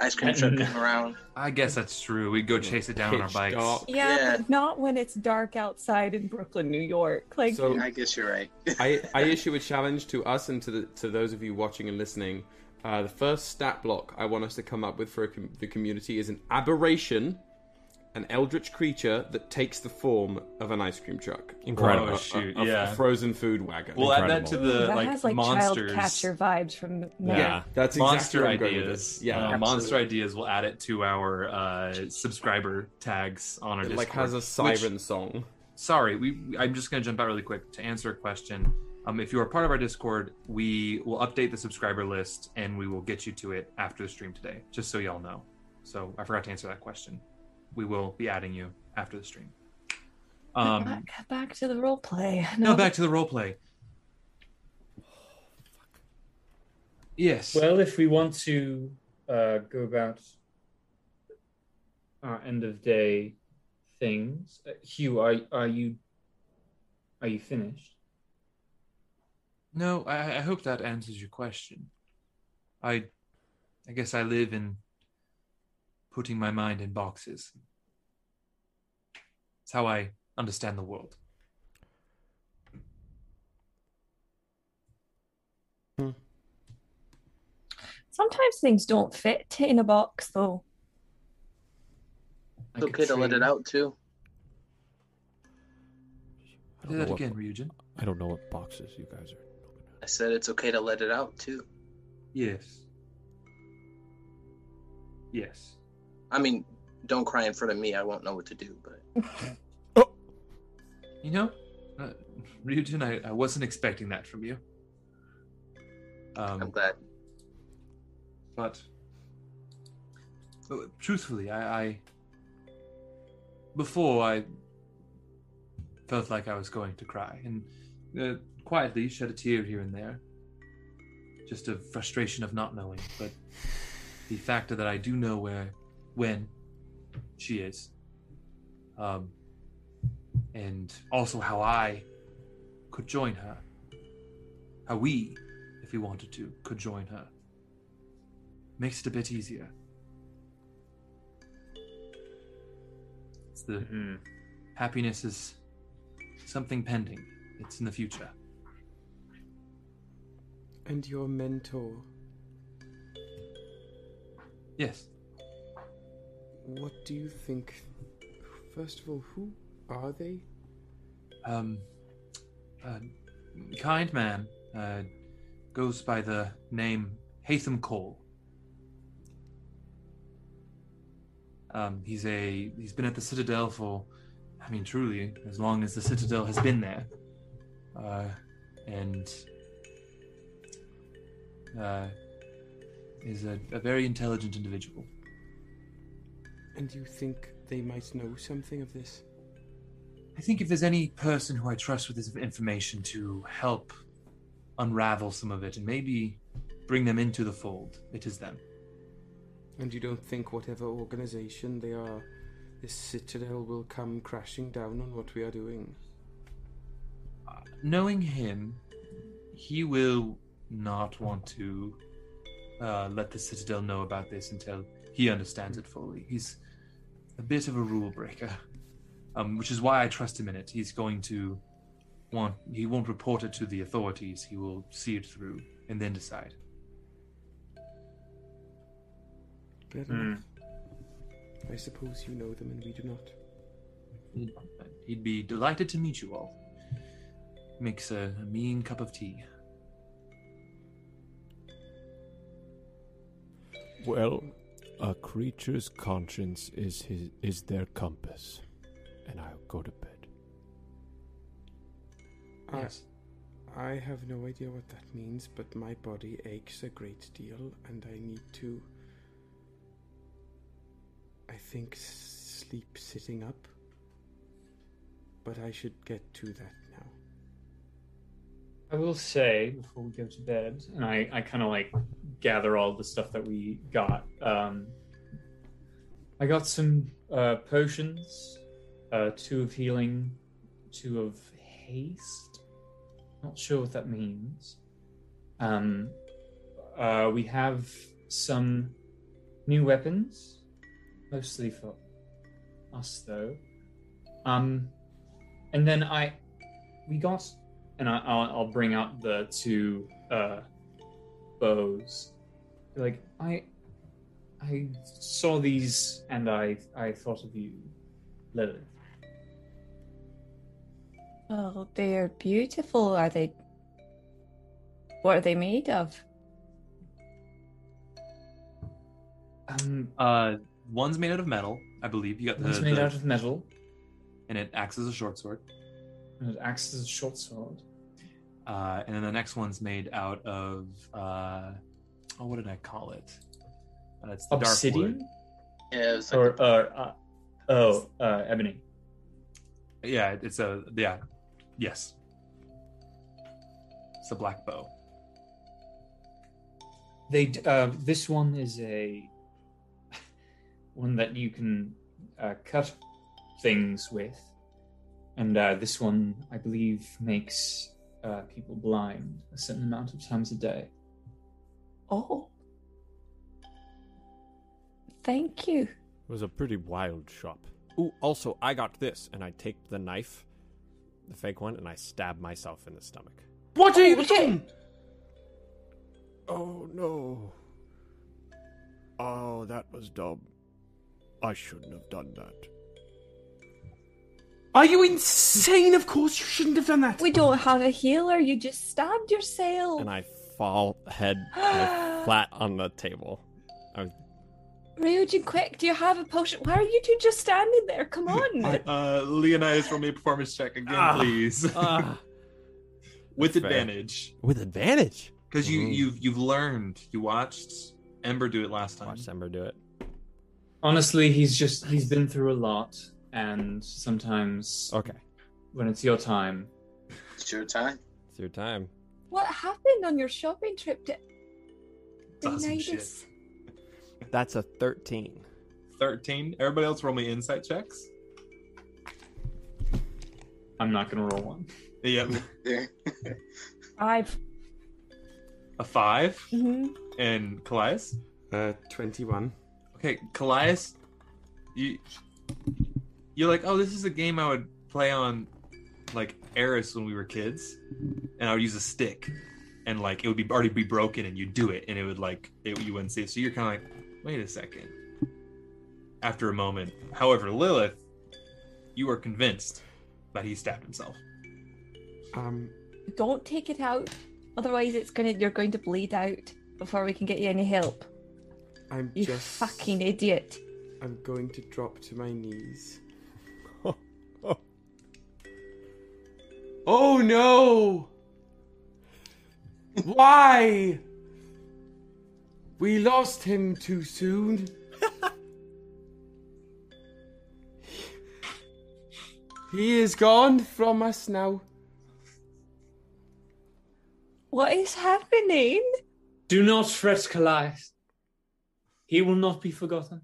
ice cream truck came around? I guess that's true. We'd go chase it down on our Pitch bikes. dark. Yeah, Yeah. but not when it's dark outside in Brooklyn, New York. Like, So I guess you're right. I, I issue a challenge to us and to the, to those of you watching and listening. Uh, the first stat block I want us to come up with for a com- the community is an aberration, an eldritch creature that takes the form of an ice cream truck. Incredible. Oh, A- a- a, yeah. a frozen food wagon. We'll add that to the that like has like monsters. child catcher vibes from Yeah. yeah, that's exactly monster where I'm going with ideas. Yeah, uh, monster ideas. We'll add it to our uh, subscriber tags on our it Discord. like has a which- siren song. sorry, we. I'm just gonna jump out really quick to answer a question. Um, if you are part of our Discord, we will update the subscriber list and we will get you to it after the stream today, just so y'all know. So I forgot to answer that question. We will be adding you after the stream. Um, back, back to the role play. no, back to the role play. Yes. Well, if we want to uh, go about our end of day things, uh, Hugh, are are you are you finished? No, I, I hope that answers your question. I, I guess I live in putting my mind in boxes. It's how I understand the world. Hmm. Sometimes things don't fit in a box, though. It's okay to let it out too. I Do don't, that what, again, Ryujin. I don't know what boxes you guys are. I said it's okay to let it out too. Yes. Yes. I mean, don't cry in front of me. I won't know what to do. But You know, uh, Ryujin, I, I wasn't expecting that from you. I'm Um, glad. but uh, truthfully, I, I before I felt like I was going to cry and uh, quietly shed a tear here and there, just a frustration of not knowing. But the factor that I do know where, when she is, um, and also how I could join her, how we, if we wanted to, could join her makes it a bit easier. It's the happiness is something pending. It's in the future. And your mentor, Yes. What do you think? First of all, who are they? Um, a kind man uh, goes by the name Hatham Cole. Um, he's a he's been at the Citadel for, I mean, truly as long as the Citadel has been there, uh, and uh, is a, a very intelligent individual. And you think they might know something of this? I think if there's any person who I trust with this information to help unravel some of it and maybe bring them into the fold, it is them. And you don't think whatever organization they are, this citadel will come crashing down on what we are doing? Knowing him, he will not want to uh, let the Citadel know about this until he understands it fully. He's a bit of a rule breaker, um, which is why I trust him in it. He's going to want, he won't report it to the authorities, he will see it through and then decide. Fair Hmm. enough. I suppose you know them and we do not. He'd, he'd be delighted to meet you all. Makes a, a mean cup of tea. Well, a creature's conscience is his is their compass, and I'll go to bed. I- Yes. I have no idea what that means, but my body aches a great deal and I need to. I think sleep sitting up. But I should get to that now. I will say before we go to bed, and I, I kind of like gather all the stuff that we got. Um, I got some uh, potions, uh, two of healing, two of haste. Not sure what that means. Um, uh, we have some new weapons, mostly for us though. Um, and then I, we got, and I, I'll, I'll bring out the two uh, bows. Like I, I saw these and I, I thought of you, Lilith. Oh, they're beautiful. Are they? What are they made of? Um, Uh, one's made out of metal, I believe. You got the, One's made the- out of metal. and it acts as a short sword. and it acts as a short sword. Uh, and then the next one's made out of uh, oh, what did I call it? Uh, it's the dark Obsidian? wood. Yeah, it was Or, uh, uh, oh, uh, ebony. Yeah, it's a yeah, yes. It's a black bow. They uh, this one is a one that you can uh, cut things with, and uh, this one I believe makes uh, people blind a certain amount of times a day. Oh. Thank you. It was a pretty wild shop. Ooh, also, I got this, and I take the knife, the fake one, and I stab myself in the stomach. What are you Oh, shit. doing? Oh no. Oh, that was dumb. I shouldn't have done that. Are you insane? Of course you shouldn't have done that. We don't have a healer. You just stabbed yourself. And I fall head flat on the table. I was, Ryujin, quick, do you have a potion? Why are you two just standing there? Come on. Uh, Leonidas, roll me a performance check again, Ah, please, ah. with That's fair. advantage, with advantage. because you Mhm. you've you've learned. You watched Ember do it last time. Watch Ember do it. Honestly, he's just he's been through a lot, and sometimes Okay, when it's your time, It's your time. it's your time. What happened on your shopping trip to Awesome Leonidas? That's a 13. Thirteen. Everybody else, roll me insight checks. I'm not gonna roll one. Yep. There. I've. A 5 hmm and Kallias. Uh, 21. Okay, Kallias, you you're like, oh, this is a game I would play on like Eris when we were kids, and I would use a stick, and like it would be already be broken, and you'd do it, and it would like it, you wouldn't see it. So you're kind of like, wait a second. After a moment, however, Lilith, you are convinced that he stabbed himself. Um, Don't take it out. Otherwise, it's gonna. You're going to bleed out before we can get you any help. I'm You just. fucking idiot. I'm going to drop to my knees. Oh no! Why? We lost him too soon. he is gone from us now. What is happening? Do not fret, Kallias. He will not be forgotten.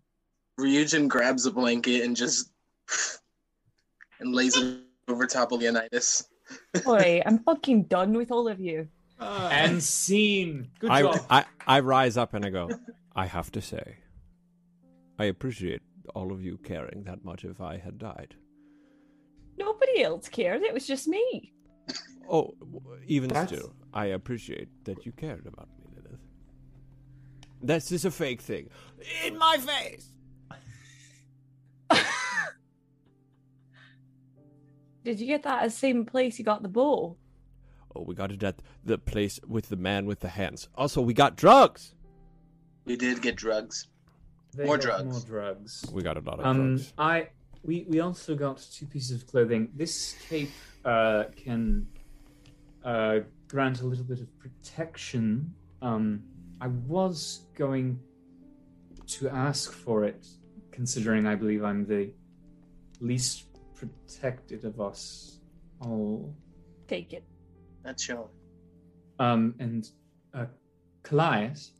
Ryujin grabs a blanket and just and lays it over top of Leonidas. Boy, I'm fucking done with all of you. Uh, and scene. Good I, job. I, I rise up and I go, I have to say, I appreciate all of you caring that much if I had died. Nobody else cared. It was just me. Oh, even That's- still, I appreciate that you cared about me, Lilith. That's just a fake thing. In my face! Did you get that at the same place you got the bow? Oh, we got it at the place with the man with the hands. Also, we got drugs! We did get drugs. They More drugs. More drugs. We got a lot of Um, drugs. I we we also got two pieces of clothing. This cape uh, can uh, grant a little bit of protection. Um, I was going to ask for it, considering I believe I'm the least protected of us all. Take it. That's your. Um, and uh, Kallias,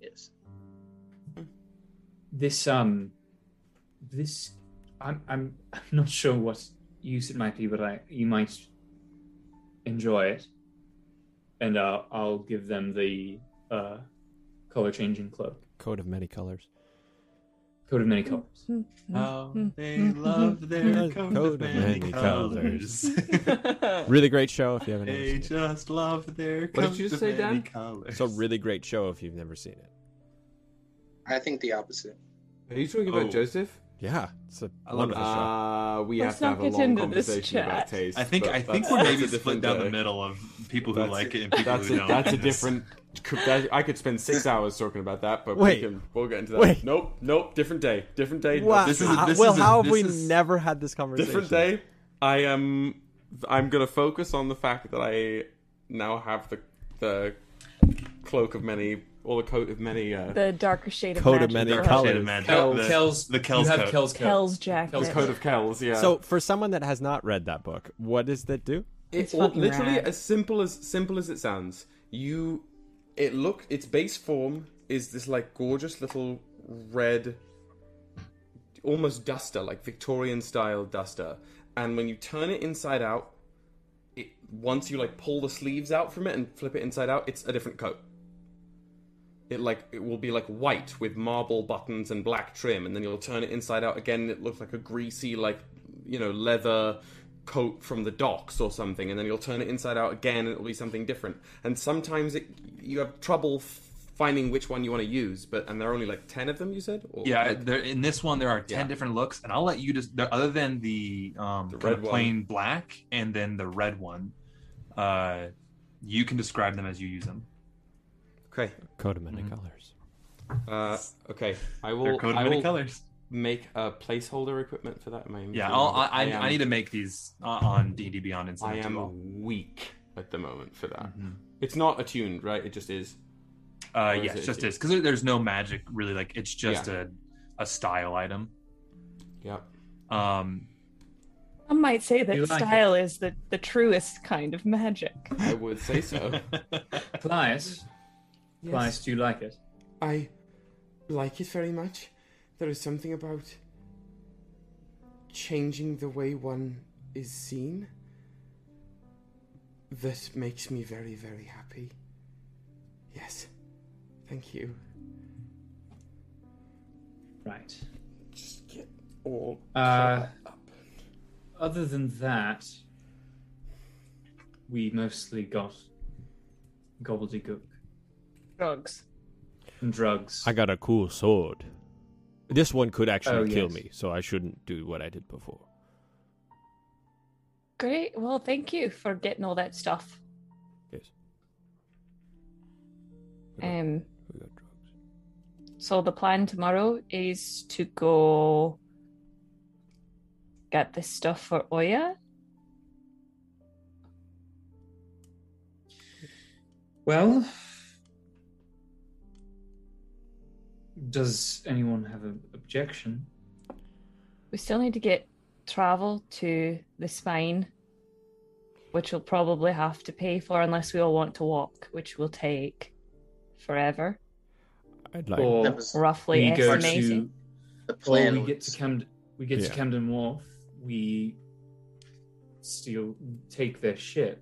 Yes. this um, this I'm I'm I'm not sure what use it might be, but I you might enjoy it, and uh, I'll give them the uh, color changing cloak, Coat of many colors. Coat of many mm-hmm. colors. Mm-hmm. How mm-hmm. they love their coat of many colors. Really great show if you haven't They seen it. just love their What coat did you of say, many Dan? colors. It's a really great show if you've never seen it. I think the opposite. Are you talking about Oh. Joseph? Yeah, it's a I love wonderful show. Uh, we Let's have to have a long into this conversation about taste. I think but I think we're maybe a split down the middle of people who That's like it and people who don't. That's a different. That- I could spend six hours talking about that, but Wait. we can, we'll get into that. Wait. Nope, nope. Different day. Different day. Wow. This is a- this well, is a- how have this we is- never had this conversation? different day. I am. I'm gonna focus on the fact that I now have the the cloak of many, or the coat of many. Uh, The darker shade of Coat of many Darker colors. shade of magic. Kell, the, Kell's, the Kell's you have coat. Kell's coat. Kell's jacket. Kell's coat of Kells. Yeah. So, for someone that has not read that book, what does that do? It's It's fucking literally rad. as simple as simple as it sounds. You, it look its base form is this like gorgeous little red, almost duster, like Victorian style duster. And when you turn it inside out, it once you like pull the sleeves out from it and flip it inside out, it's a different coat. It like it will be like white with marble buttons and black trim, and then you'll turn it inside out again. It looks like a greasy, like you know, leather coat from the docks or something, and then you'll turn it inside out again, and it'll be something different. And sometimes it you have trouble finding which one you want to use, but and there are only like ten of them. You said, or, Yeah, like, there, in this one there are ten Yeah. different looks, and I'll let you just other than the um The red of one. plain black and then the red one, uh, you can describe them as you use them. okay, Coat of many Mhm. colors. uh, okay. I They're will. coat of I many will colors. Make a placeholder equipment for that. Am I Yeah, I'll. I, I, am- I need to make these uh, on D and D Beyond and I them to you all. am weak at the moment for that. Mhm. It's not attuned, right? It just is. Uh, Or yeah, it- it's just is because there's no magic really. Like it's just Yeah. a a style item. Yep. Um, Some might say that like style is the, the truest kind of magic. I would say so. Claes, Claes, do you like it? I like it very much. There is something about changing the way one is seen that makes me very, very happy. Yes. Thank you. Right. Just get all Uh, up. other than that, we mostly got gobbledygook Drugs. and drugs. I got a cool sword. This one could actually Oh, kill yes. me, so I shouldn't do what I did before. Great. Well, thank you for getting all that stuff. Yes. We got, Um, we got drugs. so the plan tomorrow is to go get this stuff for Olga. Well, does anyone have an objection? We still need to get travel to the spine, which we'll probably have to pay for unless we all want to walk, which will take forever, I'd like. or That was roughly we go estimating. to, the or plan. we get to Camden, we get Yeah. to Camden Wharf, we steal, take their ship,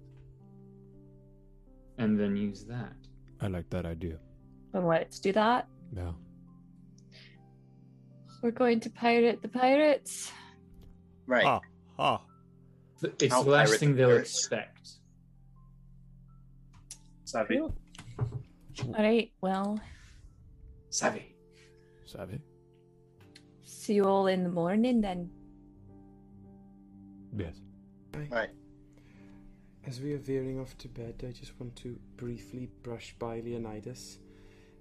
and then use that. I like that idea. Then let's do that. Yeah. We're going to pirate the pirates. right. Ah, ah. It's I'll the last thing the they'll pirates. expect. Savvy. All right. Well, Savvy. Savvy. see you all in the morning then. Yes. Right. As we are veering off to bed, I just want to briefly brush by Leonidas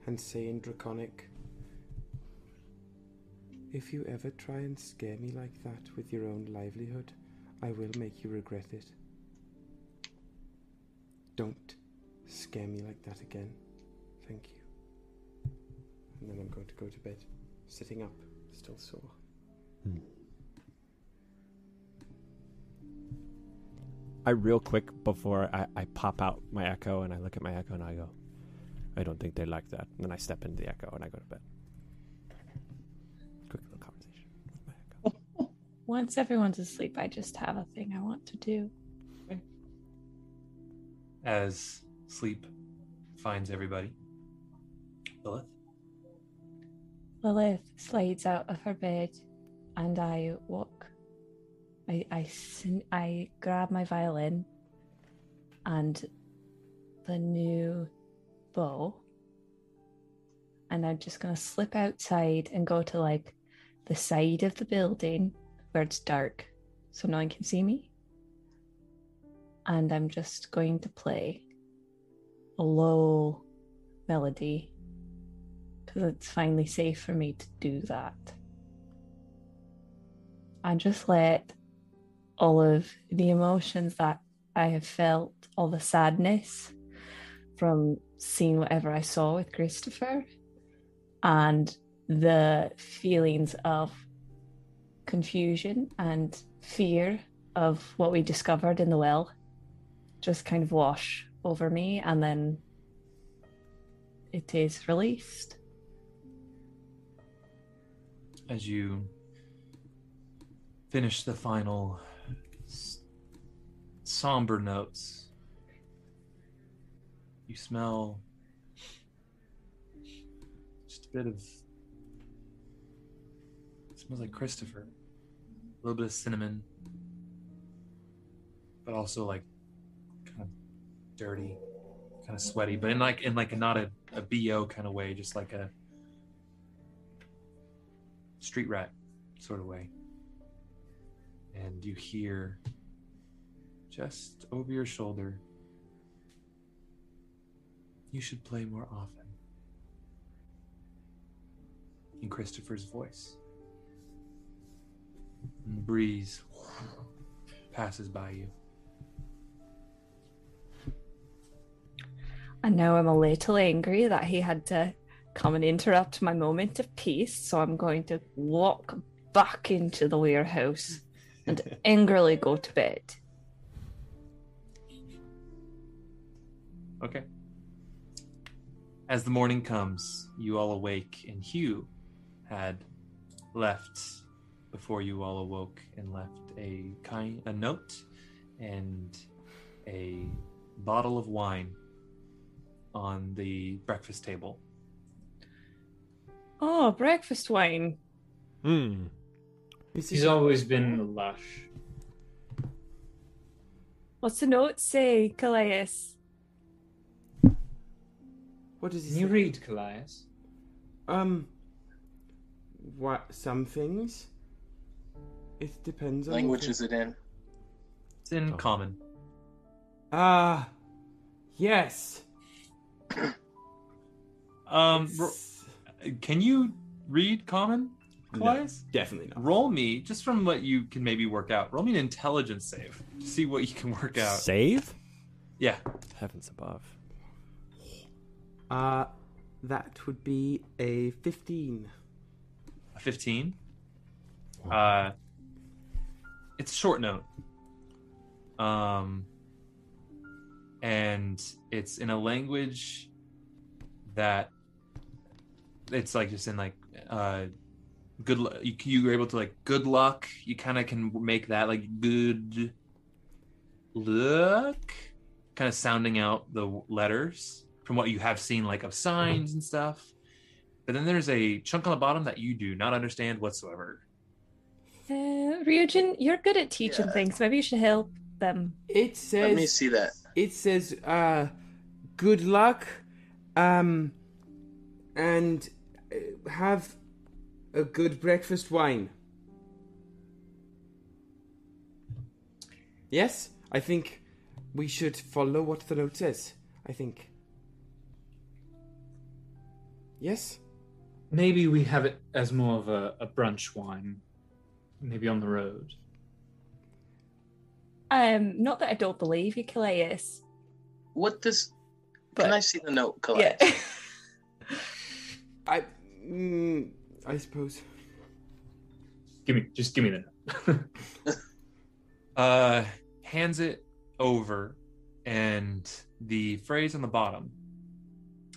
and say in Draconic If you ever try and scare me like that with your own livelihood, I will make you regret it. Don't scare me like that again. Thank you. And then I'm going to go to bed, sitting up, still sore. Hmm. I real quick before I, I pop out my echo and I look at my echo and I go, I don't think they like that. And then I step into the echo and I go to bed. Once everyone's asleep, I just have a thing I want to do. As sleep finds everybody. Lilith? Lilith slides out of her bed and I walk. I, I, I grab my violin and the new bow and I'm just going to slip outside and go to like the side of the building where it's dark so no one can see me. And I'm just going to play a low melody because it's finally safe for me to do that. And just let all of the emotions that I have felt, all the sadness from seeing whatever I saw with Christopher, and the feelings of confusion and fear of what we discovered in the well just kind of wash over me, and then it is released. As you finish the final s- somber notes, you smell just a bit of. It smells like Christopher. A little bit of cinnamon, but also like kind of dirty, kind of sweaty, but in like in like not a, a bo kind of way, just like a street rat sort of way. And you hear just over your shoulder, you should play more often. In Christopher's voice. And the breeze passes by you. And now I'm a little angry that he had to come and interrupt my moment of peace. So I'm going to walk back into the warehouse and angrily go to bed. Okay. As the morning comes, you all awake, and Hugh had left before you all awoke and left a kind a note and a bottle of wine on the breakfast table. Oh, breakfast wine. Hmm. He's always been lush. What's the note say, Calais? What does he Can you say? read, Kallias? Um, what? Some things. It depends on Language is it in? It's in common. Ah, yes. Um, ro- can you read common, Claudius? definitely not. Roll me just from what you can maybe work out. Roll me an intelligence save. to See what you can work out. Save? Yeah. Heavens above. Uh, that would be a fifteen. A 15. Uh, it's a short note. Um, and it's in a language that it's like just in like uh good lu- you, you were able to like good luck. You kind of can make that like good luck kind of sounding out the letters from what you have seen like of signs and stuff. But then there's a chunk on the bottom that you do not understand whatsoever Uh, Ryujin, you're good at teaching things. Maybe you should help them. It says. Let me see that. It says, uh, good luck, um, and uh, have a good breakfast wine. Yes, I think we should follow what the note says. I think. Yes? Maybe we have it as more of a, a brunch wine, maybe on the road. Um, not that I don't believe you, Calais. What does? But- Can I see the note, Calais? Yeah. I. Mm, I suppose. Give me, just give me the note. uh hands it over, and the phrase on the bottom.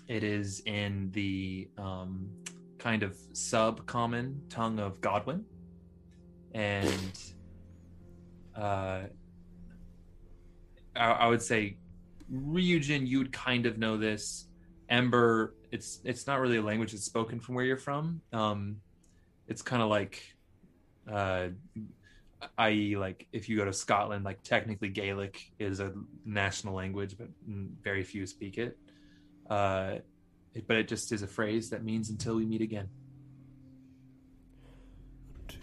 It is in the um, kind of sub-common tongue of Godwin, and uh, I, I would say Ryujin, you would kind of know this. Ember, it's it's not really a language that's spoken from where you're from. Um, it's kind of like, uh, i.e., like if you go to Scotland, like technically Gaelic is a national language, but very few speak it. Uh, it- but it just is a phrase that means "until we meet again."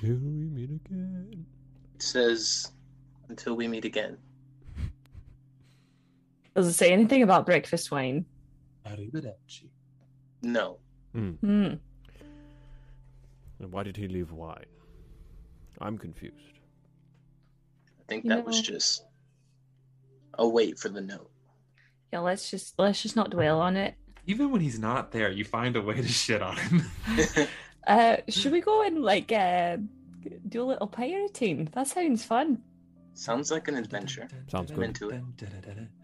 Till we meet again. It says, until we meet again. Does it say anything about breakfast wine? Arrivederci. No. Hmm. Hmm. And why did he leave wine? I'm confused. I think You that was just a wait for the note. Yeah, let's just let's just not dwell on it. Even when he's not there, you find a way to shit on him. Uh, should we go and like uh, do a little pirating? That sounds fun. Sounds like an adventure. Sounds good. into it.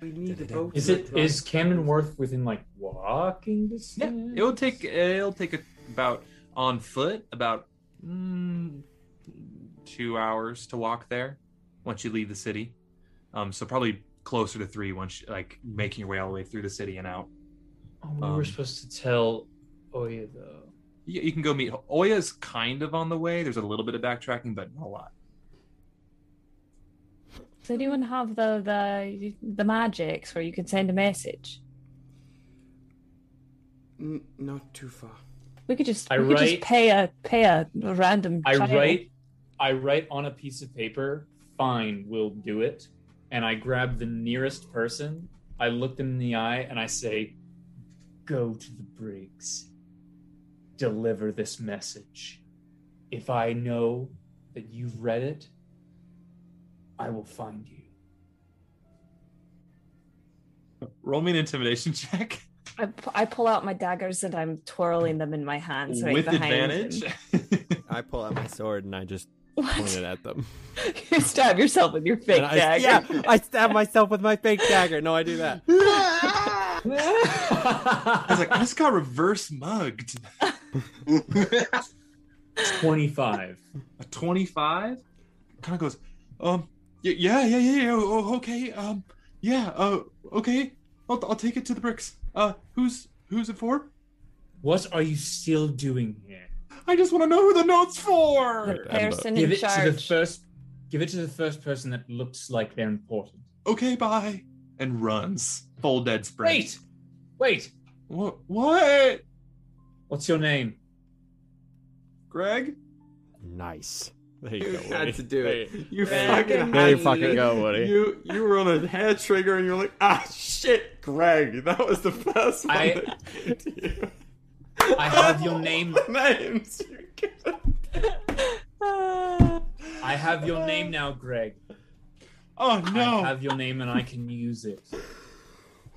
We need a boat. Is to it Camden Wharf within like walking Yeah, distance? it'll take it'll take a, about on foot about mm, two hours to walk there once you leave the city. Um, so probably closer to three once you, like making your way all the way through the city and out. Oh, we Um, were supposed to tell Olga though. You, you can go meet Olga's kind of on the way. There's a little bit of backtracking, but not a lot. Does anyone have the the the magics where you can send a message? N- not too far. We could just I we could write- just pay a pay a random. I child. write I write on a piece of paper, fine, we'll do it. And I grab the nearest person, I look them in the eye, and I say, Go to the Briggs. Deliver this message. If I know that you've read it, I will find you. Roll me an intimidation check I, pu- I pull out my daggers and I'm twirling them in my hands right with behind advantage. him. I pull out my sword and I just point What? it at them. you stab yourself with your fake I, dagger. yeah, I stab myself with my fake dagger. No, I do that. I was like, I just got reverse mugged. 25. A 25 kind of goes, um, yeah, yeah, yeah, yeah, oh, okay, um, yeah, uh, okay, I'll, I'll take it to the bricks. Uh, who's, who's it for? What are you still doing here? I just want to know who the note's for. The person Give in it to the first give it to the first person that looks like they're important. Okay, bye. And runs. Full dead sprint. Wait! Wait! What? What? What's your name? Greg? Nice. There you You go. had Woody. to do it. There You there fucking There had you to fucking do it. go, Woody. You you were on a hair trigger and you're like, ah shit, Greg. That was the first one I- that came to you. I have your name. Names. You get it. I have your name now, Greg. Oh no! I have your name and I can use it.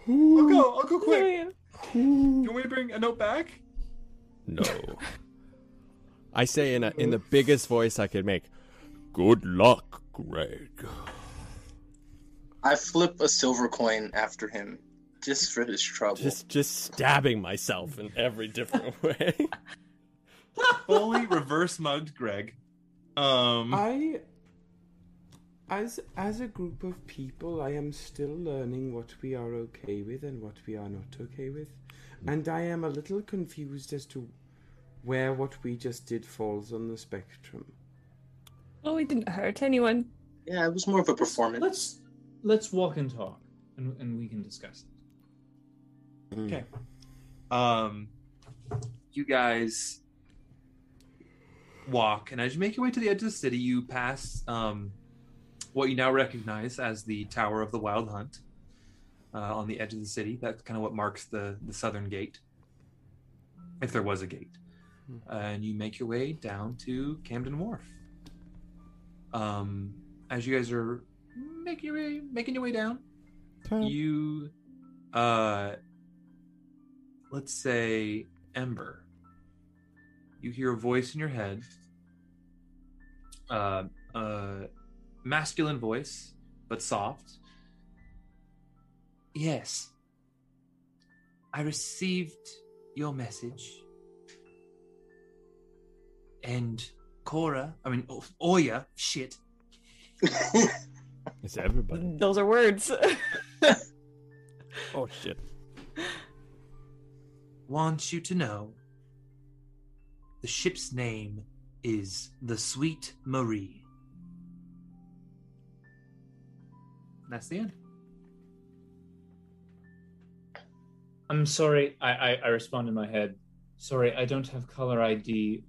I'll go. I'll go quick. Can we bring a note back? No. I say in a, in the biggest voice I could make. Good luck, Greg. I flip a silver coin after him, just for his trouble. Just just stabbing myself in every different way. Fully reverse mugged Greg. Um. I, as as a group of people, I am still learning what we are okay with and what we are not okay with, and I am a little confused as to where what we just did falls on the spectrum. Oh, we didn't hurt anyone. yeah, it was more of a performance. Let's let's walk and talk, and, and we can discuss it. Okay. Um, you guys walk, and as you make your way to the edge of the city, you pass um, what you now recognize as the Tower of the Wild Hunt uh, on the edge of the city. That's kind of what marks the the southern gate, if there was a gate. And you make your way down to Camden Wharf. Um, as you guys are making your way, making your way down, you, uh, let's say Ember, you hear a voice in your head, uh, a masculine voice, but soft, Yes. I received your message. And Cora, I mean, O- Olga, shit, It's everybody. Those are words. Oh shit. wants you to know the ship's name is the Sweet Marie. That's the end. I'm sorry. I, I I respond in my head. Sorry, I don't have color ID.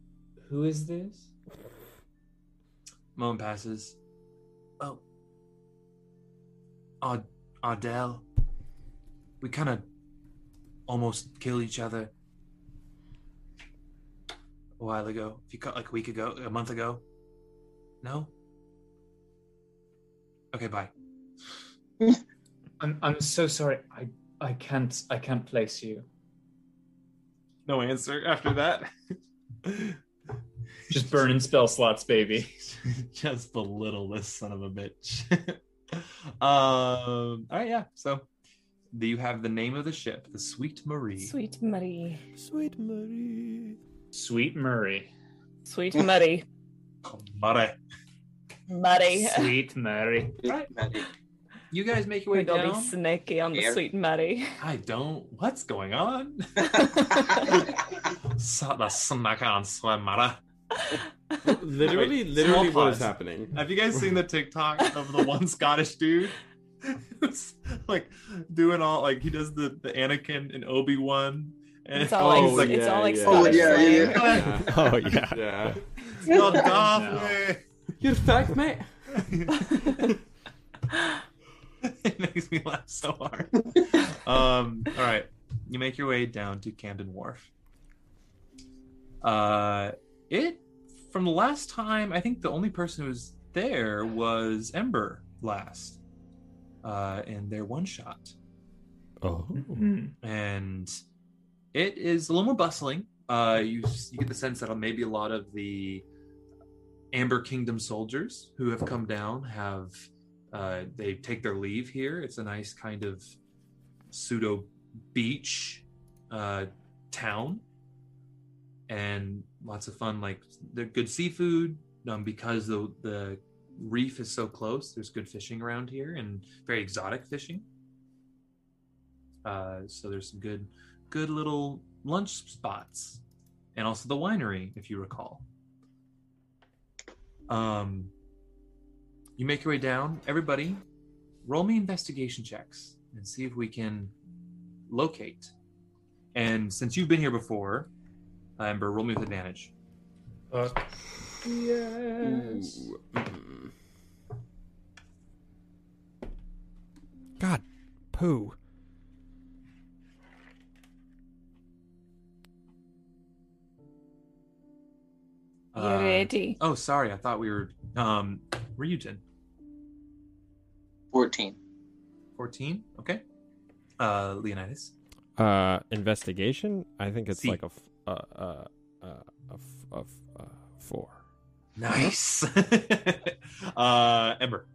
Who is this? Moment passes. Oh. Ard- Ardell. We kind of almost killed each other a while ago. If you cut like a week ago, a month ago. No? Okay, bye. I'm I'm so sorry. I I can't I can't place you. No answer after that. Just burning spell slots, baby. Just belittle this son of a bitch. um, all right, yeah. So, do you have the name of the ship, the Sweet Marie? Sweet Marie. Sweet Marie. Sweet Murray. Sweet Marie. Mare. Marie. Sweet Mary. Right. You guys make your way We're gonna be down. snaky on the Here. Sweet Marie. I don't. What's going on? so the snack on swim, Mara. Literally, Wait, literally, small what is pause. happening? Have you guys seen the TikTok of the one Scottish dude? Who's, like doing all like he does the the Anakin and Obi Wan, and It's all like, Oh, it's yeah, all like yeah. Oh, Scottish yeah, yeah, yeah. Oh yeah. Yeah. It's not Darth No. You're fact, mate. it makes me laugh so hard. um, all right, you make your way down to Camden Wharf. Uh, it from the last time, I think the only person who was there was Ember last, uh, in their one shot, Oh. Hmm. and it is a little more bustling. Uh, you you get the sense that maybe a lot of the Amber Kingdom soldiers who have come down have uh, they take their leave here. It's a nice kind of pseudo beach uh, town, and lots of fun. Like the good seafood um, because the the reef is so close. There's good fishing around here and very exotic fishing. Uh, so there's some good good little lunch spots, and also the winery, if you recall. Um, you make your way down. Everybody, roll me investigation checks and see if we can locate. And since you've been here before, Amber, roll me with advantage. Fuck. Yes. God, poo. Uh, ready? Oh, sorry. I thought we were. Um, Ryujin, 14. 14. Okay. Uh, Leonidas. Uh, investigation. I think it's C. like a f- uh, uh, uh, a f- a f- uh, four. Nice. uh, Ember.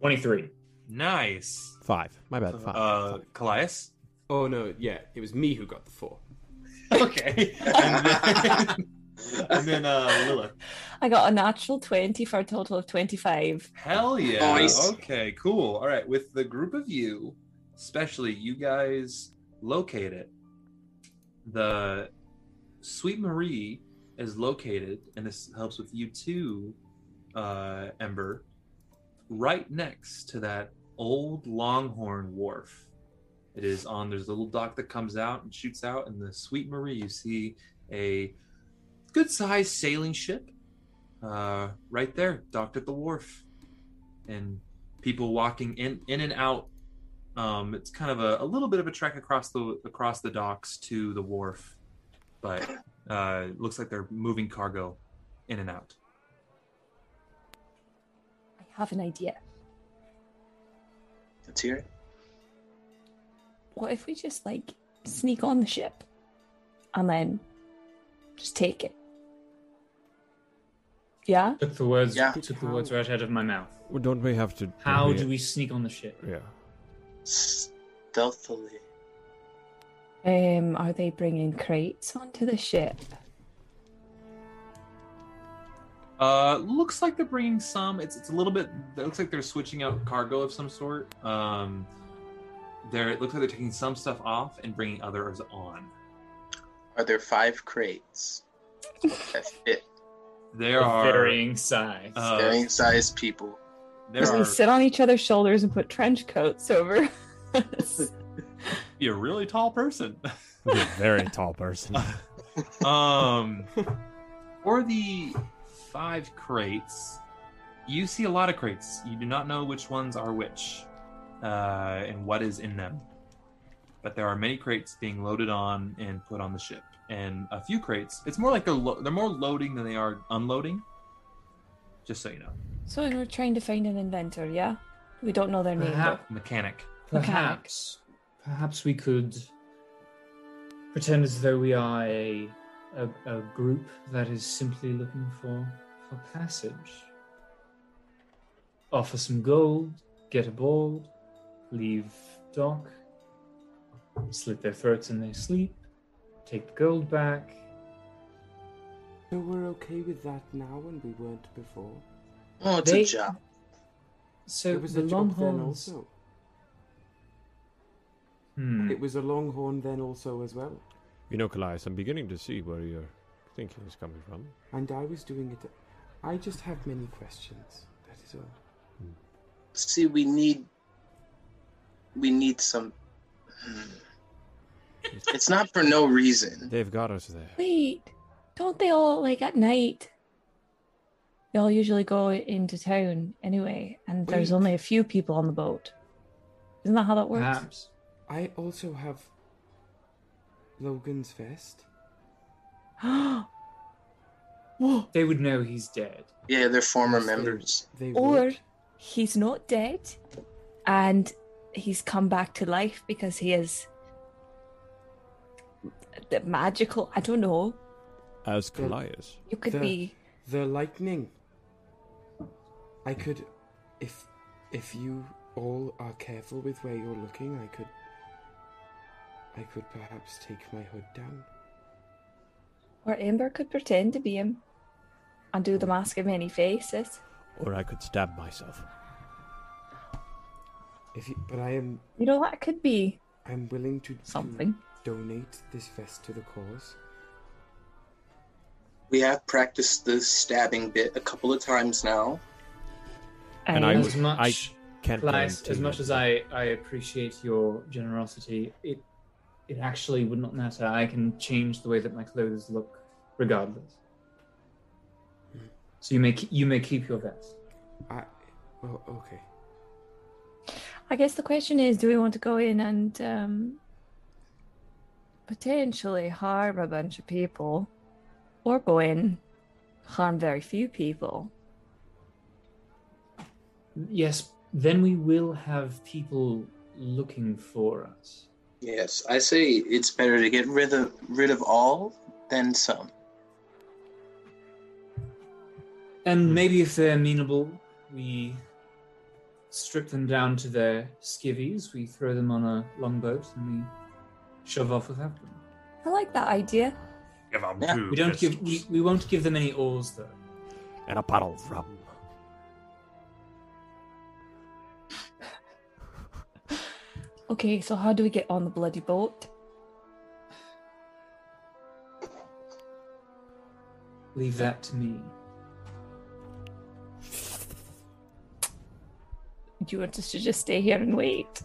Twenty-three. Nice. Five. My bad. Five. Uh, Kallias. Oh no, yeah, it was me who got the four. Okay. And then, and then uh, Lilith. I got a natural 20 for a total of 25. Hell yeah. Nice. Okay, cool. All right. With the group of you, especially you guys locate it. The Sweet Marie is located, and this helps with you too, uh, Ember, right next to that old Longhorn wharf. It is on, there's a little dock that comes out and shoots out, and the Sweet Marie, you see a good sized sailing ship uh, right there, docked at the wharf, and people walking in in and out. Um, it's kind of a, a little bit of a trek across the across the docks to the wharf, but uh, it looks like they're moving cargo in and out. I have an idea. Let's hear it. What if we just like sneak on the ship and then just take it? Yeah? Took the words. Yeah. Took the words right out of my mouth. Well, Don't we have to? How we- do we sneak on the ship? Yeah. Stealthily. Um, are they bringing crates onto the ship? Uh, looks like they're bringing some. It's it's a little bit. It looks like they're switching out cargo of some sort. Um, there it looks like they're taking some stuff off and bringing others on. Are there five crates that fit There are varying size. uh, varying sized people? There Because we sit on each other's shoulders and put trench coats over us. be a really tall person. You're a very tall person. um, for the five crates, you see a lot of crates. You do not know which ones are which, uh, and what is in them. But there are many crates being loaded on and put on the ship, and a few crates. It's more like they're lo- they're more loading than they are unloading. Just so you know, so we're trying to find an inventor, yeah? We don't know their name. though. Perhaps, mechanic. perhaps, perhaps we could pretend as though we are a, a a group that is simply looking for for passage. Offer some gold, get aboard, leave dock, slit their throats in their sleep, take the gold back. So we're okay with that now and we weren't before. Oh, it's They- a job. So it was the a job then Longhorns. also. Hmm. It was a longhorn then also as well. You know, Kallias, I'm beginning to see where your thinking is coming from. And I was doing it. I just have many questions. That is all. See, we need we need some. Hmm. It's not for no reason. They've got us there. Wait, don't they all, like, at night? They all usually go into town anyway, and there's Wait. only a few people on the boat. Isn't that how that works? Perhaps. I also have Logan's vest. Whoa. They would know he's dead. Yeah, they're former Yes, members. They Or would. he's not dead, and he's come back to life because he is the magical. I don't know. As The- Kallias. You could The- be. The lightning. I could, if if you all are careful with where you're looking, I could. I could perhaps take my hood down. Or Ember could pretend to be him and do the mask of many faces. Or I could stab myself. If you, but I am You know, that could be I'm willing to, to something. donate this vest to the cause. We have practiced the stabbing bit a couple of times now. And I as much, I can't Claes, as much as I, I appreciate your generosity, it it actually would not matter. I can change the way that my clothes look, regardless. So you may you may keep your vest. I, well, okay. I guess the question is do we want to go in and um, potentially harm a bunch of people or go in, harm very few people? Yes, then we will have people looking for us. Yes, I say it's better to get rid of rid of all than some. And maybe if they're amenable, we strip them down to their skivvies, we throw them on a longboat, and we shove off without them. I like that idea. Give 'em Yeah. two We don't give we, we won't give them any oars though. And a bottle of rum. Okay, so how do we get on the bloody boat? Leave that to me. Do you want us to just stay here and wait?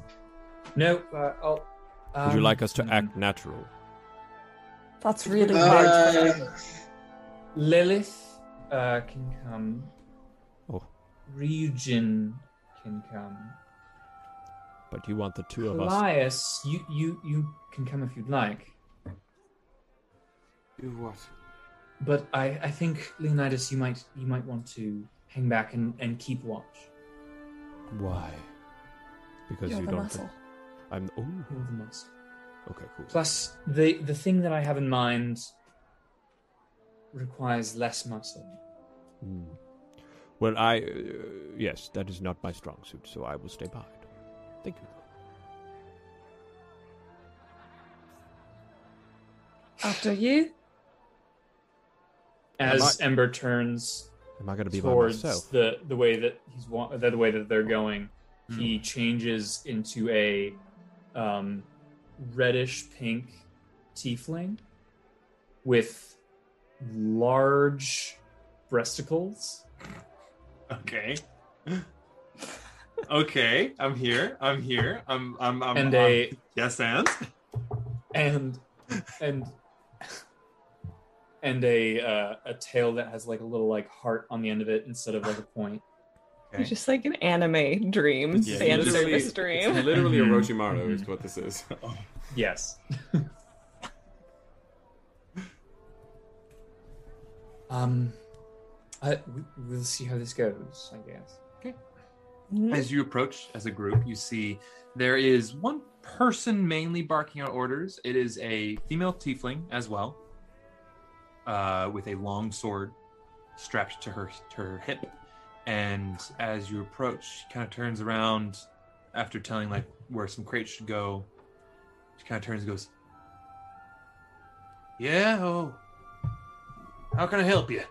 No, uh, I'll. Would you um, like us to mm, act natural? That's really hard. Uh, Lilith uh, can come. Oh. Ryujin can come. But you want the two of us. Elias, you, you you can come if you'd like. Do what? But I, I think Leonidas, you might you might want to hang back and, and keep watch. Why? Because You're you the don't. muscle. Think... I'm. Oh. You're the muscle. Okay. Cool. Plus, the the thing that I have in mind requires less muscle. Hmm. Well, I. Uh, yes, that is not my strong suit, so I will stay behind. Thank you. After you. As I, Ember turns, am I going to be towards the the way that he's wa- the way that they're going? Mm. He changes into a um, reddish pink tiefling with large breasticles. Okay. okay, I'm here. I'm here. I'm. I'm. I'm. And I'm- a- yes, and and and and a uh, a tail that has like a little like heart on the end of it instead of like a point. Okay. It's just like an anime dream, It's fan literally- service dream. It's literally a Mhm. Orochimaru is Mhm. what this is. Yes. um, I, we, we'll see how this goes. I guess. As you approach as a group, you see there is one person mainly barking out orders. It is a female tiefling as well, uh, with a long sword strapped to her to her hip. And as you approach, she kind of turns around after telling like where some crates should go. She kind of turns and goes, "Yeah, oh, how can I help you?"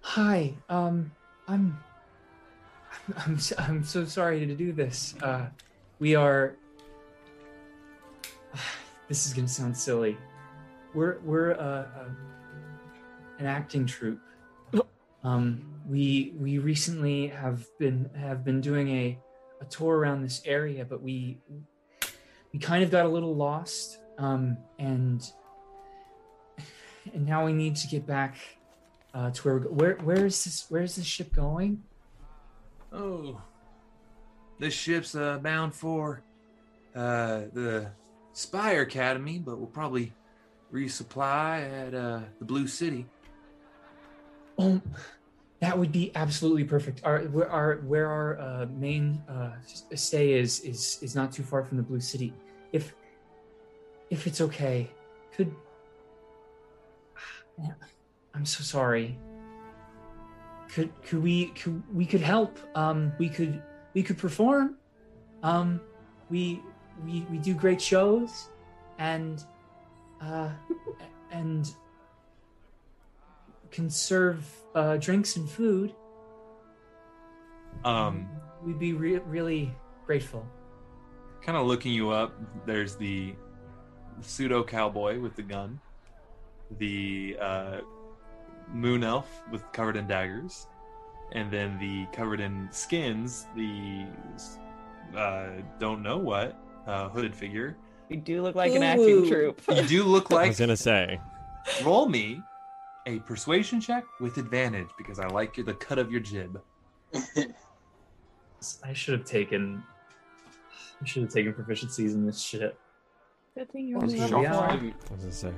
Hi. Um, I'm. I'm. so- I'm so sorry to do this. Uh, we are. This is gonna sound silly. We're we're uh, uh, an acting troupe. Um, we we recently have been have been doing a a tour around this area, but we we kind of got a little lost. Um, and and now we need to get back uh, to where we go. Where where is this? Where is this ship going? Oh, this ship's uh, bound for uh, the Spire Academy, but we'll probably resupply at uh, the Blue City. Oh, that would be absolutely perfect. Our where our where our uh, main uh, stay is is is not too far from the Blue City. If if it's okay, could I'm so sorry. Could could we could we could help? Um, we could we could perform. Um, we we we do great shows, and uh, and can serve uh, drinks and food. Um, We'd be re- really grateful. kind of looking you up, there's the pseudo cowboy with the gun, the uh, moon elf with covered in daggers, and then the covered in skins, the uh, don't know what uh, hooded figure. You do look like an acting Ooh. troupe. You do look like. I like. was going to say. Roll me a persuasion check with advantage because I like your, the cut of your jib. I should have taken. I should have taken proficiencies in this shit. Good thing you're Well, on here level we four. are. I was going to say.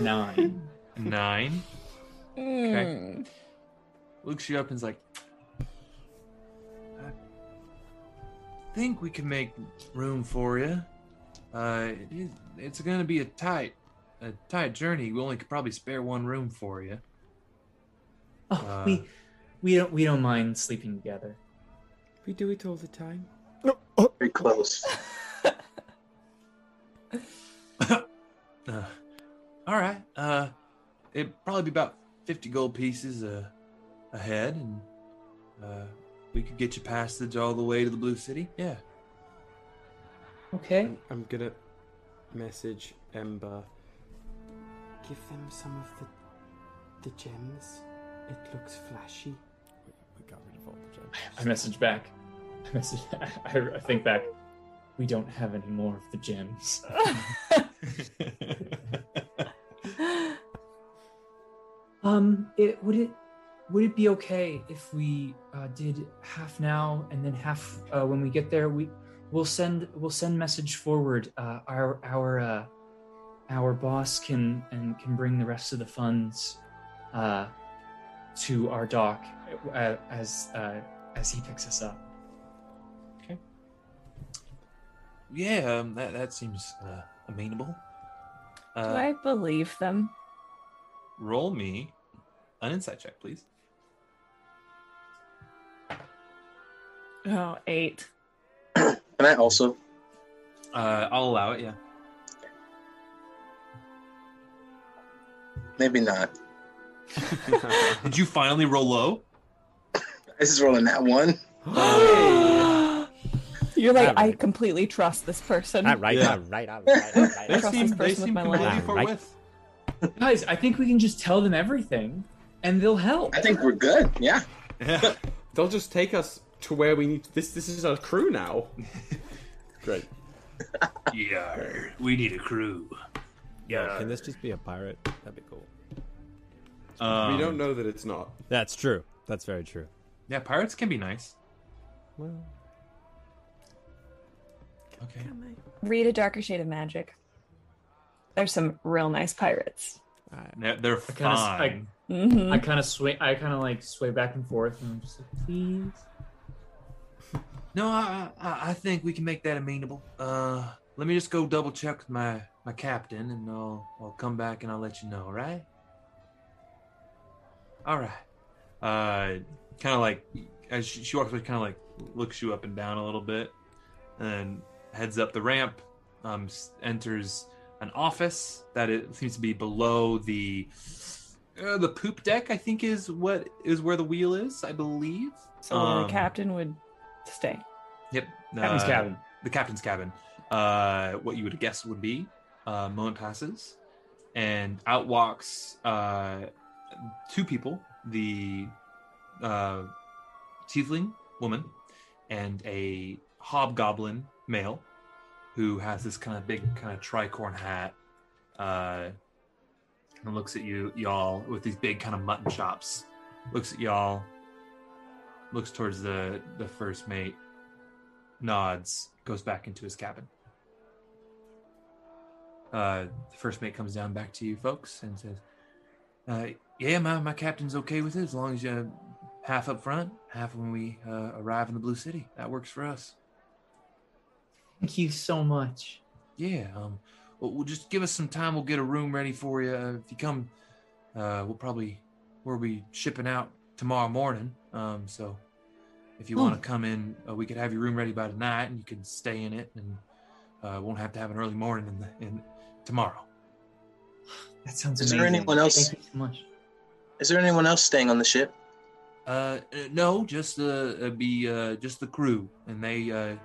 Nine. Nine. Okay. Mm. Looks you up and's like, I think we can make room for you. Uh, it is, it's going to be a tight, a tight journey. We only could probably spare one room for you. Oh, Uh, we we don't we don't mind sleeping together. We do it all the time. Very close. Uh, all right. Uh, it'd probably be about fifty gold pieces a, a head, and uh, we could get you passage all the way to the Blue City. Yeah. Okay. I'm, I'm gonna message Ember. Give them some of the the gems. It looks flashy. We got rid of all the gems. I message back. I message. I, I think back. We don't have any more of the gems. um, it would it would it be okay if we uh, did half now and then half uh, when we get there? We we'll send we'll send message forward. Uh, our our uh, our boss can and can bring the rest of the funds uh, to our dock uh, as uh, as he picks us up. Okay. Yeah, um, that that seems uh, amenable. Do Uh, I believe them? roll me an insight check, please. Oh, eight. Can I also? Uh, I'll allow it. Yeah. Maybe not. Did you finally roll low? This is rolling that one. You're like, Alright. I completely trust this person. All right, Yeah. all right, all right, all right. They trust seem they person with seem my completely life. forthwith. Guys, I think we can just tell them everything, and they'll help. I think we're good. Yeah. Yeah. They'll just take us to where we need. This this is our crew now. Great. yeah. We need a crew. Yeah. can this just be a pirate? That'd be cool. Um, we don't know that it's not. That's true. That's very true. Yeah, pirates can be nice. Well, Okay. Read a darker shade of magic. There's some real nice pirates. They're, they're I kinda s- I- fine. Mm-hmm. I kind of sway. I kind of like sway back and forth, and I'm just like, please. No, I, I I think we can make that amenable. Uh, let me just go double check with my my captain, and I'll I'll come back and I'll let you know. all Right? All right. Uh, kind of like as she, she walks away, kind of like looks you up and down a little bit, and heads up the ramp. Um, enters an office that it seems to be below the uh, the poop deck. I think is what is where the wheel is. I believe. So Um, the captain would stay. Yep. Captain's uh, cabin. The captain's cabin. Uh, what you would guess would be. Uh, moment passes, and out walks uh, two people: the uh, tiefling woman and a hobgoblin male, who has this kind of big, kind of tricorn hat, uh, and looks at you, y'all, with these big kind of mutton chops. Looks at y'all. Looks towards the the first mate nods, goes back into his cabin. Uh, the first mate comes down back to you folks and says, uh, "Yeah, my, my captain's okay with it as long as you half up front, half when we uh, arrive in the Blue City. That works for us." Thank you so much. Yeah. Um. Well, we'll just give us some time. We'll get a room ready for you. Uh, if you come, uh, we'll probably we'll be shipping out tomorrow morning. Um. So, if you Oh. want to come in, uh, we could have your room ready by tonight, and you can stay in it, and uh, won't have to have an early morning in the in tomorrow. That sounds Is amazing. there anyone else? Thank you so much. Is there anyone else staying on the ship? Uh, uh, no, just uh, uh, be uh, just the crew, and they uh,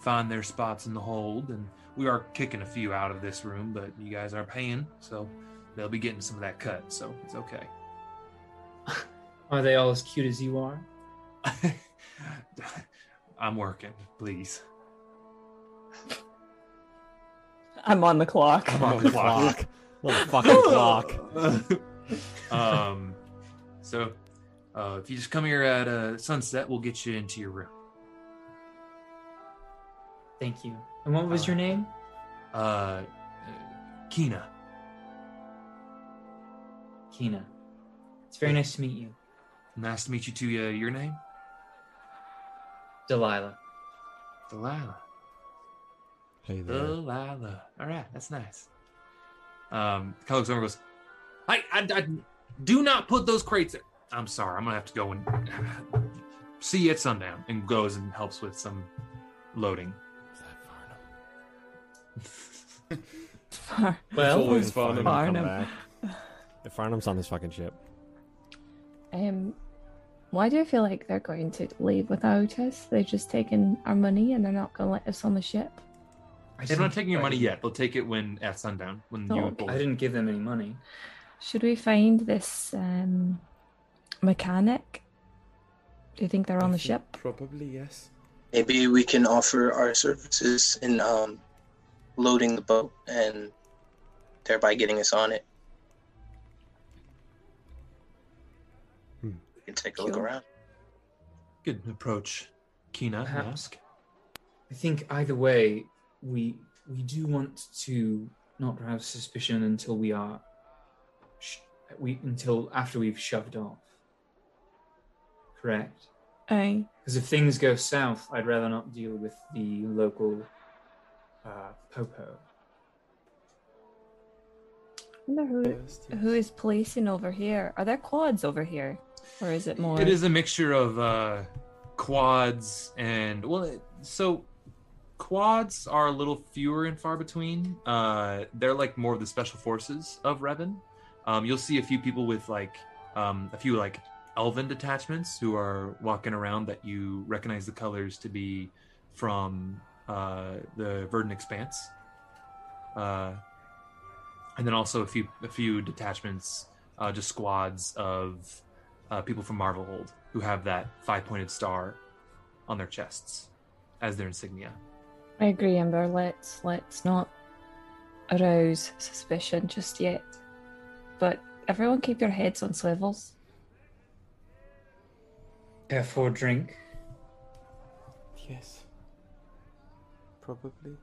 find their spots in the hold, and we are kicking a few out of this room, but you guys are paying, so they'll be getting some of that cut, so it's okay. Are they all as cute as you are? I'm working, please. I'm on the clock. I'm on the clock. On the fucking clock. um, so uh, if you just come here at uh, sunset, we'll get you into your room. Thank you. And what was your name? Uh, Kina. Kina. It's very nice to meet you. Nice to meet you too. Uh, your name? Delilah. Delilah. Hey there. Delilah. All right, that's nice. Um, kind looks over and goes, I, I, I do not put those crates there. I'm sorry, I'm gonna have to go and see you at sundown. And goes and helps with some loading. Well, it's always fun. Come Farnham. back. If Farnham's on this fucking ship. Um, why do I feel like they're going to leave without us? They've just taken our money and they're not going to let us on the ship. I They're not didn't- taking your money yet. They'll take it when at sundown when Oh, you okay. both. I didn't give them any money. Should we find this um, mechanic? Do you think they're on the ship? Probably yes. Maybe we can offer our services in um, loading the boat and thereby getting us on it. Hmm. We can take a look around. Good approach, Kina. Perhaps. Ask. I think either way, we we do want to not have suspicion until we are sh- we until after we've shoved off. Correct. Aye. Because if things go south, I'd rather not deal with the local uh, popo. I wonder who, who is policing over here. Are there quads over here? Or is it more. It is a mixture of uh, quads and well, it- so quads are a little fewer and far between. Uh, they're like more of the special forces of Revan. Um, you'll see a few people with like um, a few like elven detachments who are walking around that you recognize the colors to be from uh, the Verdant Expanse. Uh, and then also a few a few detachments, uh, just squads of uh, people from Marvelhold who have that five pointed star on their chests as their insignia. I agree, Ember. Let's let's not arouse suspicion just yet. But everyone, keep your heads on swivels. Therefore, drink. Yes. Probably.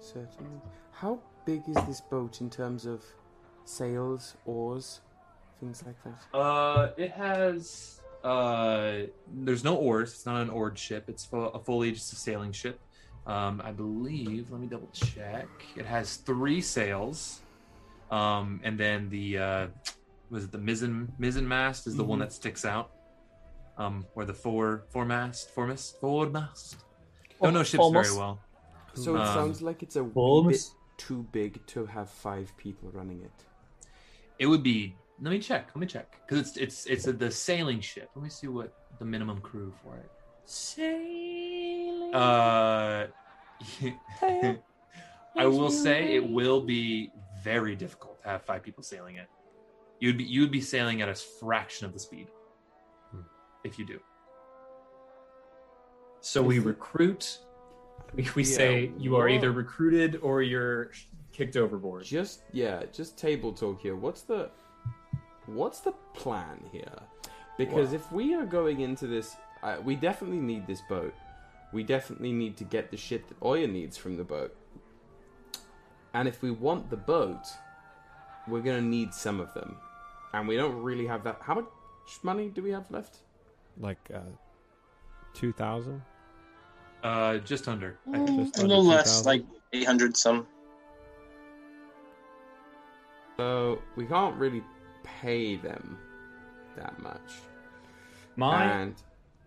Certainly. How big is this boat in terms of sails, oars, things like that? Uh, it has. Uh, there's no oars. It's not an oared ship. It's full, a fully just a sailing ship. Um, I believe. Let me double check. It has three sails. Um, and then the uh, was it the mizzen mizzen mast is the one Mhm. that sticks out. Um, or the fore foremast foremast foremast. Don't know ships very well. So it Um, sounds like it's a wee bit Almost. too big to have five people running it. It would be. Let me check. Let me check because it's it's it's a, the sailing ship. Let me see what the minimum crew for it. Sailing. Uh, I will say it will be very difficult to have five people sailing it. You'd be you would be sailing at a fraction of the speed if you do. So we recruit. We, we Yeah, say you are either recruited or you're kicked overboard. Just yeah, just table talk here. What's the what's the plan here? Because if we are going into this, uh, we definitely need this boat. We definitely need to get the shit that Oya needs from the boat. And if we want the boat, we're gonna need some of them, and we don't really have that. How much money do we have left? Like uh, two thousand. Uh, just under. Mm, think. a little less, like 800 some. So we can't really pay them that much. My and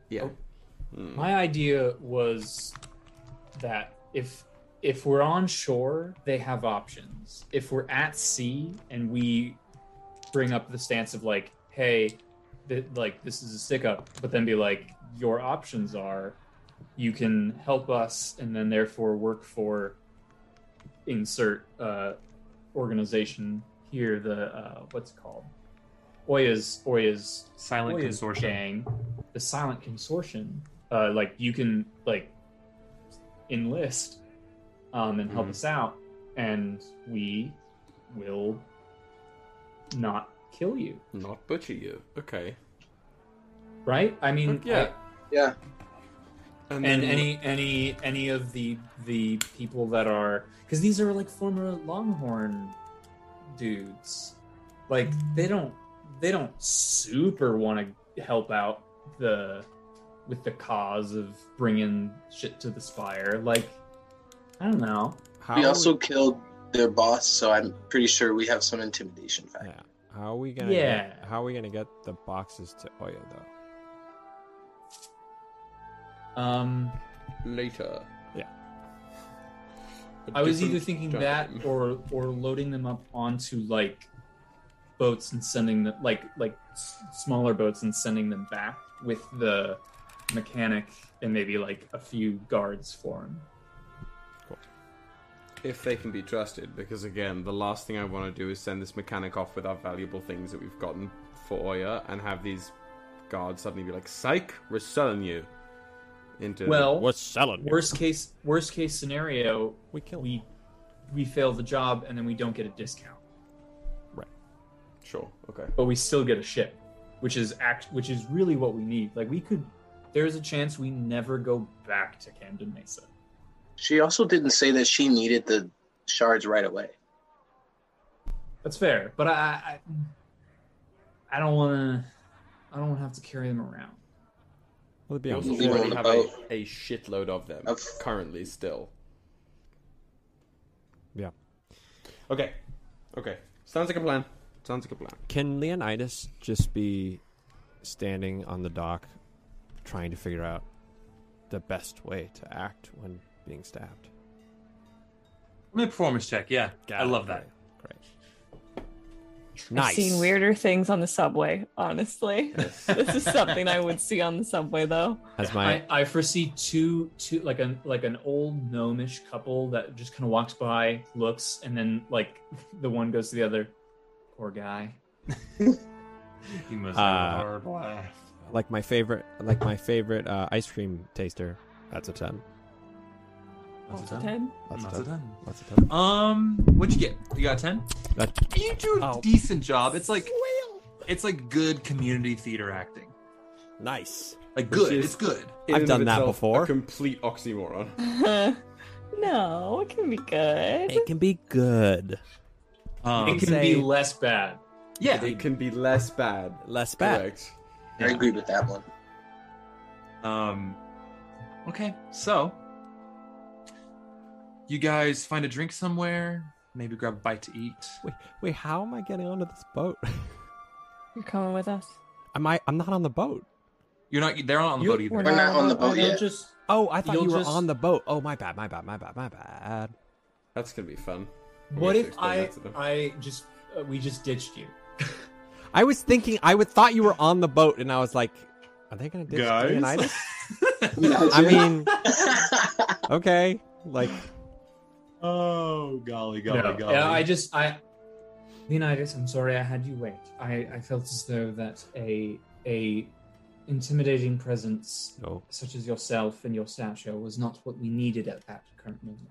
yeah, Oh. my idea was that if if we're on shore, they have options. If we're at sea and we bring up the stance of like, hey, th- like this is a stick up, but then be like, your options are you can help us and then therefore work for insert uh, organization here the uh, what's it called Oya's Oya's Silent Oya's Consortium. gang the silent consortium uh, like you can like enlist um, and help Mhm. us out and we will not kill you not butcher you. Okay. right i mean yeah. Yeah. And, then- any any any of the the people that are because these are like former longhorn dudes like they don't they don't super want to help out the with the cause of bringing shit to the spire like i don't know we also killed their boss, so I'm pretty sure we have some intimidation factor. Yeah. How are we gonna? Yeah. Get, how are we gonna get the boxes to Oya though? Um later. Yeah. I was either thinking time. that or or loading them up onto like boats and sending them like like s- smaller boats and sending them back with the mechanic and maybe like a few guards for him. If they can be trusted, because again, the last thing I want to do is send this mechanic off with our valuable things that we've gotten for Oya and have these guards suddenly be like, "Psych, we're selling you." Into Well, What's selling? you? Worst case worst case scenario, We kill. we we fail the job and then we don't get a discount, Right. sure, okay. but we still get a ship, which is act which is really what we need. Like we could there's a chance we never go back to Camden Mesa. She also didn't say that she needed the shards right away. That's fair, but I, I, I don't want to. I don't want to have to carry them around. Well, it'd be We on also Leave already have a, a shitload of them Of- currently still. Yeah. Okay, okay. Sounds like a plan. Sounds like a plan. Can Leonidas just be standing on the dock, trying to figure out the best way to act when being stabbed. Let me performance check. Yeah, Got I it. love that. Great. I've seen weirder things on the subway, honestly. this is something I would see on the subway, though. As my I, I foresee two two like an like an old gnomish couple that just kind of walks by, looks, and then like the one goes to the other. Poor guy. You must Uh, have a hard life. like my favorite like my favorite uh, ice cream taster. That's a ten. That's What's a a 10. 10? That's, That's a a 10. 10. That's a ten. Um, what'd you get? You got a ten. You do a Oh. decent job. It's like it's like good community theater acting. nice. Like good. is- It's good. I've done that before. A complete oxymoron. no, it can be good. It can be good. Um, it can say- be less bad. yeah. It can be less bad. Less bad. Correct. I agree with that one. Um. Okay, so you guys find a drink somewhere. Maybe grab a bite to eat. Wait, wait, how am I getting onto this boat? You're coming with us. am I I'm not on the boat. You're not. They're not on the You- boat either. We're We're not on the on the boat You'll yet. just Oh, I thought You'll you were just- on the boat. Oh, my bad, my bad, my bad, my bad. That's gonna be fun. what We if should explain I that to them. I just uh, we just ditched you? I was thinking I would thought you were on the boat, and I was like, are they gonna ditch Guys? Leonidas? I mean, okay, like oh golly, golly, No. golly. Yeah, I just I Leonidas, I'm sorry I had you wait. I, I felt as though that a a intimidating presence no. such as yourself and your stature was not what we needed at that current moment.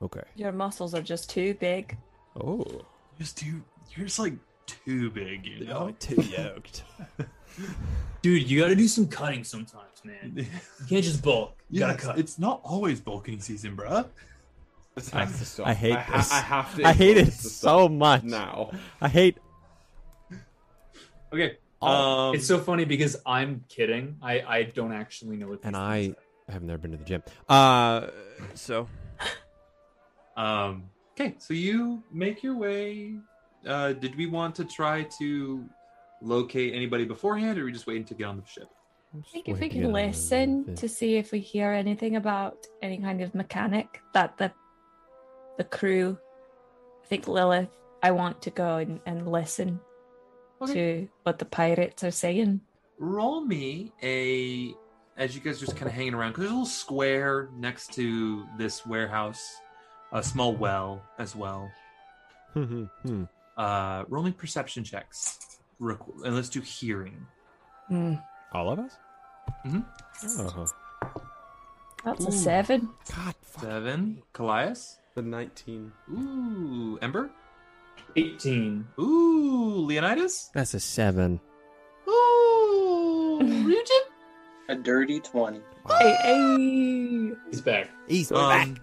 Okay. Your muscles are just too big. Oh, just too. You're just like too big, you know. oh too yoked. Dude, you gotta do some cutting sometimes, man. You can't just bulk. You Yeah, gotta cut. it's not always bulking season, bruh. This I- to stop. I hate ha- this. I have to. I hate it so much. now. I hate. Okay. Um, it's so funny because I'm kidding. I, I don't actually know what these And I are. have never been to the gym. Uh, so Um. Okay, so you make your way. Uh, did we want to try to locate anybody beforehand, or are we just waiting to get on the ship? I think if we can listen to see if we hear anything about any kind of mechanic that the the crew I think Lilith I want to go and, and listen to what the pirates are saying. Roll me a. As you guys are just kind of hanging around, because there's a little square next to this warehouse, a small well as well. Hmm. Uh, roll me perception checks, Requ- and let's do hearing. Hmm. all of us. Mhm. Oh, That's Ooh. a seven. God, fuck. Seven, Kallias. The 19. Ooh, Ember. 18. Ooh, Leonidas. that's a seven. Ooh, Ryujin. A dirty 20. Hey, hey. He's back. He's back. Um,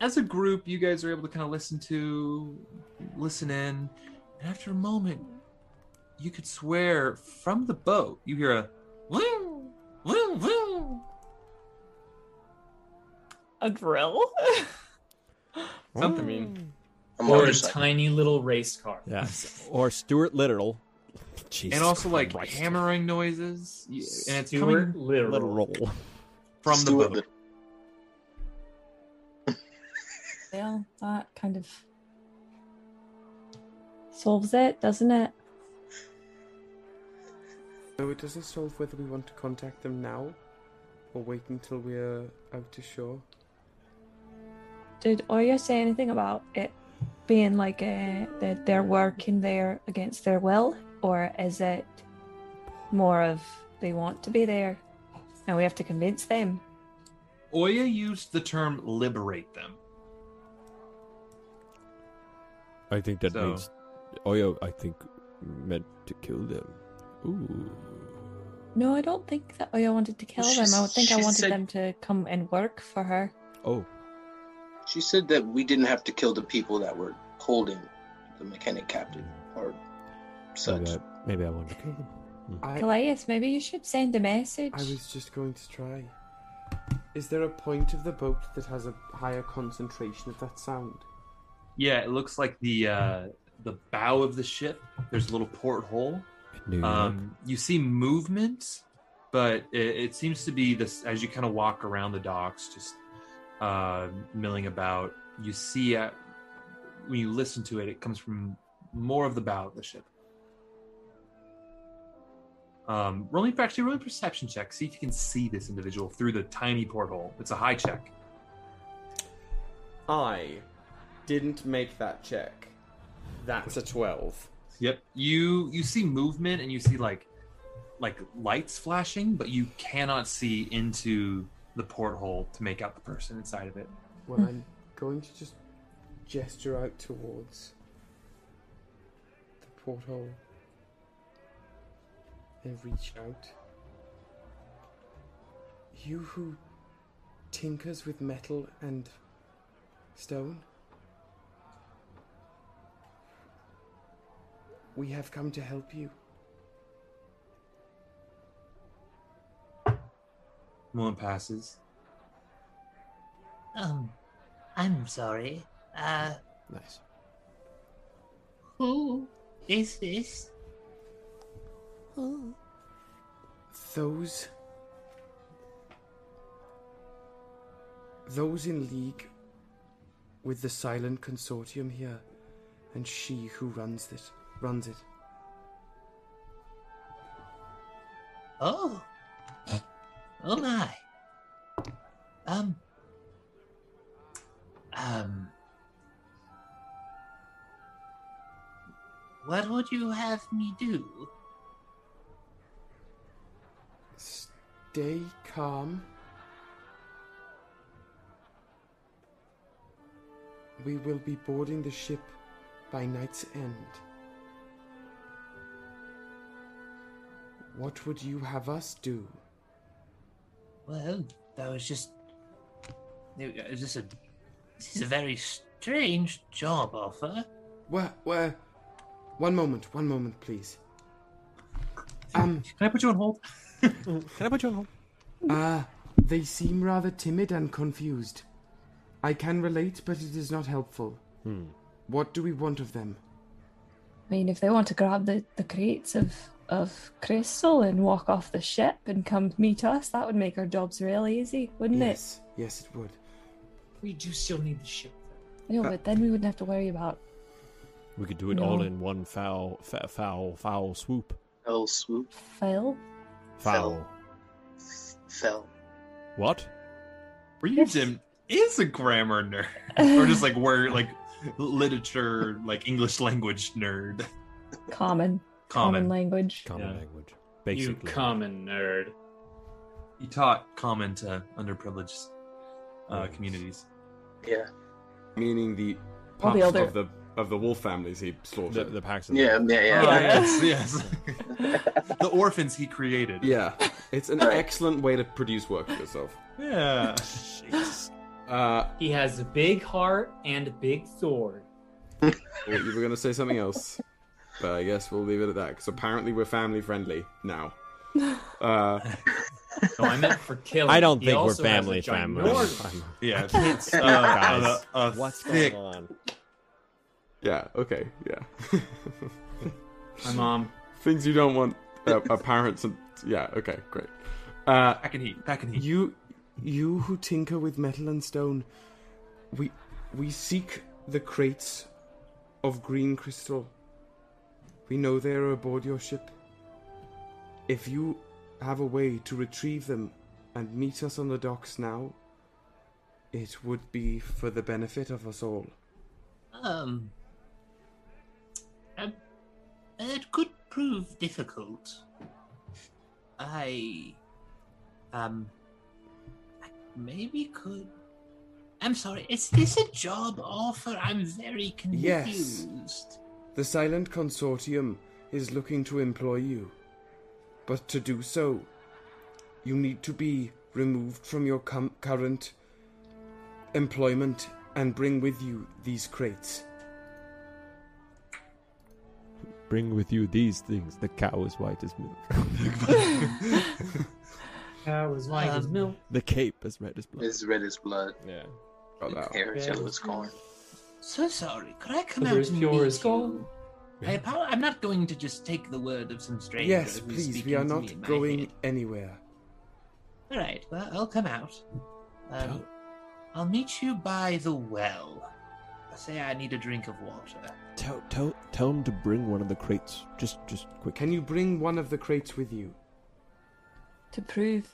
as a group, you guys are able to kind of listen to, listen in, and after a moment, you could swear from the boat you hear a woo, woo, woo. A drill? Something. I mean, Or a motorcycle. tiny little race car. Yes. Or Stuart Little. Jesus and also like Christ. hammering noises, y- and it's Stuart coming literal. Literal. from Stuart the boat. Well, that kind of solves it, doesn't it? so it doesn't solve whether we want to contact them now or wait until we're out to shore. Did Oya say anything about it being like uh, that they're working there against their will, or is it more of they want to be there and we have to convince them? Oya used the term "liberate them." I think that So- means. Oyo, I think, meant to kill them. Ooh. No, I don't think that Oya wanted to kill She them. I s- think I wanted said- them to come and work for her. Oh. She said that we didn't have to kill the people that were holding the mechanic captive or such. Maybe I, maybe I wanted to kill them. I, Kallias, maybe you should send a message. I was just going to try. Is there a point of the boat that has a higher concentration of that sound? Yeah, it looks like the uh, the bow of the ship. There's a little porthole. New York. Um, you see movement but it, it seems to be this as you kind of walk around the docks, just uh, milling about. You see, uh, when you listen to it, it comes from more of the bow of the ship. Um, rolling actually rolling perception check. See if you can see this individual through the tiny porthole. It's a high check. I didn't make that check. That's a 12. Yep. You you see movement and you see like like lights flashing, but you cannot see into the porthole to make out the person inside of it. Well, hmm. I'm going to just gesture out towards the porthole and reach out. You who tinkers with metal and stone? We have come to help you. Moment passes. Um, I'm sorry. Uh, Nice. who is this? Who? Those. Those in league with the silent consortium here, and she who runs it. Runs it. Oh. Oh my. Um. Um. What would you have me do? Stay calm. We will be boarding the ship by night's end. What would you have us do? Well, that was just. It was just a. This is a very strange job offer. Where, where? One moment, one moment, please. Um, Can I put you on hold? Can I put you on hold? uh, they seem rather timid and confused. I can relate, but it is not helpful. Hmm. What do we want of them? I mean, if they want to grab the, the crates of, of crystal and walk off the ship and come meet us, that would make our jobs real easy, wouldn't it? yes, yes, it would. We do still need the ship. No, Uh, but then we wouldn't have to worry about. We could do it all in one foul, fa- foul, foul swoop. Fell swoop. Phil? Foul. Fell. What? Were is a grammar nerd, or just like word like literature, like English language nerd? Common. Common. language. Common Yeah. language. You Basically. common nerd. You taught common to underprivileged uh, communities. Yeah. Meaning the All pups the other- of the of the wolf families he slaughtered. the packs Yeah, yeah, yeah. Oh, yes, yes. the orphans he created. Yeah, it's an excellent way to produce work for yourself. Yeah. Uh, He has a big heart and a big sword. you were going to say something else, but I guess we'll leave it at that because apparently we're family friendly now. Uh, No, I meant for killing. I don't He think we're also has a family family. ginormous- I'm- Yeah. Guys, uh, a, a what's thick, going on? yeah, okay, yeah. My mom. Things you don't want uh, a parents and yeah, okay, great. Uh, Back in heat. Back in heat. You, you who tinker with metal and stone, we, we seek the crates of green crystal. We know they are aboard your ship. If you have a way to retrieve them and meet us on the docks now, it would be for the benefit of us all. Um. um, it could prove difficult. I. Um. I maybe could. I'm sorry, is this a job offer? I'm very confused. Yes. Confused. The Silent Consortium is looking to employ you. But to do so, you need to be removed from your com- current employment and bring with you these crates. Bring with you these things. The cow is white as milk. Cow is white as Um, milk. the cape is red as blood. It's red as blood. Yeah. got that. Hair is yellow as corn. So sorry, could I come Whether out it's and pure meet as gold. you? I apo- I'm not going to just take the word of some stranger. yes, who's please. We speaking are to me not in my going head. anywhere. All right, well, I'll come out. Um, I'll meet you by the well. I say I need a drink of water. Tell, tell, tell him to bring one of the crates. Just, just quick. Can you bring one of the crates with you? To prove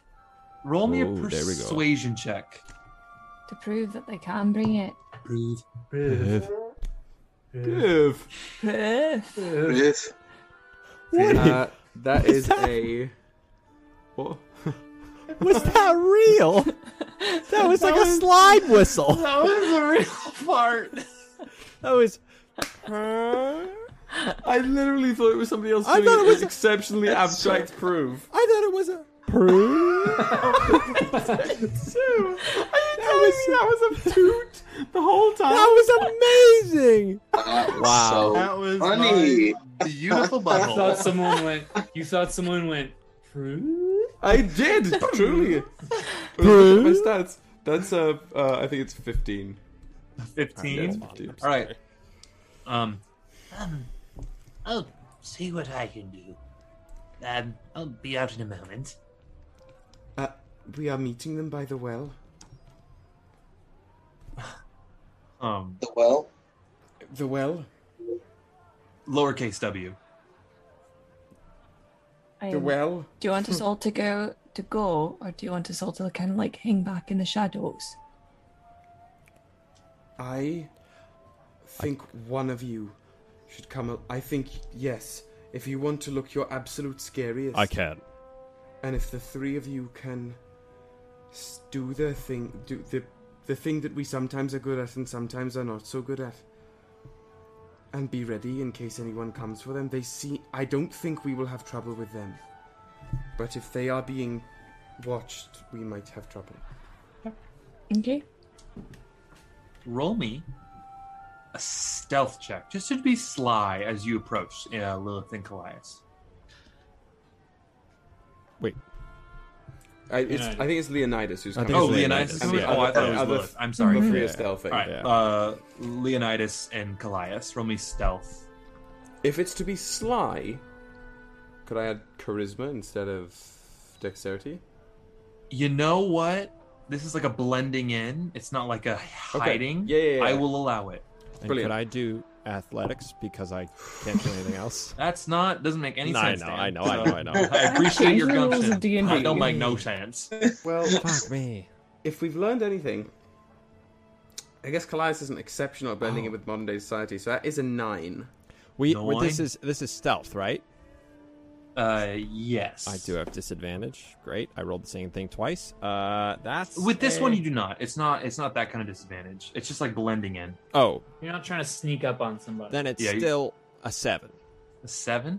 Roll me Oh, a there we go. persuasion check. to prove that they can bring it. Prove. If- If. Proof. If Uh, that is a. What? Was that real? That was like a slide whistle. That was a real part. That was. I literally thought it was somebody else I doing thought it it was- exceptionally abstract proof. I thought it was a. Proof. Sue, are you telling me that was a toot the whole time? That was amazing. that was Wow. so That was funny. my beautiful You thought someone went. You thought someone went. Proof? I did truly. Proof. My stats. That's uh, uh, I think it's fifteen. Fifteen. 15. All right. Um, Um, I'll see what I can do. Um, I'll be out in a moment. Uh, we are meeting them by the well. Um, The well. The well. lowercase w. I, The well. do you want us all to go to go, or do you want us all to kind of like hang back in the shadows? I think one of you should come. al- I think yes. If you want to look your absolute scariest, I can. And if the three of you can do the thing, do the the thing that we sometimes are good at and sometimes are not so good at, and be ready in case anyone comes for them. They see. I don't think we will have trouble with them, but if they are being watched, we might have trouble. Okay. Roll me a stealth check, just to be sly as you approach uh, Lilith and Kallias. Wait. I, it's, I think it's Leonidas who's coming. think Oh, it's Leonidas. is And coming? Oh, I other- thought it was other- Lilith. I'm sorry. The three Yeah. are stealthing. All right. Yeah. Uh, Leonidas and Kallias. Roll me stealth. If it's to be sly, could I add charisma instead of dexterity? You know what? This is like a blending in. It's not like a hiding. Yeah, yeah, yeah. I will allow it. And Brilliant. could I do athletics because I can't do anything else? That's not doesn't make any No, I sense. know, Dan. I know, I know, I know. I appreciate your Rules of gumption. D&D. I don't make no sense. Well, Fuck me. if we've learned anything, I guess Kallias isn't exceptional at blending Oh. in with modern day society, so that is a nine. We, No we- this wine? is this is stealth, right? Uh, yes. I do have disadvantage. Great. I rolled the same thing twice. Uh, that's With this a- one, you do not. It's not. It's not that kind of disadvantage. It's just like blending in. Oh, You're not trying to sneak up on somebody. then it's Yeah, you- still a seven. A seven.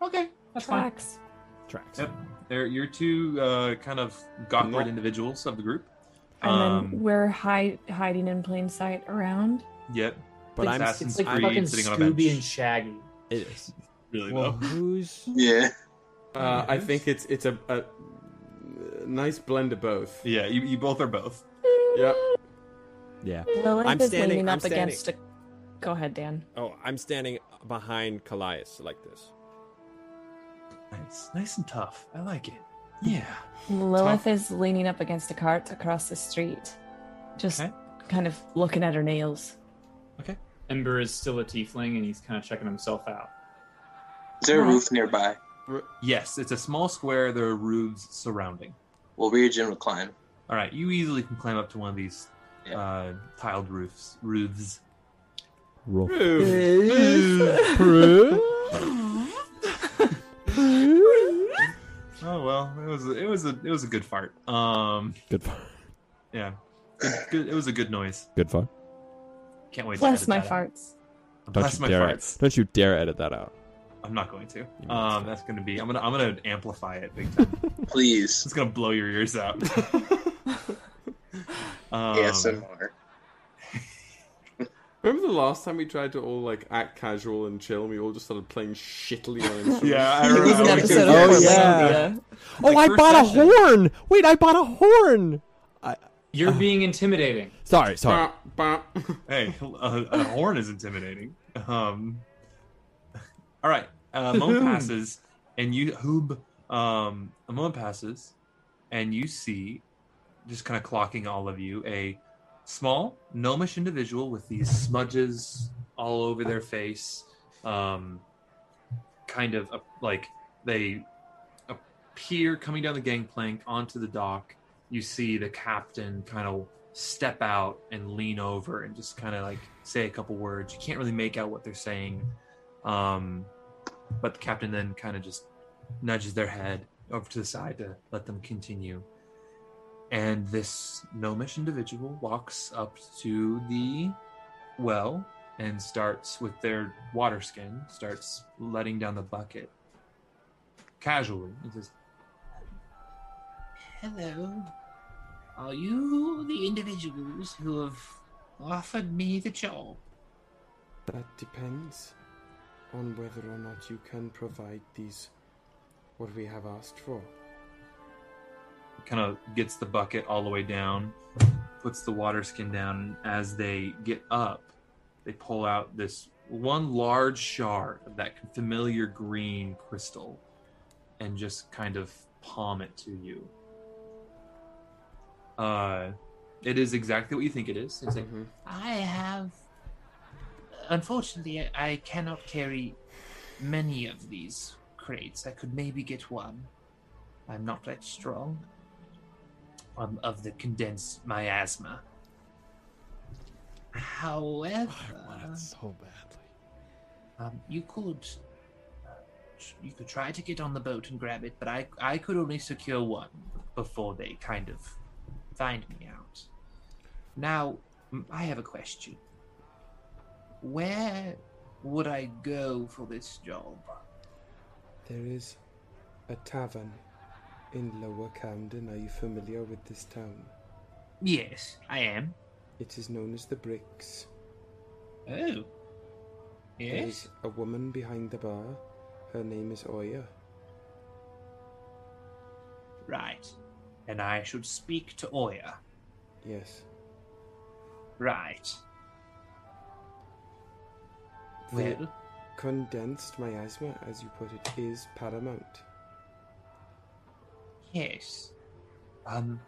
Okay, that's fine. Tracks. Tracks. Yep. They're you're two uh, kind of awkward Not- individuals of the group. And Um, then we're hi- hiding in plain sight around. Yep. But I'm Assassin's it's like Creed fucking sitting on a Scooby bench. and Shaggy. it is. Really Well, though. who's Yeah. Uh, I think it's it's a, a nice blend of both. Yeah, you, you both are both. Yep. yeah? Lilith I'm is standing- leaning I'm up against a. Go ahead, Dan. Oh, I'm standing behind Kallias like this. Nice, nice and tough. I like it. Yeah. Lilith is leaning up against a cart across the street, just Okay. kind of looking at her nails. Okay. Ember is still a tiefling, and he's kind of checking himself out. Is there a roof nearby? Yes, it's a small square. There are roofs surrounding. Well, Ryujin will climb. All right, you easily can climb up to one of these Yeah. uh, tiled roofs. Roofs. Roll. Oh well, it was it was a it was a good fart. Um, Good fun. yeah, good, good. It was a good noise. Good fun. Can't wait. Bless to my edit that out. farts. Don't Bless you my dare! farts. Don't you dare edit that out. I'm not going to. Um, that's gonna be. I'm gonna. I'm gonna amplify it big time. Please. it's gonna blow your ears out. um, ASMR. Remember the last time we tried to all like act casual and chill, and we all just started playing shittily on instruments. Yeah, I It was an remember. episode Oh, of yeah. Oh, Like, I first bought a session. horn. Wait, I bought a horn. I, You're being intimidating. sorry, sorry. Bah, bah. Hey, a, a horn is intimidating. Um, All right. Uh, a moment passes, and you Hoob. Um, a moment passes, and you see, just kind of clocking all of you, a small gnomish individual with these smudges all over their face. Um, kind of uh, like they appear coming down the gangplank onto the dock. You see the captain kind of step out and lean over and just kind of like say a couple words. You can't really make out what they're saying. Um, but the captain then kind of just nudges their head over to the side to let them continue. And this gnomish individual walks up to the well and starts with their water skin, starts letting down the bucket casually. He says, Hello. Are you the individuals who have offered me the job? That depends on whether or not you can provide these what we have asked for. kind of gets the bucket all the way down, puts the water skin down. and As they get up, they pull out this one large shard of that familiar green crystal and just kind of palm it to you. Uh, it is exactly what you think it is. It's like, I have. Unfortunately, I I cannot carry many of these crates. I could maybe get one. I'm not that strong. Um, of the condensed miasma. However, so badly. um, you could you could try to get on the boat and grab it, but I I could only secure one before they kind of find me out. Now, I have a question. Where would I go for this job? There is a tavern in Lower Camden. Are you familiar with this town? Yes, I am. It is known as the Bricks. Oh. There Yes. is a woman behind the bar. Her name is Oya. Right. And I should speak to Oya. Yes. Right. Well, condensed miasma, as you put it, is paramount. yes. Um,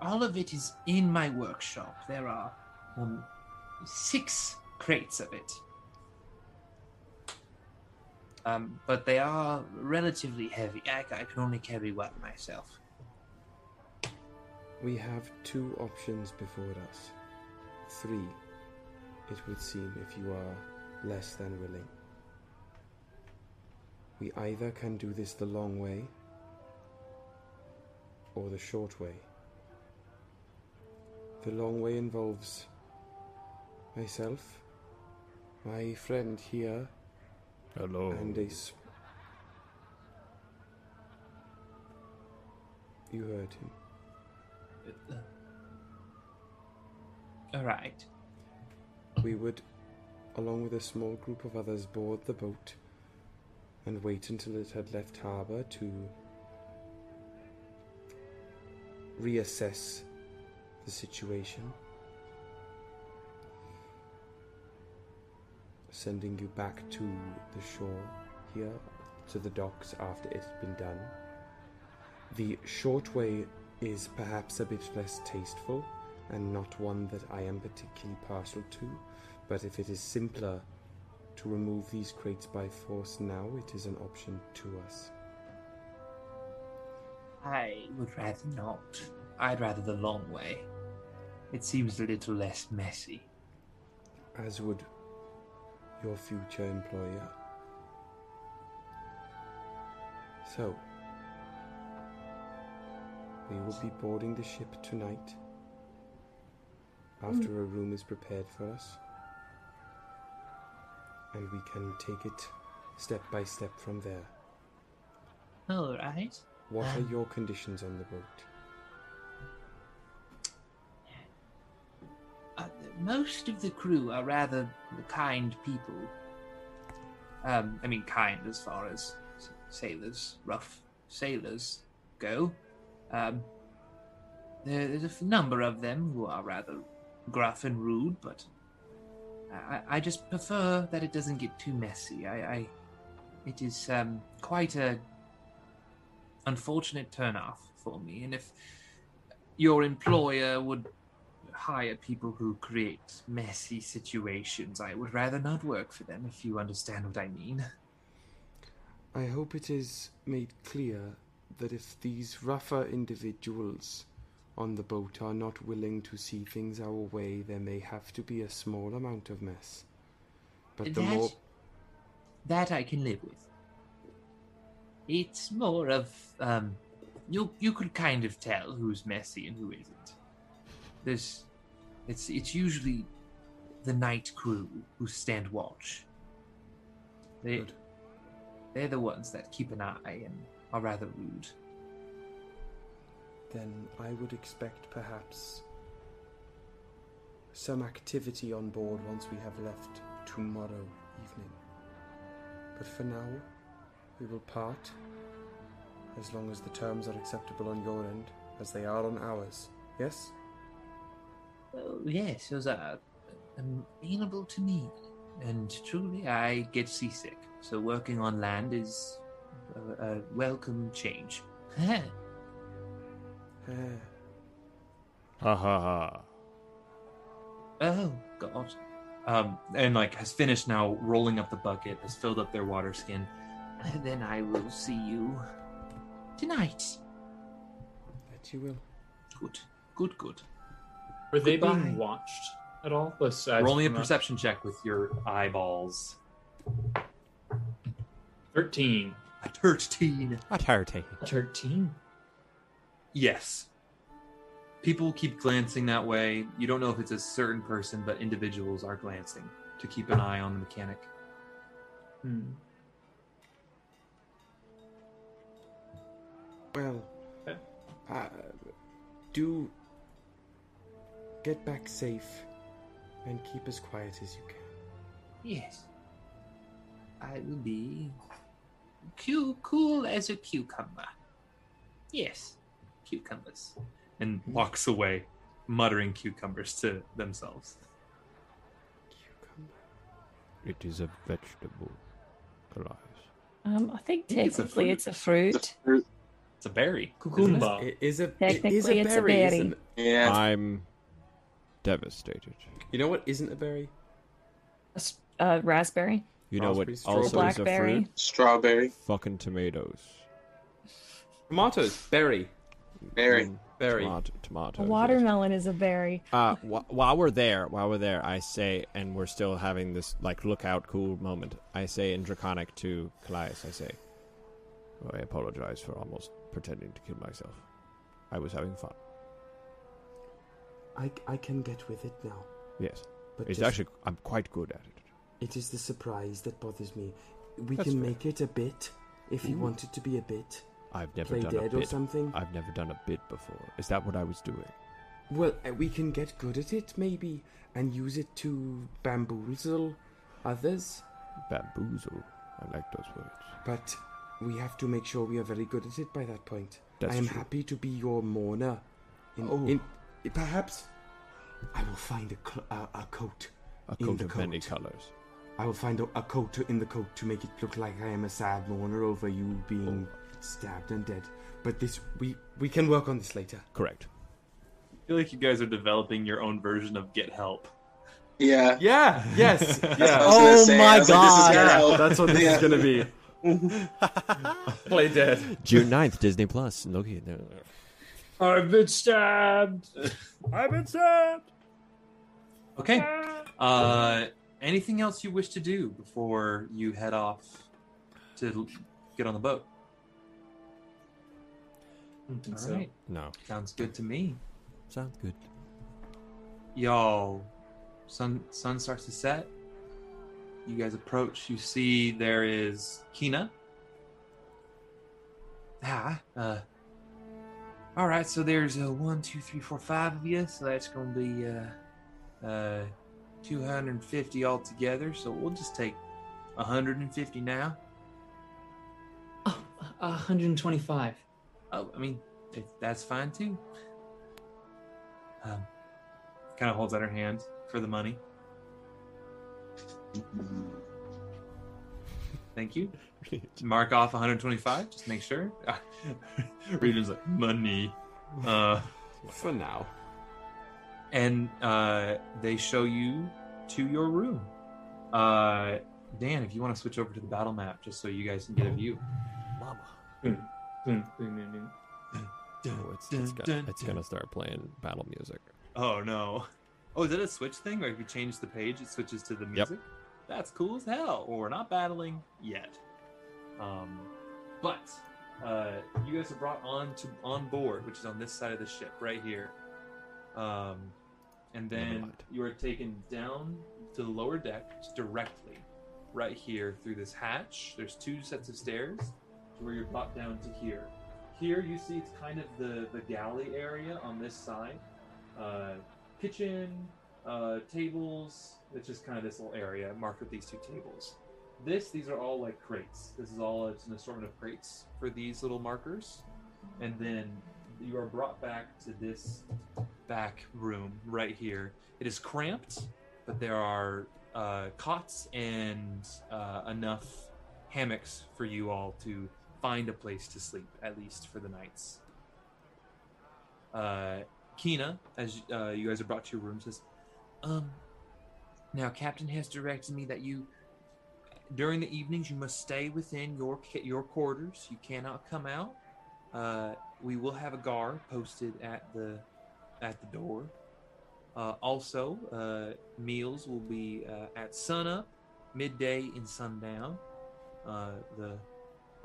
all of it is in my workshop. There are um, six crates of it. Um, but they are relatively heavy. I, I can only carry one myself. We have two options before us. Three, it would seem, if you are less than willing. We either can do this the long way or the short way. The long way involves myself, my friend here, Hello. and a. s- You heard him. All right. We would, along with a small group of others, board the boat and wait until it had left harbour to reassess the situation. Sending you back to the shore here, to the docks after it had been done. The short way is perhaps a bit less tasteful and not one that I am particularly partial to, but if it is simpler to remove these crates by force now, it is an option to us. I would rather not. I'd rather the long way. It seems a little less messy. As would your future employer. So, we will be boarding the ship tonight after hmm. a room is prepared for us. And we can take it step by step from there. All right. What are Um, your conditions on the boat? Uh, most of the crew are rather kind people. Um, I mean, kind as far as sailors, rough sailors go. Um, there's a number of them who are rather gruff and rude, but I, I just prefer that it doesn't get too messy. I, I, it is um, quite a unfortunate turnoff for me. And if your employer would hire people who create messy situations, I would rather not work for them. If you understand what I mean. I hope it is made clear that if these rougher individuals on the boat are not willing to see things our way, there may have to be a small amount of mess. But the that, more. that I can live with. It's more of um, you you could kind of tell who's messy and who isn't. There's, it's it's usually the night crew who stand watch. They they're the ones that keep an eye and are rather rude. Then I would expect perhaps some activity on board once we have left tomorrow evening. But for now, we will part as long as the terms are acceptable on your end, as they are on ours. Yes? Oh, yes, those uh, are amenable to me. And truly, I get seasick. So working on land is a, a welcome change. Eh, Ha ha ha. oh, God. Um, and like has finished now rolling up the bucket, has filled up their water skin. And Then I will see you tonight. that you will. Good, good, good. Were they Goodbye. being watched at all? Besides Roll me a from perception check with your eyeballs. Thirteen. A thirteen. A tarty. Thirteen. Yes. People keep glancing that way. You don't know if it's a certain person, but individuals are glancing to keep an eye on the mechanic. Hmm. Well, uh, do get back safe and keep as quiet as you can. Yes. I will be cu- cool as a cucumber. Yes, cucumbers. And walks away, muttering cucumbers to themselves. Cucumber. It is a vegetable, Elias. Um, I think think it's a technically fruit. it's a fruit. It's a berry. Cucumber. It is a it Technically, is a it's a berry, berry. isn't it? Yeah. I'm devastated. You know what isn't a berry? A s- uh, raspberry. You know what also strawberry. is a fruit? Strawberry. Fucking tomatoes. Tomatoes. Berry. Berry. Mm, Berry. Tomato, A tomatoes. yes. watermelon is a berry. Uh, wh- while we're there, while we're there, I say, and we're still having this like lookout cool moment. I say in Draconic to Kallias, I say, oh, I apologize for almost pretending to kill myself. I was having fun. I, I can get with it now. Yes, But it's just- actually I'm quite good at it. It is the surprise that bothers me. We That's can fair. make it a bit if you Ooh. want it to be a bit. I've never Play done a dead or bit. something. I've never done a bit before. Is that what I was doing? Well, uh, we can get good at it maybe and use it to bamboozle others, Bamboozle. I like those words. but we have to make sure we are very good at it by that point. That's I am true. happy to be your mourner. In, Oh. in, perhaps I will find a, cl- a, a coat. A in coat the of many coat. colors. I will find a, a coat in the coat to make it look like I am a sad mourner over you being Oh. Stabbed and dead. But this, we we can work on this later. Correct. I feel like you guys are developing your own version of Get Help. Yeah. Yeah. Yes. Yeah. I was gonna Oh my I was like, this is God. Yeah, that's what this Yeah. is gonna be. Play dead. June 9th, Disney Plus. Look at there. I've been stabbed. I've been stabbed. Okay. Uh, anything else you wish to do before you head off to get on the boat? Don't think All so. right. No. Sounds good to me. Sounds good. Yo, sun sun starts to set. You guys approach. You see there is Kina. Ah, uh, all right. So there's uh, one, two, three, four, five of you. So that's going to be uh, uh, 250 altogether. So we'll just take 150 now. Oh, 125. Oh, I mean, if that's fine too. Um, kind of holds out her hand for the money. Thank you. Mark off 125. Just make sure. Ryujin's like money. Uh, For now. and uh, they show you to your room. Uh, Dan, if you want to switch over to the battle map, just so you guys can get a view. Mama. Oh, it's, it's, gonna, it's gonna start playing battle music. Oh no! Oh, is that a switch thing? Where if you change the page, it switches to the music? That's cool as hell. Well, we're not battling yet. Um, but uh, you guys are brought on to on board, which is on this side of the ship, right here. Um, and then you are taken down to the lower deck directly, right here through this hatch. There's two sets of stairs to where you're brought down to here. Here you see it's kind of the the galley area on this side. Uh, kitchen, uh, tables. It's just kind of this little area marked with these two tables. This, these are all like crates. This is all it's an assortment of crates for these little markers, and then you are brought back to this back room right here. It is cramped, but there are uh, cots and uh, enough hammocks for you all to find a place to sleep, at least for the nights. Uh, Kina, as uh, you guys are brought to your room, says, Um, now Captain has directed me that you, during the evenings, you must stay within your your quarters. You cannot come out. Uh, we will have a guard posted at the at the door. Uh, also, uh, meals will be uh, at sunup, midday, and sundown. Uh, the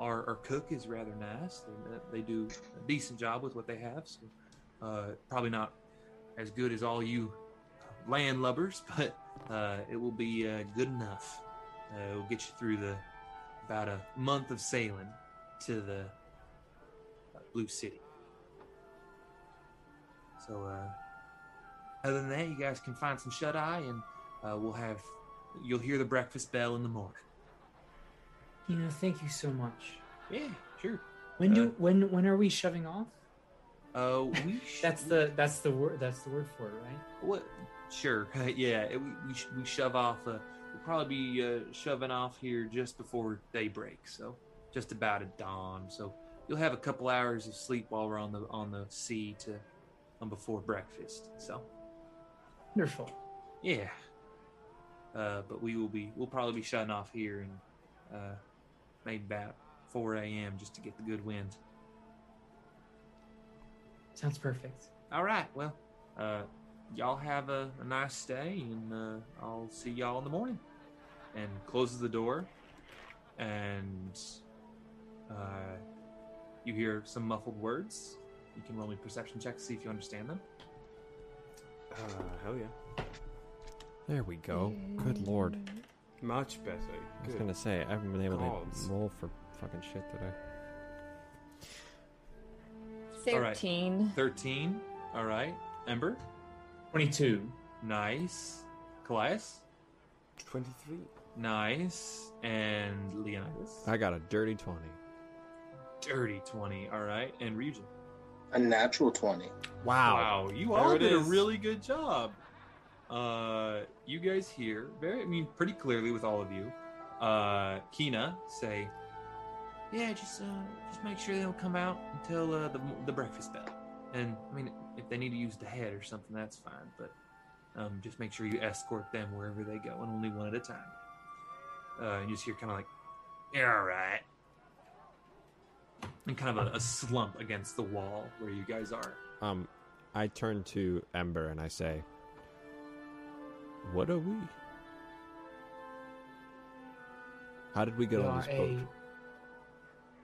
our, our cook is rather nice. They, they do a decent job with what they have. So uh, probably not as good as all you landlubbers, but uh, it will be uh, good enough. Uh, it will get you through the about a month of sailing to the uh, Blue City. So, uh, other than that, you guys can find some shut eye, and uh, we'll have you'll hear the breakfast bell in the morning. You know, thank you so much. Yeah, sure. When Uh, do when when are we shoving off? Uh, we sh- That's the that's the word that's the word for it, right? What? Sure. yeah. We we, sh- we shove off. Uh, we'll probably be uh, shoving off here just before daybreak. So just about at dawn. So you'll have a couple hours of sleep while we're on the on the sea to um, before breakfast. So Wonderful. yeah. Uh, but we will be we'll probably be shutting off here and uh, maybe about 4 a.m. just to get the good wind. Sounds perfect. All right. Well, uh, y'all have a, a nice stay, and uh, I'll see y'all in the morning. And closes the door, and uh, you hear some muffled words. You can roll me perception check to see if you understand them. Uh, hell yeah. There we go. Good lord. Much better. I was Good. gonna say I haven't been able Gods. to roll for fucking shit today. All right. 13. Thirteen. All right. Ember. Twenty-two. Nice. Kallias. 23. Nice. And Leonidas. I got a dirty twenty. Dirty twenty. All right. And Ryujin. A natural 20. Wow, you There all it did a is. really good job. Uh, you guys hear very, I mean, pretty clearly with all of you. Uh, Kina say, Yeah, just uh, just make sure they don't come out until uh, the the breakfast bell. and I mean, if they need to use the head or something, that's fine. But um, just make sure you escort them wherever they go, and only one at a time. Uh, and you just hear kind of like, "Yeah, all right," and kind of a, a slump against the wall where you guys are. Um, I turn to Ember and I say, "What are we? How did we get We on this boat?" a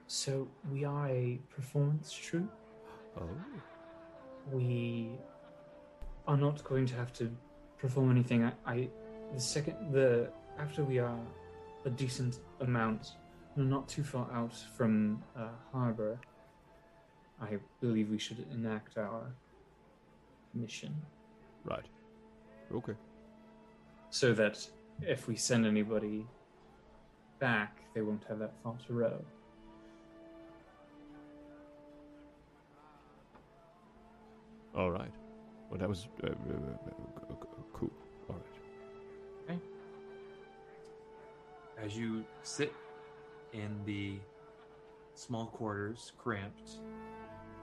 so we are a performance troupe. Oh, we are not going to have to perform anything. I, I the second the after we are a decent amount, not too far out from uh, harbor, I believe we should enact our mission right. Okay. So that if we send anybody back, they won't have that far to row. All right. Well, that was uh, uh, uh, uh, cool. All right. as you sit in the small quarters, cramped,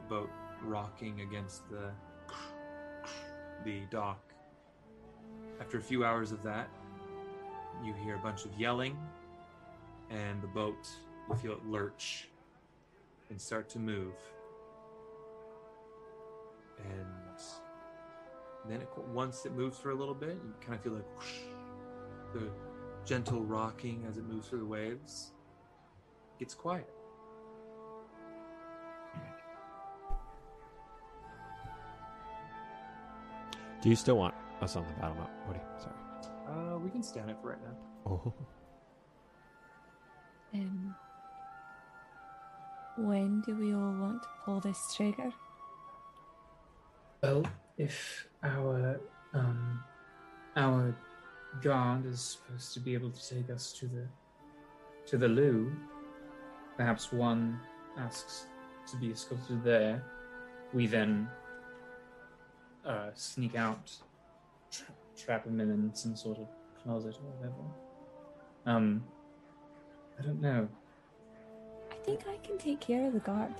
boat rocking against the the dock. After a few hours of that, you hear a bunch of yelling, and the boat, you feel it lurch and start to move. And then it, once it moves for a little bit, you kind of feel like whoosh, the gentle rocking as it moves through the waves. Gets quiet. Do you still want us on the battle map, Woody? Sorry. Uh, we can stand it for right now. Oh. Um, when do we all want to pull this trigger? Well, if our um our guard is supposed to be able to take us to the to the loo, perhaps one asks to be escorted there. We then uh, sneak out, tra- trap him in some sort of closet or whatever. Um, I don't know. I think I can take care of the guard.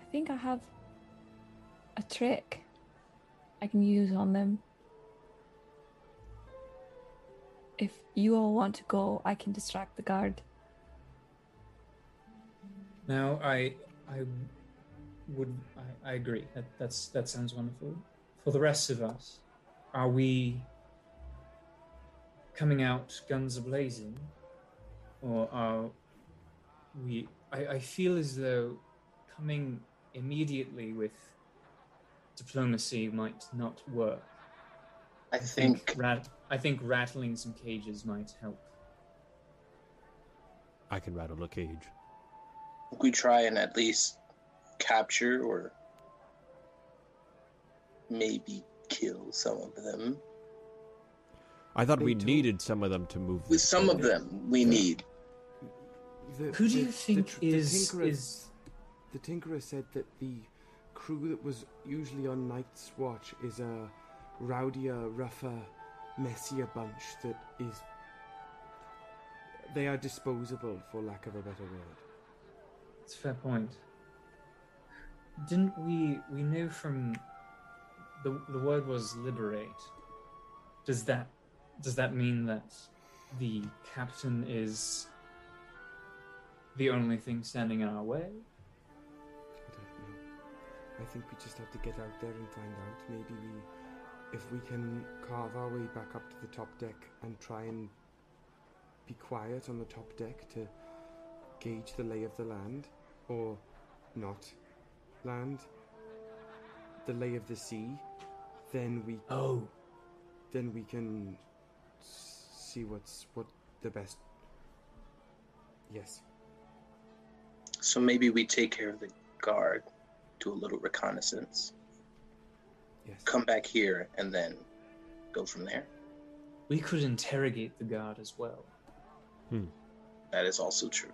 I think I have a trick I can use on them. If you all want to go, I can distract the guard. Now, I I would I, I agree. That that's that sounds wonderful. For the rest of us, are we coming out guns a blazing, or are we? I, I feel as though coming immediately with diplomacy might not work. I think rat, I think rattling some cages might help. I can rattle a cage. we try and at least capture or maybe kill some of them. I thought They we told- needed some of them to move. With some boat. of them, we need. The, Who do the- you the think tr- is- the tinkerer, is- the tinkerer said that the crew that was usually on Night's Watch is a rowdier, rougher, messier bunch that is. They are disposable, for lack of a better word. It's a fair point. Didn't we we knew from the the word was liberate. Does that does that mean that the captain is the only thing standing in our way? I don't know. I think we just have to get out there and find out. Maybe we, if we can carve our way back up to the top deck and try and be quiet on the top deck to gauge the lay of the land, or not land, the lay of the sea, then we Oh, then we can see what's what the best. Yes. So maybe we take care of the guard, do a little reconnaissance, Yes. come back here, and then go from there. we could interrogate the guard as well. Hmm. That is also true.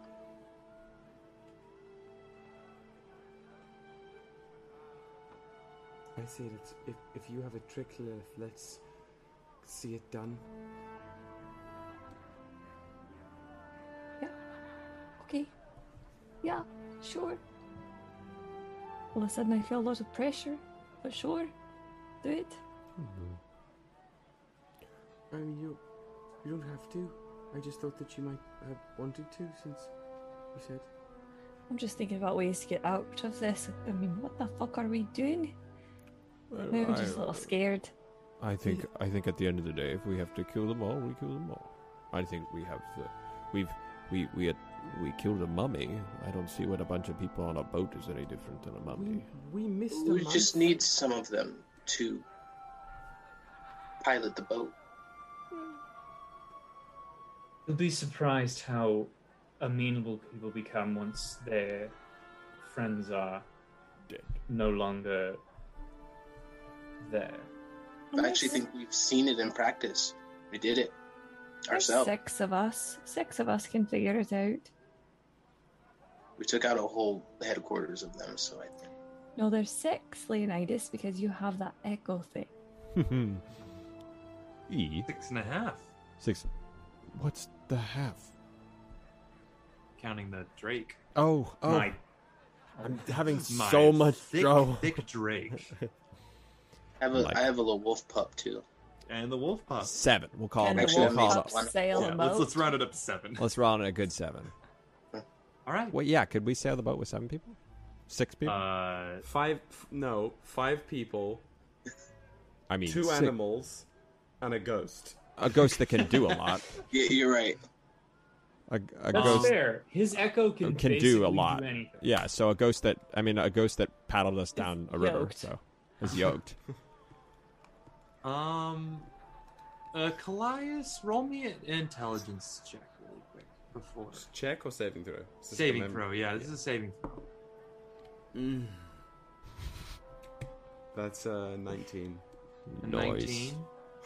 I say that if if you have a trick, Lilith, let's see it done. Yeah. Okay. Yeah, sure. All of a sudden, I feel a lot of pressure, but sure, do it. Mm-hmm. I mean, you you don't have to. I just thought that you might have wanted to, since you said. I'm just thinking about ways to get out of this. I mean, what the fuck are we doing? Maybe we're just a little scared. I think I think at the end of the day, if we have to kill them all, we kill them all. I think we have the we've we we had, we killed a mummy. I don't see what a bunch of people on a boat is any different than a mummy. we missed a We month. just need some of them to pilot the boat. You'll be surprised how amenable people become once their friends are Dead. no longer there. I actually think we've seen it in practice. We did it There's ourselves. Six of us. Six of us can figure it out. We took out a whole headquarters of them, so I think. No, there's six, Leonidas, because you have that echo thing. e Six and a half. six. What's the half? counting the Drake. Oh, oh. My I'm having My so much thick, trouble. thick Drake I have a I Like- have a little wolf pup too. and the wolf pup. Seven. We'll call Can it. the Actually, We'll that call makes it. up wolf one. pup sail Yeah, let's, let's round it up to seven. Let's round it a good seven. All right. Well, yeah. Could we sail the boat with seven people? Six people? Uh, Five, f- no, five people, I mean, two six- animals, and a ghost. A ghost that can do a lot. Yeah, you're right. A, a That's ghost fair. His echo can can do a lot. Do. Yeah. So a ghost that I mean, a ghost that paddled us down a river. yoked. So is yoked. um, uh, Kallias, roll me an intelligence check really quick before Check or saving throw? Saving throw. Yeah, this is a saving throw. That's uh, 19. A Nice. 19.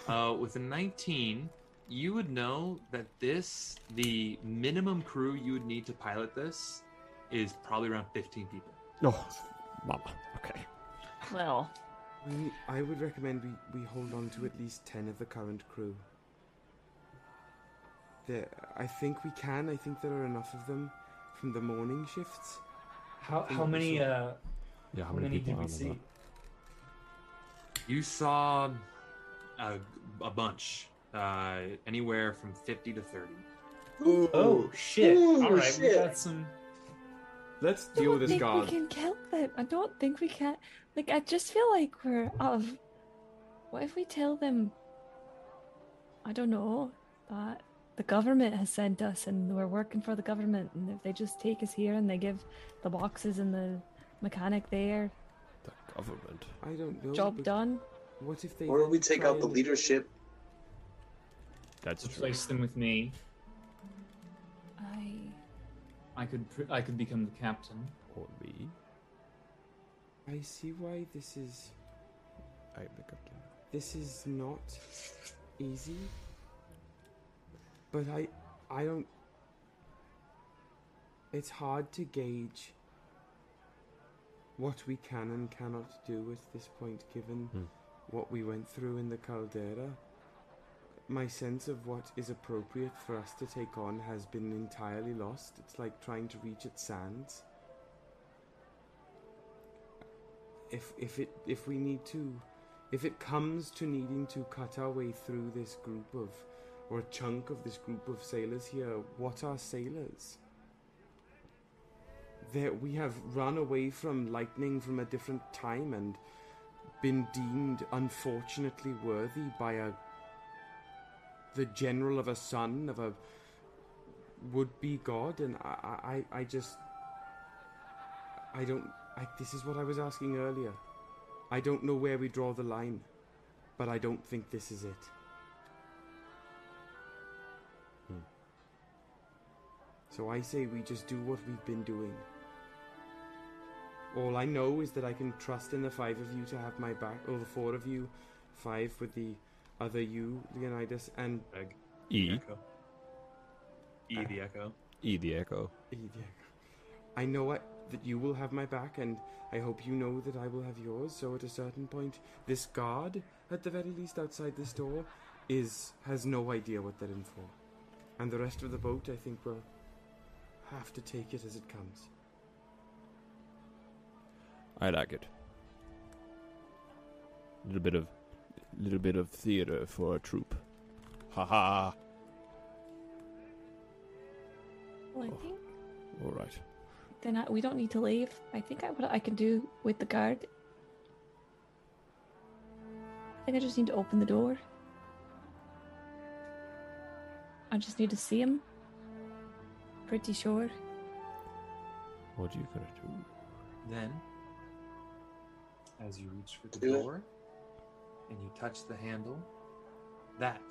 Uh, with a 19, you would know that this, the minimum crew you would need to pilot this, is probably around 15 people. No, mama. Okay. Well, We, I would recommend we, we hold on to at least 10 of the current crew. There, I think we can. I think there are enough of them from the morning shifts. How how many uh Yeah. how many did we see? You saw a, a bunch, uh, anywhere from 50 to 30. Oh shit! Ooh, All right, we got some. Let's I deal don't with this think guard. we can kill them. I don't think we can. Like, I just feel like we're out of. What if we tell them? I don't know that the government has sent us and we're working for the government, and if they just take us here and they give the boxes and the mechanic there, The government. I don't know. job done. What if they. Or we take out the and- leadership. That's true. Replace them with me. I. I could pr- I could become the captain. Or me. I see why this is. I am the captain. This is not easy. But I. I don't. It's hard to gauge what we can and cannot do at this point, given Hmm. what we went through in the caldera. My sense of what is appropriate for us to take on has been entirely lost. It's like trying to reach at sands. If if it if we need to if it comes to needing to cut our way through this group of or a chunk of this group of sailors here, what are sailors? There we have run away from lightning from a different time and been deemed unfortunately worthy by a the general of a son of a would be god and I, I I just I don't I, this is what I was asking earlier. I don't know where we draw the line, but I don't think this is it. Hmm. So I say we just do what we've been doing. All I know is that I can trust in the five of you to have my back, or the four of you, five with the other you, Leonidas, and Greg. E. Ah. Echo. E the Echo. E the echo. Evia. I know what, that you will have my back, and I hope you know that I will have yours. So at a certain point, this guard, at the very least outside this door, is has no idea what they're in for, and the rest of the boat, I think, will have to take it as it comes. I like it. A Little bit of, little bit of theater for a troop. Ha ha. Well, I Oh. think All right. then I, we don't need to leave. I think I, what I can do with the guard. I think I just need to open the door. I just need to see him. Pretty sure. What are you gonna do? Then, as you reach for the Do it. Door and you touch the handle, that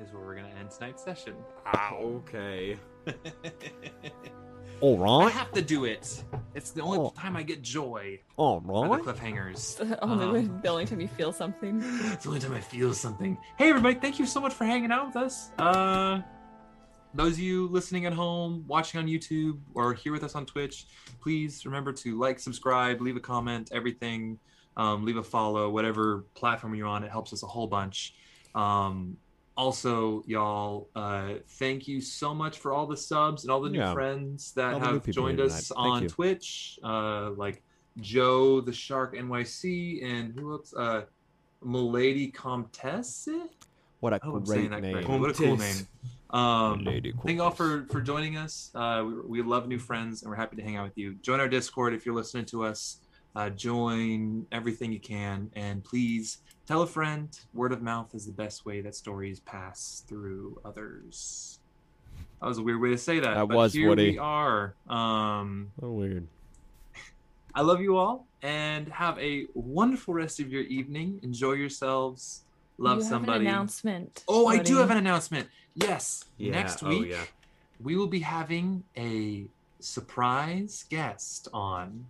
is where we're going to end tonight's session. Ah, okay. All I have to do it. It's the only Oh. time I get joy. All Are the cliffhangers. It's the only, Um, the only time you feel something. it's the only time I feel something. Hey, everybody! Thank you so much for hanging out with us. Uh, those of you listening at home, watching on YouTube, or here with us on Twitch, please remember to like, subscribe, leave a comment, everything. Um, leave a follow, whatever platform you're on. It helps us a whole bunch. Um, also, y'all, uh, thank you so much for all the subs and all the new Yeah. friends that All have joined us on you. Twitch. Uh, like Joe the Shark NYC and who else? Uh, Milady Comtesse. What a I hope I'm great that name. correctly. What a cool name. Um, thank you all for for joining us. Uh, we, we love new friends and we're happy to hang out with you. Join our Discord if you're listening to us. Uh, join everything you can, and please tell a friend. Word of mouth is the best way that stories pass through others. That was a weird way to say that. That but was, here Woody. we are. Um, So weird. I love you all, and have a wonderful rest of your evening. Enjoy yourselves. Love you have somebody. An announcement. Oh, I do have an announcement. Yes. Yeah, Next oh, week, yeah. we will be having a surprise guest on.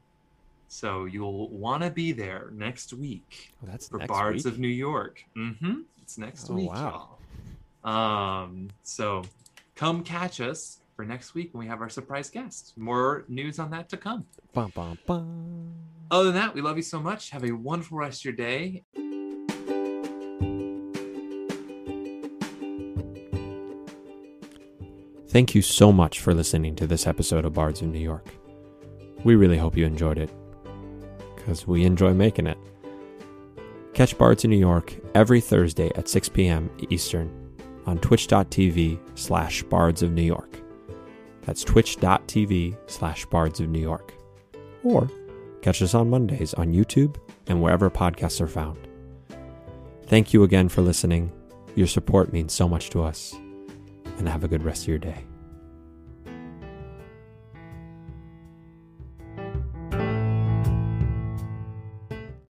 So you'll want to be there next week Oh, that's for Bards week? of New York. Mm-hmm. It's next Oh, week, wow. y'all. Um, so come catch us for next week when we have our surprise guest. More news on that to come. Bum, bum, bum. Other than that, we love you so much. Have a wonderful rest of your day. Thank you so much for listening to this episode of Bards of New York. We really hope you enjoyed it, because we enjoy making it. Catch Bards of New York every Thursday at 6 p.m. Eastern on twitch.tv slash bards of New York. That's twitch.tv slash bards of New York. Or catch us on Mondays on YouTube and wherever podcasts are found. Thank you again for listening. Your support means so much to us and have a good rest of your day.